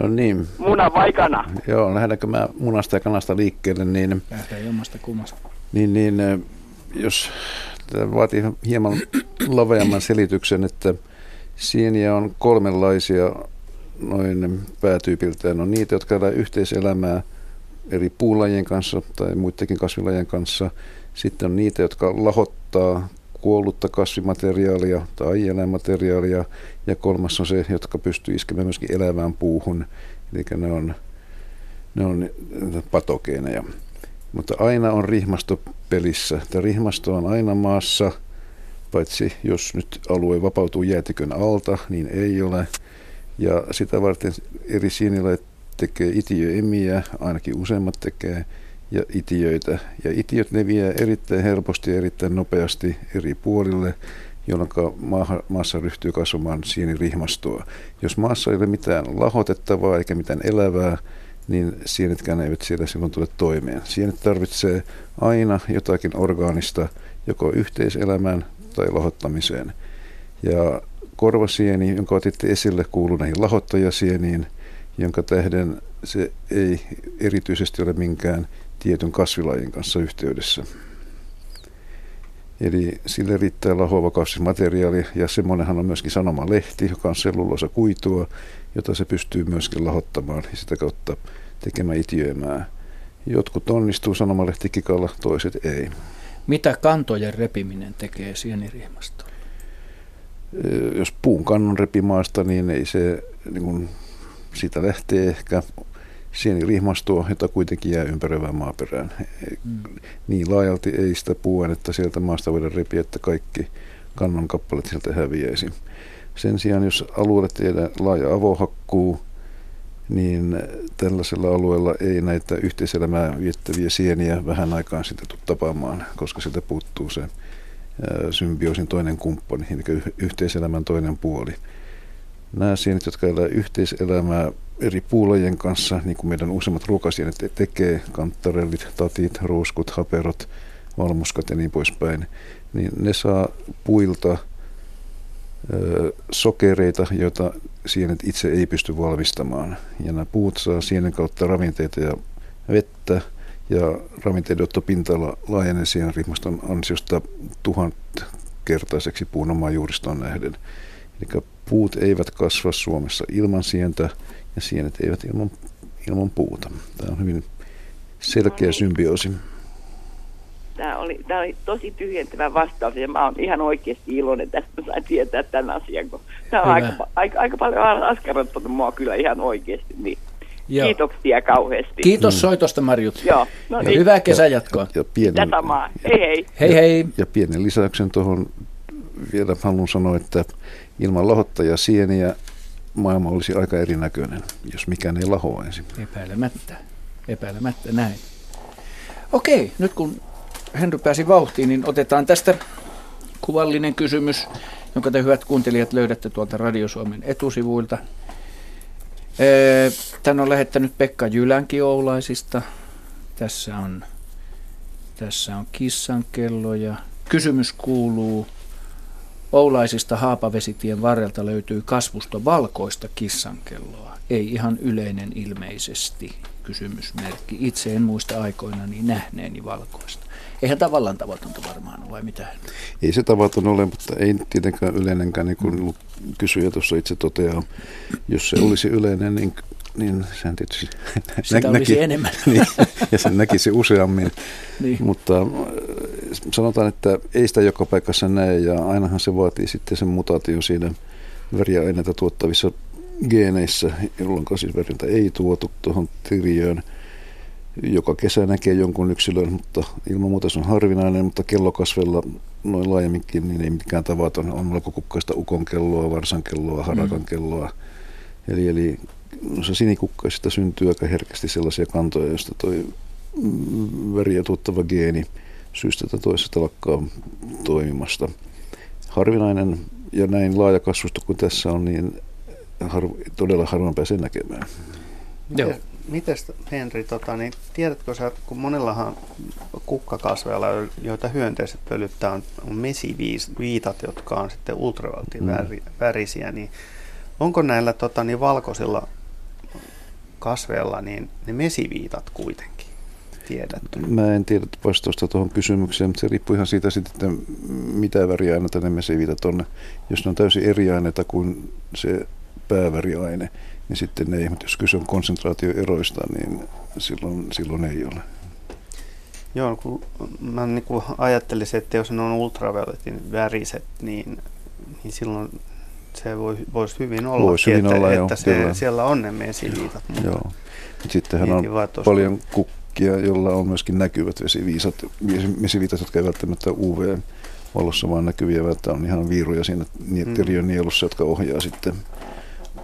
No niin. Muna vai kana? Joo, lähdetäänkö mä munasta ja kanasta liikkeelle, niin, Lähdetään jommasta kummasta. niin, niin eh, jos tämä vaatii hieman laveamman selityksen, että sieniä on kolmenlaisia noin päätyypiltään. On niitä, jotka elää yhteiselämää eri puulajien kanssa tai muidenkin kasvilajien kanssa. Sitten on niitä, jotka lahottaa kuollutta kasvimateriaalia tai eläinmateriaalia. Ja kolmas on se, jotka pystyy iskemään myöskin elävään puuhun. Eli ne on, ne on patogeeneja. Mutta aina on rihmasto pelissä. Tämä rihmasto on aina maassa, paitsi jos nyt alue vapautuu jäätikön alta, niin ei ole. Ja sitä varten eri sienilajit tekee itiöemiä, ainakin useimmat tekee, ja itiöitä. Ja itiöt leviää erittäin helposti ja erittäin nopeasti eri puolille, jolloin maassa ryhtyy kasvamaan sienirihmastoa. Jos maassa ei ole mitään lahotettavaa eikä mitään elävää, niin sienetkään eivät siellä silloin tule toimeen. Sienet tarvitsee aina jotakin orgaanista, joko yhteiselämään tai lahottamiseen. Ja korvasieni, jonka otitte esille, kuuluu näihin lahottajasieniin, jonka tähden se ei erityisesti ole minkään tietyn kasvilajin kanssa yhteydessä. Eli sille riittää lahoava kasvimateriaali ja semmoinenhan on myöskin sanomalehti, joka on sellulosa kuitua, jota se pystyy myöskin lahottamaan ja sitä kautta tekemään itiöimää. Jotkut onnistuu sanomalehtikikalla, toiset ei. Mitä kantojen repiminen tekee sienirihmastoon? Jos puun kannon repimaasta, niin ei se, niin kun, siitä lähtee ehkä sienirihmastoa, jota kuitenkin jää ympäröivään maaperään. Mm. Niin laajalti ei sitä puuainetta sieltä maasta voida repiä, että kaikki kannon kappaleet sieltä häviäisi. Sen sijaan, jos alueelle tehdään laaja avohakkuu, niin tällaisella alueella ei näitä yhteiselämää viettäviä sieniä vähän aikaan sitten tule tapaamaan, koska sieltä puuttuu se symbioosin toinen kumppani, eli yhteiselämän toinen puoli. Nämä sienet, jotka elää yhteiselämää eri puulajien kanssa, niin kuin meidän useimmat ruokasienet tekee, kanttarellit, tatit, ruuskut, haperot, valmuskat ja niin poispäin, niin ne saa puilta sokereita, joita sienet itse ei pysty valmistamaan. Ja nämä puut saa sienen kautta ravinteita ja vettä, ja ravinteiden ottopinta-ala laajenee sienrihmaston ansiosta tuhantkertaiseksi puun omaan juuristoon nähden. Eli puut eivät kasva Suomessa ilman sientä ja sienet eivät ilman, ilman puuta. Tämä on hyvin selkeä symbioosi. Tämä oli, tämä oli tosi tyhjentävä vastaus ja mä oon ihan oikeasti iloinen tästä, mä sain tietää tämän asian, kun tämä on aika, aika, aika paljon askarruttanut mua kyllä ihan oikeasti. Niin. Joo. Kiitoksia kauheasti. Kiitos mm. soitosta, Marjut. Joo, no niin. Hyvää kesänjatkoa. Ja, ja pienen, samaa. Hei hei. Hei hei. Ja, ja pienen lisäyksen tuohon vielä haluan sanoa, että ilman lahottaja sieniä maailma olisi aika erinäköinen, jos mikään ei lahoaisi. Epäilemättä. Epäilemättä näin. Okei, nyt kun Henry pääsi vauhtiin, niin otetaan tästä kuvallinen kysymys, jonka te hyvät kuuntelijat löydätte tuolta Radio Suomen etusivuilta. Tän on lähettänyt Pekka Jylänki Oulaisista. Tässä on, tässä on kissankello ja kysymys kuuluu, Oulaisista Haapavesitien varrelta löytyy kasvusto valkoista kissankelloa. Ei ihan yleinen ilmeisesti kysymysmerkki. Itse en muista aikoina niin nähneeni valkoista. Eihän tavallaan tavatonta varmaan ole, vai mitä? Ei se tavaton ole, mutta ei tietenkään yleinenkään, niin kuin kysyjä tuossa itse toteaa. Jos se olisi yleinen, niin niin sehän tietysti Sitä näki, olisi enemmän. [LAUGHS] Niin, ja sen näkisi useammin. niin. Mutta äh, sanotaan, että ei sitä joka paikassa näe ja ainahan se vaatii sitten sen mutaatio siinä väriaineita tuottavissa geeneissä, jolloin siis värintä ei tuotu tuohon tiriöön. Joka kesä näkee jonkun yksilön, mutta ilman muuta se on harvinainen, mutta kellokasvella noin laajemminkin, niin ei mikään tavaton. On melko kukkaista ukon kelloa, varsan kelloa, harakan mm. kelloa. Eli, eli se sinikukkaisista syntyy aika herkästi sellaisia kantoja, joista toi väriä tuottava geeni syystä tai toisesta lakkaa toimimasta. Harvinainen ja näin laaja kasvusto kuin tässä on, niin harv, todella harvoin pääsee näkemään. Joo. Mites Henri, tota, niin tiedätkö sä, kun monellahan kukkakasveilla, joita hyönteiset pölyttää, on, on mesiviitat, jotka on sitten ultraviolettivärisiä, niin onko näillä tota, niin valkoisilla kasveilla niin ne mesiviitat kuitenkin? Tiedätkö? Mä en tiedä vastausta tuohon kysymykseen, mutta se riippuu ihan siitä sitten, että mitä väriaineita ne mesiviitat on. Jos ne on täysin eri aineita kuin se pääväriaine, niin sitten ne, mutta jos kyse on konsentraatioeroista, niin silloin, silloin ei ole. Joo, kun mä niin kuin ajattelisin, että jos ne on ultravioletin väriset, niin, niin silloin se voi, voisi hyvin olla, voisi hyvin että, olla että jo, se, kyllä. siellä on ne mesiliitat. Mutta Joo. Mut Sittenhän on paljon kukkia, joilla on myöskin näkyvät vesiviisat, vesiviitat, jotka ei välttämättä UV-valossa vaan näkyviä, että on ihan viiruja siinä Mm. mm. nielussa, jotka ohjaa sitten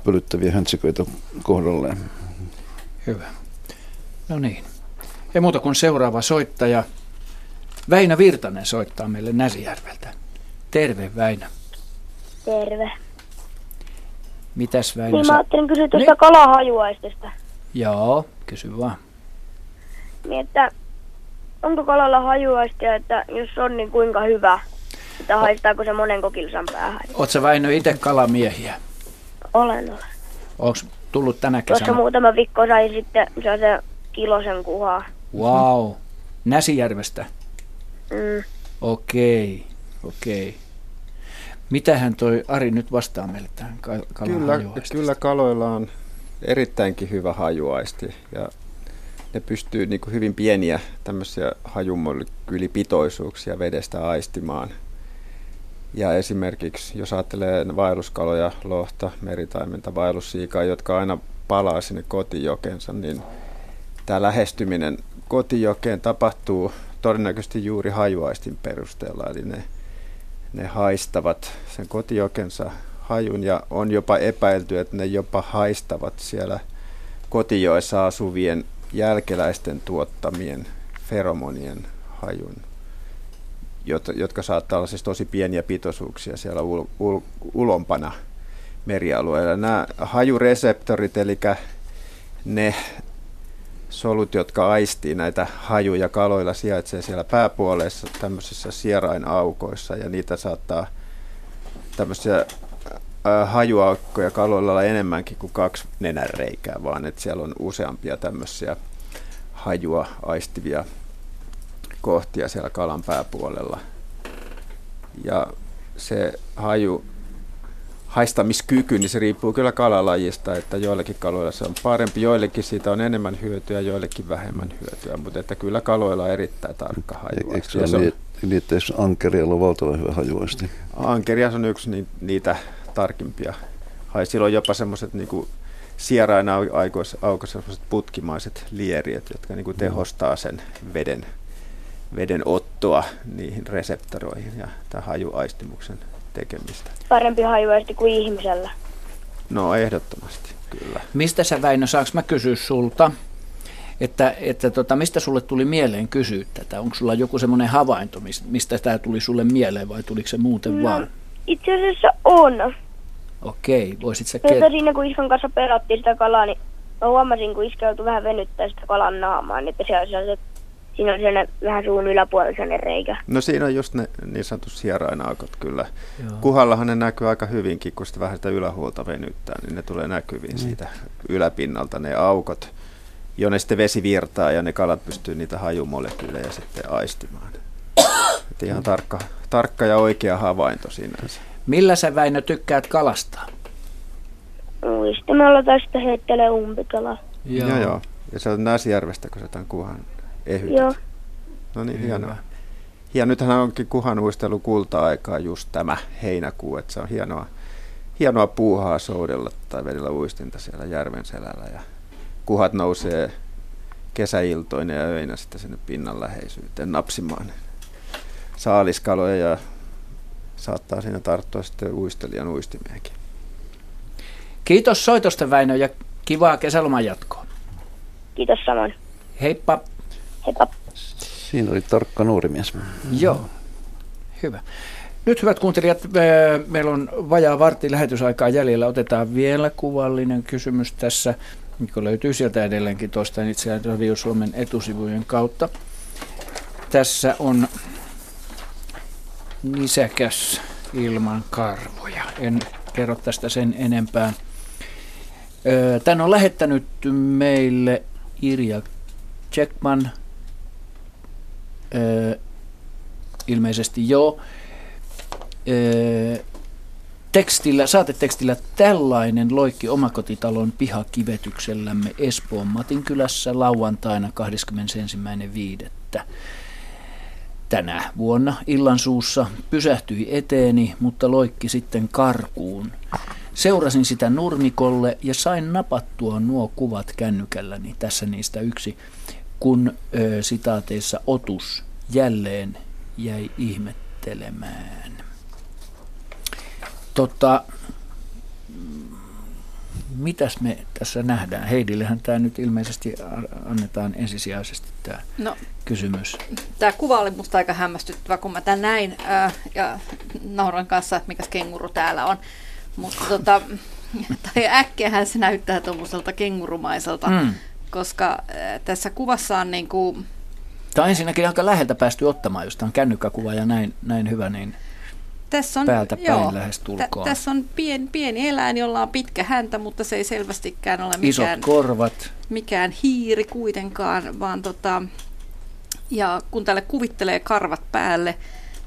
pölyttäviä häntsiköitä kohdalleen. Hyvä. No niin. Ei muuta kuin seuraava soittaja. Väinö Virtanen soittaa meille Näsijärveltä. Terve Väinö. Terve. Mitäs Väinö? Niin mä ajattelin kysyä tuosta kalahajuaistesta. Joo, kysy vaan. Niin että onko kalalla hajuaistia, että jos on, niin kuinka hyvä? Että haistaako se monen kokilsan päähän? Oletko Väinö itse kalamiehiä? Olen, olen. Onko tullut tänä Tuossa kesänä? muutama viikko sai sitten se kilosen kuhaa. Wow. Näsijärvestä? Mm. Okei, okei. Mitähän toi Ari nyt vastaa meille tähän kalan Kyllä, kyllä kaloilla on erittäinkin hyvä hajuaisti ja ne pystyy niin hyvin pieniä tämmöisiä hajumolekyylipitoisuuksia vedestä aistimaan. Ja esimerkiksi jos ajattelee vaelluskaloja, lohta, meritaimenta, vaellussiikaa, jotka aina palaa sinne kotijokensa, niin tämä lähestyminen kotijokeen tapahtuu todennäköisesti juuri hajuaistin perusteella. Eli ne, ne haistavat sen kotijokensa hajun ja on jopa epäilty, että ne jopa haistavat siellä kotijoissa asuvien jälkeläisten tuottamien feromonien hajun, jotka saattaa olla siis tosi pieniä pitoisuuksia siellä ul- ul- ulompana merialueella. Nämä hajureseptorit, eli ne solut, jotka aistii näitä hajuja kaloilla, sijaitsee siellä pääpuoleissa tämmöisissä sierainaukoissa ja niitä saattaa tämmöisiä hajuaukkoja kaloilla olla enemmänkin kuin kaksi nenänreikää, vaan että siellä on useampia tämmöisiä hajua aistivia kohtia siellä kalan pääpuolella. Ja se haju haistamiskyky, niin se riippuu kyllä kalalajista, että joillekin kaloilla se on parempi, joillekin siitä on enemmän hyötyä, joillekin vähemmän hyötyä, mutta että kyllä kaloilla on erittäin tarkka haju. Eikö se niin, niin, että jos ankerialla on valtavan hyvä hajuaisti? Ankerias on yksi ni, niitä tarkimpia. Hai, sillä on jopa semmoiset niinku sierain aukoissa semmoiset putkimaiset lieriöt, jotka niinku tehostaa sen veden, veden ottoa niihin reseptoroihin ja tämän hajuaistimuksen tekemistä. Parempi hajuaisti kuin ihmisellä. No ehdottomasti, kyllä. Mistä sä Väinö, saanko mä kysyä sulta, että, että tota, mistä sulle tuli mieleen kysyä tätä? Onko sulla joku semmoinen havainto, mis- mistä tämä tuli sulle mieleen vai tuliko se muuten No, vaan? Itse asiassa on. Okei, voisit sä Mutta kertoa? siinä kun iskan kanssa pelattiin sitä kalaa, niin mä huomasin, kun iskä joutui vähän venyttää sitä kalan naamaa, niin että siellä, sellaiset, siinä on sellainen vähän suun yläpuolella sellainen reikä. No siinä on just ne niin sanotut sierainaukot kyllä. Joo. Kuhallahan ne näkyy aika hyvinkin, kun sitä vähän sitä ylähuolta venyttää, niin ne tulee näkyviin Mm. siitä yläpinnalta ne aukot, jonne sitten vesi virtaa ja ne kalat pystyy niitä hajumolekyylejä sitten aistimaan. Et ihan tarkka, tarkka ja oikea havainto sinänsä. Millä sä Väinö tykkäät kalastaa? Uistimella tai sitten heittelee umpikalaa. Joo. joo, joo. Ja se on Näsjärvestä, kun se tämän kuhan ehytät. Joo. No niin, Hyvä. hienoa. Ja nythän onkin kuhan uistelu kulta-aikaa just tämä heinäkuu, että se on hienoa, hienoa puuhaa soudella tai vedellä uistinta siellä järven selällä. Ja kuhat nousee kesäiltoina ja öinä sitten sinne pinnan läheisyyteen napsimaan saaliskaloja ja saattaa siinä tarttua sitten uistelijan uistimiakin. Kiitos soitosta Väinö ja Kivaa kesäloman jatkoa. Kiitos samoin. Heippa. Heippa. Siinä oli tarkka nuori mies. Joo, hyvä. Nyt hyvät kuuntelijat, meillä on vajaa vartti lähetysaikaa jäljellä. Otetaan vielä kuvallinen kysymys tässä, mikä löytyy sieltä edelleenkin tuosta itse Radio Suomen etusivujen kautta. Tässä on nisäkäs ilman karvoja. En kerro tästä sen enempää. Tän on lähettänyt meille Irja Checkman. Ilmeisesti joo. Tekstillä, saatetekstillä tällainen loikki omakotitalon pihakivetyksellämme Espoon Matinkylässä lauantaina 21.5 tänä vuonna illansuussa pysähtyi eteeni, mutta loikki sitten karkuun. Seurasin sitä nurmikolle ja sain napattua nuo kuvat kännykälläni. Tässä niistä yksi, kun ö, sitaateissa otus jälleen jäi ihmettelemään. Tota, mitäs me tässä nähdään? Heidillehän tämä nyt ilmeisesti annetaan ensisijaisesti tämä no, kysymys. Tämä kuva oli musta aika hämmästyttävä, kun mä tämän näin ää, ja nauran kanssa, että mikä kenguru täällä on. Mutta tota, [LAUGHS] tai äkkiähän se näyttää tuommoiselta kengurumaiselta, mm. Koska ää, tässä kuvassa on niin kuin... Tämä on ensinnäkin aika läheltä päästy ottamaan, jos tämä on kännykkäkuva ja näin, näin hyvä, niin tässä on, päältä päin joo, lähes tulkoon. T- tässä on pieni, pieni eläin, jolla on pitkä häntä, mutta se ei selvästikään ole mikään, Isot korvat. mikään hiiri kuitenkaan, vaan tota, ja kun tälle kuvittelee karvat päälle,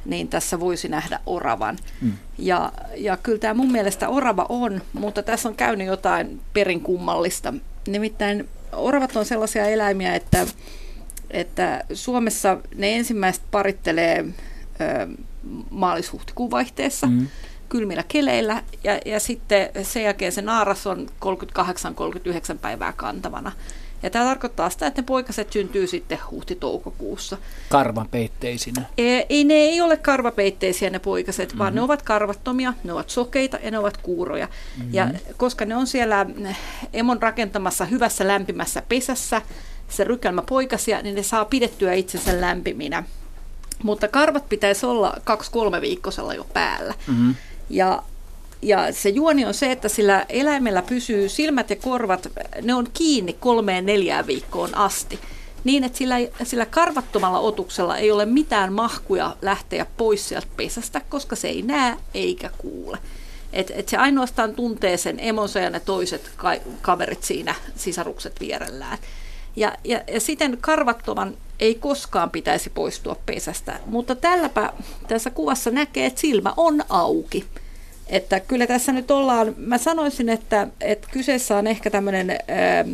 niin tässä voisi nähdä oravan. Mm. Ja, ja kyllä tämä mun mielestä orava on, mutta tässä on käynyt jotain perinkummallista. Nimittäin oravat on sellaisia eläimiä, että, että Suomessa ne ensimmäiset parittelee maalis-huhtikuun vaihteessa mm. kylmillä keleillä ja, ja sitten sen jälkeen se naaras on 38-39 päivää kantavana. Ja tämä tarkoittaa sitä, että ne poikaset syntyy sitten huhti-toukokuussa. Karvapeitteisinä? Ei, ei, ne ei ole karvapeitteisiä ne poikaset, mm-hmm. vaan ne mhm. ovat karvattomia, ne ovat sokeita ja ne ovat kuuroja. Mm-hmm. Ja koska ne on siellä emon rakentamassa hyvässä lämpimässä pesässä, se rykelmä poikasia, niin ne saa pidettyä itsensä lämpiminä. Mutta karvat pitäisi olla kaksi-kolme viikkosella jo päällä. Mm-hmm. Ja, ja se juoni on se, että sillä eläimellä pysyy silmät ja korvat, ne on kiinni kolmeen neljään viikkoon asti. Niin, että sillä, sillä karvattomalla otuksella ei ole mitään mahkuja lähteä pois sieltä pesästä, koska se ei näe eikä kuule. Et, et se ainoastaan tuntee sen emonsa ja ne toiset ka- kaverit siinä, sisarukset vierellään. Ja, ja, ja siten karvattoman ei koskaan pitäisi poistua pesästä, mutta tälläpä tässä kuvassa näkee, että silmä on auki. Että kyllä tässä nyt ollaan, mä sanoisin, että, että kyseessä on ehkä tämmöinen ää,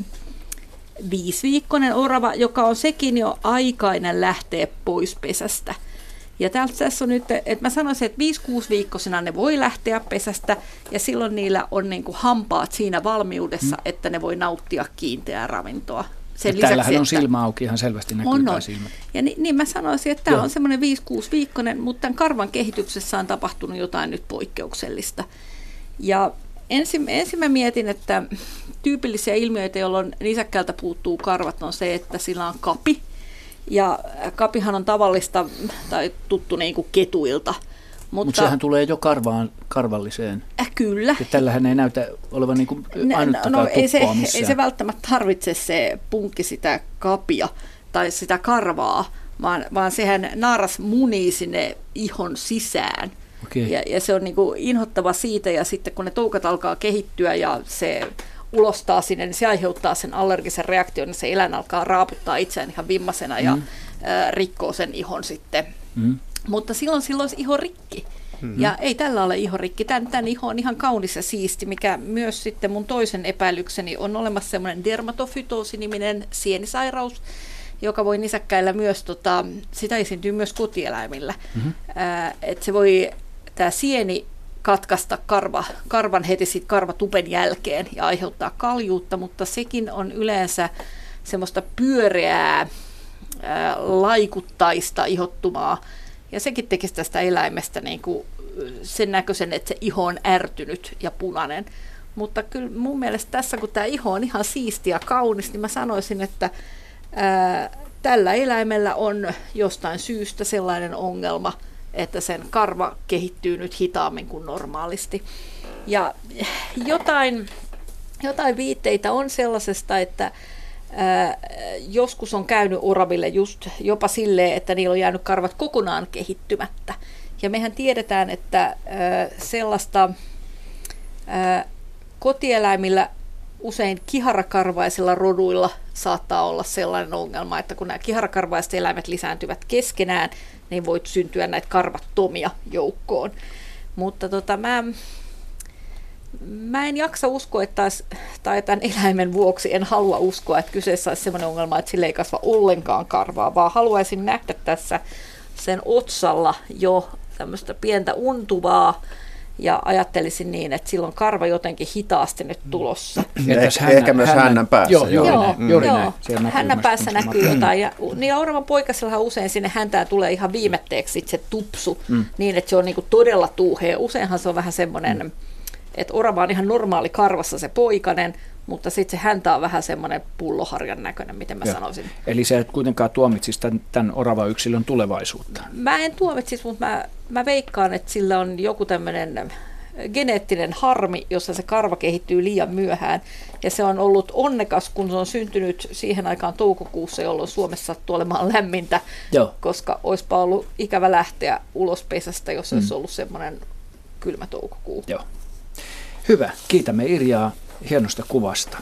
viisiviikkoinen orava, joka on sekin jo aikainen lähteä pois pesästä. Ja tässä on nyt, että mä sanoisin, että 5-6 viikkoisena ne voi lähteä pesästä ja silloin niillä on niin kuin hampaat siinä valmiudessa, mm. että ne voi nauttia kiinteää ravintoa sen lisäksi, Täällähän on silmä auki ihan selvästi näkyy on, on. silmät. Ja niin, niin mä sanoisin, että tämä on semmoinen 5-6 viikkoinen, mutta tämän karvan kehityksessä on tapahtunut jotain nyt poikkeuksellista. Ja ensin, ensin mä mietin, että tyypillisiä ilmiöitä, jolloin nisäkkäältä puuttuu karvat, on se, että sillä on kapi. Ja kapihan on tavallista tai tuttu niin kuin ketuilta – mutta Mut sehän tulee jo karvaan, karvalliseen. Äh, kyllä. Ja tällähän ei näytä olevan niin kuin no, no, ei, se, ei se välttämättä tarvitse se punkki sitä kapia tai sitä karvaa, vaan, vaan sehän naaras munii sinne ihon sisään. Okay. Ja, ja se on niin kuin inhottava siitä, ja sitten kun ne toukat alkaa kehittyä ja se ulostaa sinne, niin se aiheuttaa sen allergisen reaktion, ja se eläin alkaa raaputtaa itseään ihan vimmasena ja mm. ä, rikkoo sen ihon sitten. Mm. Mutta silloin silloin olisi iho rikki. Mm-hmm. Ja ei tällä ole iho rikki. Tämän, tämän iho on ihan kaunis ja siisti, mikä myös sitten mun toisen epäilykseni on olemassa semmoinen dermatofytoosi-niminen sienisairaus, joka voi nisäkkäillä myös, tota, sitä esiintyy myös kotieläimillä. Mm-hmm. Että se voi, tämä sieni katkaista karva, karvan heti sit karvatupen jälkeen ja aiheuttaa kaljuutta, mutta sekin on yleensä semmoista pyöreää, ää, laikuttaista ihottumaa, ja sekin tekisi tästä eläimestä niin kuin sen näköisen, että se iho on ärtynyt ja punainen. Mutta kyllä mun mielestä tässä, kun tämä iho on ihan siisti ja kaunis, niin mä sanoisin, että ää, tällä eläimellä on jostain syystä sellainen ongelma, että sen karva kehittyy nyt hitaammin kuin normaalisti. Ja jotain, jotain viitteitä on sellaisesta, että joskus on käynyt oraville just jopa silleen, että niillä on jäänyt karvat kokonaan kehittymättä. Ja mehän tiedetään, että sellaista kotieläimillä usein kiharakarvaisilla roduilla saattaa olla sellainen ongelma, että kun nämä kiharakarvaiset eläimet lisääntyvät keskenään, niin voi syntyä näitä karvattomia joukkoon. Mutta tota, mä, mä en jaksa uskoa, että taas, tai tämän eläimen vuoksi en halua uskoa, että kyseessä olisi sellainen ongelma, että sille ei kasva ollenkaan karvaa, vaan haluaisin nähdä tässä sen otsalla jo tämmöistä pientä untuvaa, ja ajattelisin niin, että silloin karva jotenkin hitaasti nyt tulossa. Ja ehkä, hännän, ehkä myös hännän, hännän päässä. Joo, juuri joo, näin. Juuri joo. näin. hännän päässä näkyy jotain. Ja niin oravan poikasellahan usein sinne häntään tulee ihan viimetteeksi se tupsu, mm. niin että se on niinku todella tuuhea. Useinhan se on vähän semmoinen, mm. Että orava on ihan normaali karvassa se poikanen, mutta sitten se häntä on vähän semmoinen pulloharjan näköinen, miten mä Joo. sanoisin. Eli sä et kuitenkaan tuomitsisi tämän, tämän orava yksilön tulevaisuutta. Mä en tuomitsis, mutta mä, mä veikkaan, että sillä on joku tämmöinen geneettinen harmi, jossa se karva kehittyy liian myöhään. Ja se on ollut onnekas, kun se on syntynyt siihen aikaan toukokuussa, jolloin Suomessa sattuu olemaan lämmintä, Joo. koska olisipa ollut ikävä lähteä ulos pesästä, jos mm. olisi ollut semmoinen kylmä toukokuu. Joo. Hyvä. Kiitämme Irjaa hienosta kuvasta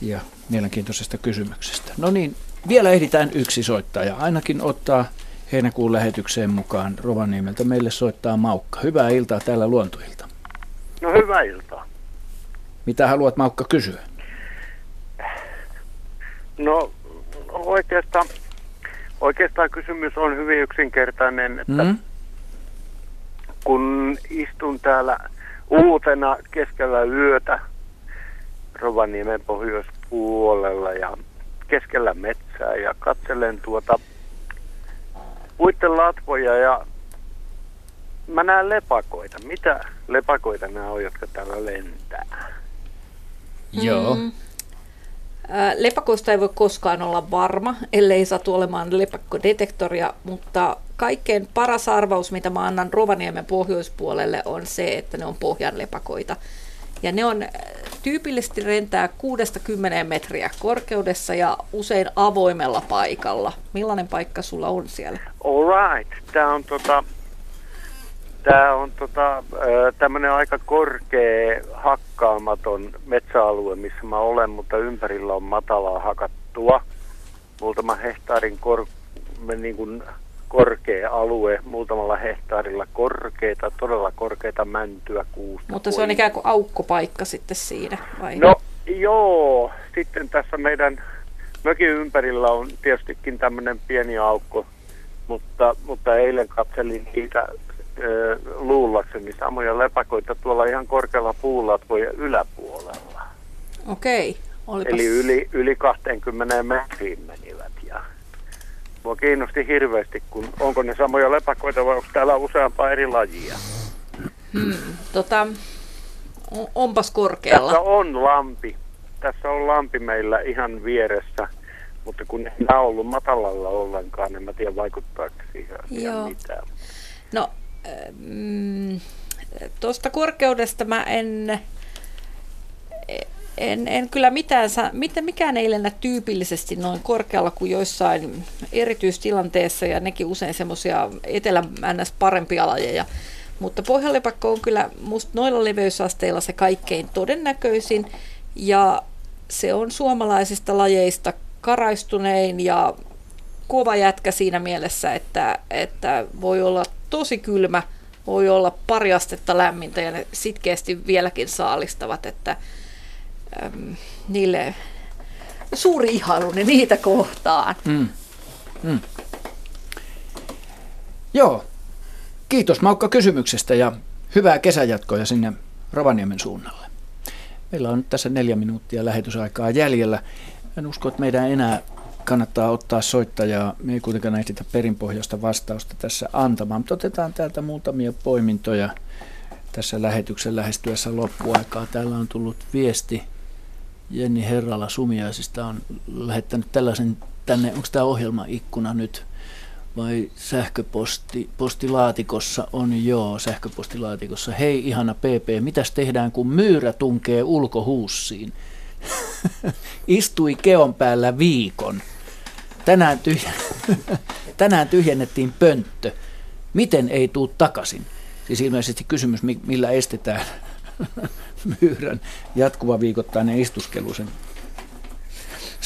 ja mielenkiintoisesta kysymyksestä. No niin, vielä ehditään yksi soittaja. Ainakin ottaa heinäkuun lähetykseen mukaan Rovaniemeltä. Meille soittaa Maukka. Hyvää iltaa täällä Luontoilta. No hyvää iltaa. Mitä haluat Maukka kysyä? No oikeastaan, oikeastaan kysymys on hyvin yksinkertainen, että Mm? kun istun täällä uutena keskellä yötä Rovaniemen pohjoispuolella ja keskellä metsää ja katselen tuota puitten latvoja ja mä näen lepakoita. Mitä lepakoita nämä on, jotka täällä lentää? Joo. Mm. Ää, Lepakoista ei voi koskaan olla varma, ellei satu olemaan lepakkodetektoria, mutta kaikkein paras arvaus, mitä mä annan Rovaniemen pohjoispuolelle, on se, että ne on pohjanlepakoita. Ja ne on äh, tyypillisesti rentää 6-10 metriä korkeudessa ja usein avoimella paikalla. Millainen paikka sulla on siellä? All right. Tämä on tota, Tämä on tota, tämmöinen aika korkea hakkaamaton metsäalue, missä mä olen, mutta ympärillä on matalaa hakattua. Muutama hehtaarin kor, niin kuin korkea alue, muutamalla hehtaarilla korkeita, todella korkeita mäntyä, kuusta. Mutta se on ikään kuin aukkopaikka sitten siinä, vai? No joo, sitten tässä meidän mökin ympärillä on tietystikin tämmöinen pieni aukko, mutta, mutta eilen katselin niitä ö, luullakseni samoja lepakoita tuolla ihan korkealla puulatvojen yläpuolella. Okei. Olipas... Eli yli, yli 20 metriin menivät. Mua kiinnosti hirveästi, kun onko ne samoja lepakoita vai onko täällä useampaa eri lajia. Hmm, tota, on- onpas korkealla. Tässä on lampi. Tässä on lampi meillä ihan vieressä, mutta kun en mä ollut matalalla ollenkaan, en mä tiedä vaikuttaako siihen Joo. mitään. No, mm, tuosta korkeudesta mä en, en, en kyllä mitään, mitä, mikään ei lennä tyypillisesti noin korkealla kuin joissain erityistilanteessa ja nekin usein semmoisia etelän ns. parempia lajeja. Mutta pohjalepakko on kyllä musta noilla leveysasteilla se kaikkein todennäköisin ja se on suomalaisista lajeista karaistunein ja kova jätkä siinä mielessä, että, että voi olla tosi kylmä, voi olla pari astetta lämmintä ja ne sitkeästi vieläkin saalistavat, että äm, niille suuri ihailuni niitä kohtaan. Mm. Mm. Joo. Kiitos Maukka kysymyksestä ja hyvää kesäjatkoa sinne Rovaniemen suunnalle. Meillä on nyt tässä neljä minuuttia lähetysaikaa jäljellä. En usko, että meidän enää kannattaa ottaa soittajaa. Me ei kuitenkaan ehditä perinpohjaista vastausta tässä antamaan, mutta otetaan täältä muutamia poimintoja. tässä lähetyksen lähestyessä loppuaikaa. Täällä on tullut viesti. Jenni Herrala Sumiaisista on lähettänyt tällaisen tänne, onko tämä ohjelmaikkuna nyt vai sähköposti, postilaatikossa on joo, sähköpostilaatikossa. Hei ihana PP, mitäs tehdään kun myyrä tunkee ulkohuussiin? [LAUGHS] Istui keon päällä viikon. Tänään, tyhj- [LAUGHS] Tänään tyhjennettiin pönttö. Miten ei tuu takaisin? Siis ilmeisesti kysymys, millä estetään [LAUGHS] myyrän jatkuva viikoittainen istuskelu sen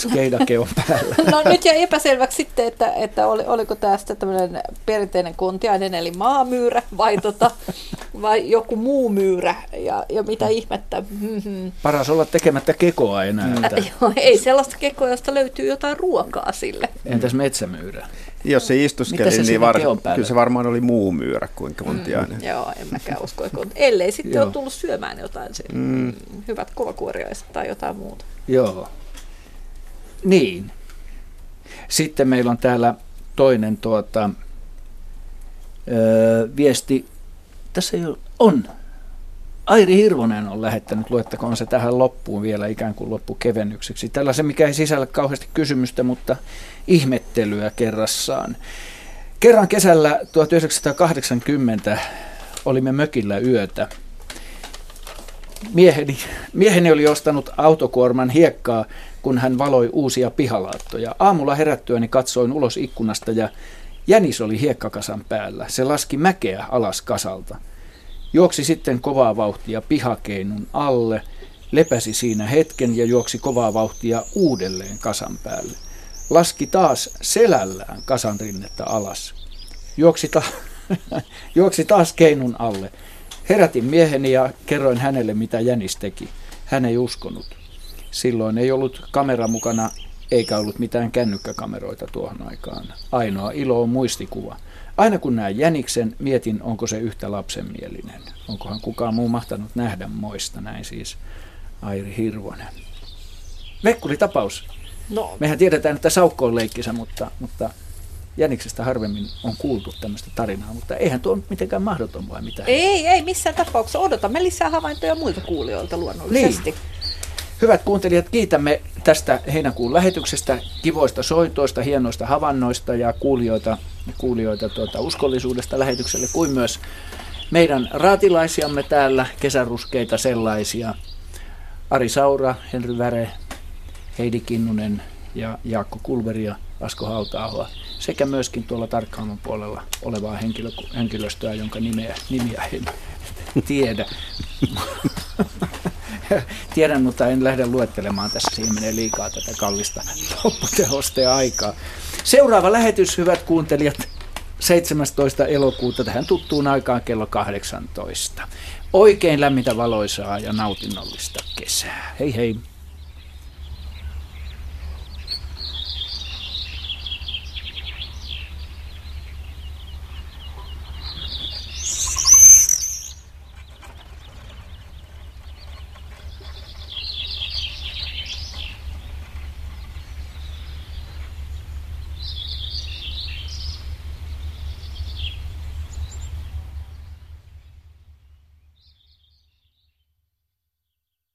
skeidakeon päällä. No nyt jäi epäselväksi sitten, että, että oli, oliko tästä tämmöinen perinteinen kontiainen eli maamyyrä vai, tota, vai joku muu myyrä ja, ja mitä ihmettä. Mm-hmm. Paras olla tekemättä kekoa enää. Mm. [LAUGHS] Joo, ei sellaista kekoa, josta löytyy jotain ruokaa sille. Entäs metsämyyrä? Jos se istuskeli, se niin var, kyllä se varmaan oli muu myyrä kuin kontiainen. Mm, joo, en mäkään usko. Ellei sitten ole tullut syömään jotain, se, mm. hyvät kovakuoriaiset tai jotain muuta. Joo. Niin. Sitten meillä on täällä toinen tuota, öö, viesti. Tässä ei ole, on. Airi Hirvonen on lähettänyt, luettakoon se tähän loppuun vielä ikään kuin loppukevennykseksi. Tällaisen, mikä ei sisällä kauheasti kysymystä, mutta ihmettelyä kerrassaan. Kerran kesällä 1980 olimme mökillä yötä. Mieheni, mieheni oli ostanut autokuorman hiekkaa kun hän valoi uusia pihalaattoja. Aamulla herättyäni katsoin ulos ikkunasta ja jänis oli hiekkakasan päällä. Se laski mäkeä alas kasalta. Juoksi sitten kovaa vauhtia pihakeinun alle, lepäsi siinä hetken ja juoksi kovaa vauhtia uudelleen kasan päälle. Laski taas selällään kasan rinnetta alas. Juoksi, ta- [LAUGHS] juoksi taas keinun alle. Herätin mieheni ja kerroin hänelle, mitä jänis teki. Hän ei uskonut. Silloin ei ollut kamera mukana eikä ollut mitään kännykkäkameroita tuohon aikaan. Ainoa ilo on muistikuva. Aina kun näen jäniksen, mietin, onko se yhtä lapsenmielinen. Onkohan kukaan muu mahtanut nähdä moista, näin siis Airi Hirvonen. Vekkuli tapaus. No. Mehän tiedetään, että Saukko on leikkisä, mutta, mutta Jäniksestä harvemmin on kuultu tämmöistä tarinaa, mutta eihän tuo mitenkään mahdoton vai mitä? Ei, ei missään tapauksessa. Odotamme lisää havaintoja muilta kuulijoilta luonnollisesti. Niin. Hyvät kuuntelijat, kiitämme tästä heinäkuun lähetyksestä, kivoista soitoista, hienoista havainnoista ja kuulijoita, kuulijoita tuota, uskollisuudesta lähetykselle, kuin myös meidän raatilaisiamme täällä, kesäruskeita sellaisia. Ari Saura, Henry Väre, Heidi Kinnunen ja Jaakko Kulveri ja Asko Hautaahoa sekä myöskin tuolla tarkkaamon puolella olevaa henkilö, henkilöstöä, jonka nimeä, nimiä en tiedä. [LAUGHS] Tiedän, mutta en lähde luettelemaan tässä. Siihen menee liikaa tätä kallista lopputehosta aikaa. Seuraava lähetys, hyvät kuuntelijat, 17. elokuuta tähän tuttuun aikaan kello 18. Oikein lämmintä valoisaa ja nautinnollista kesää. Hei hei!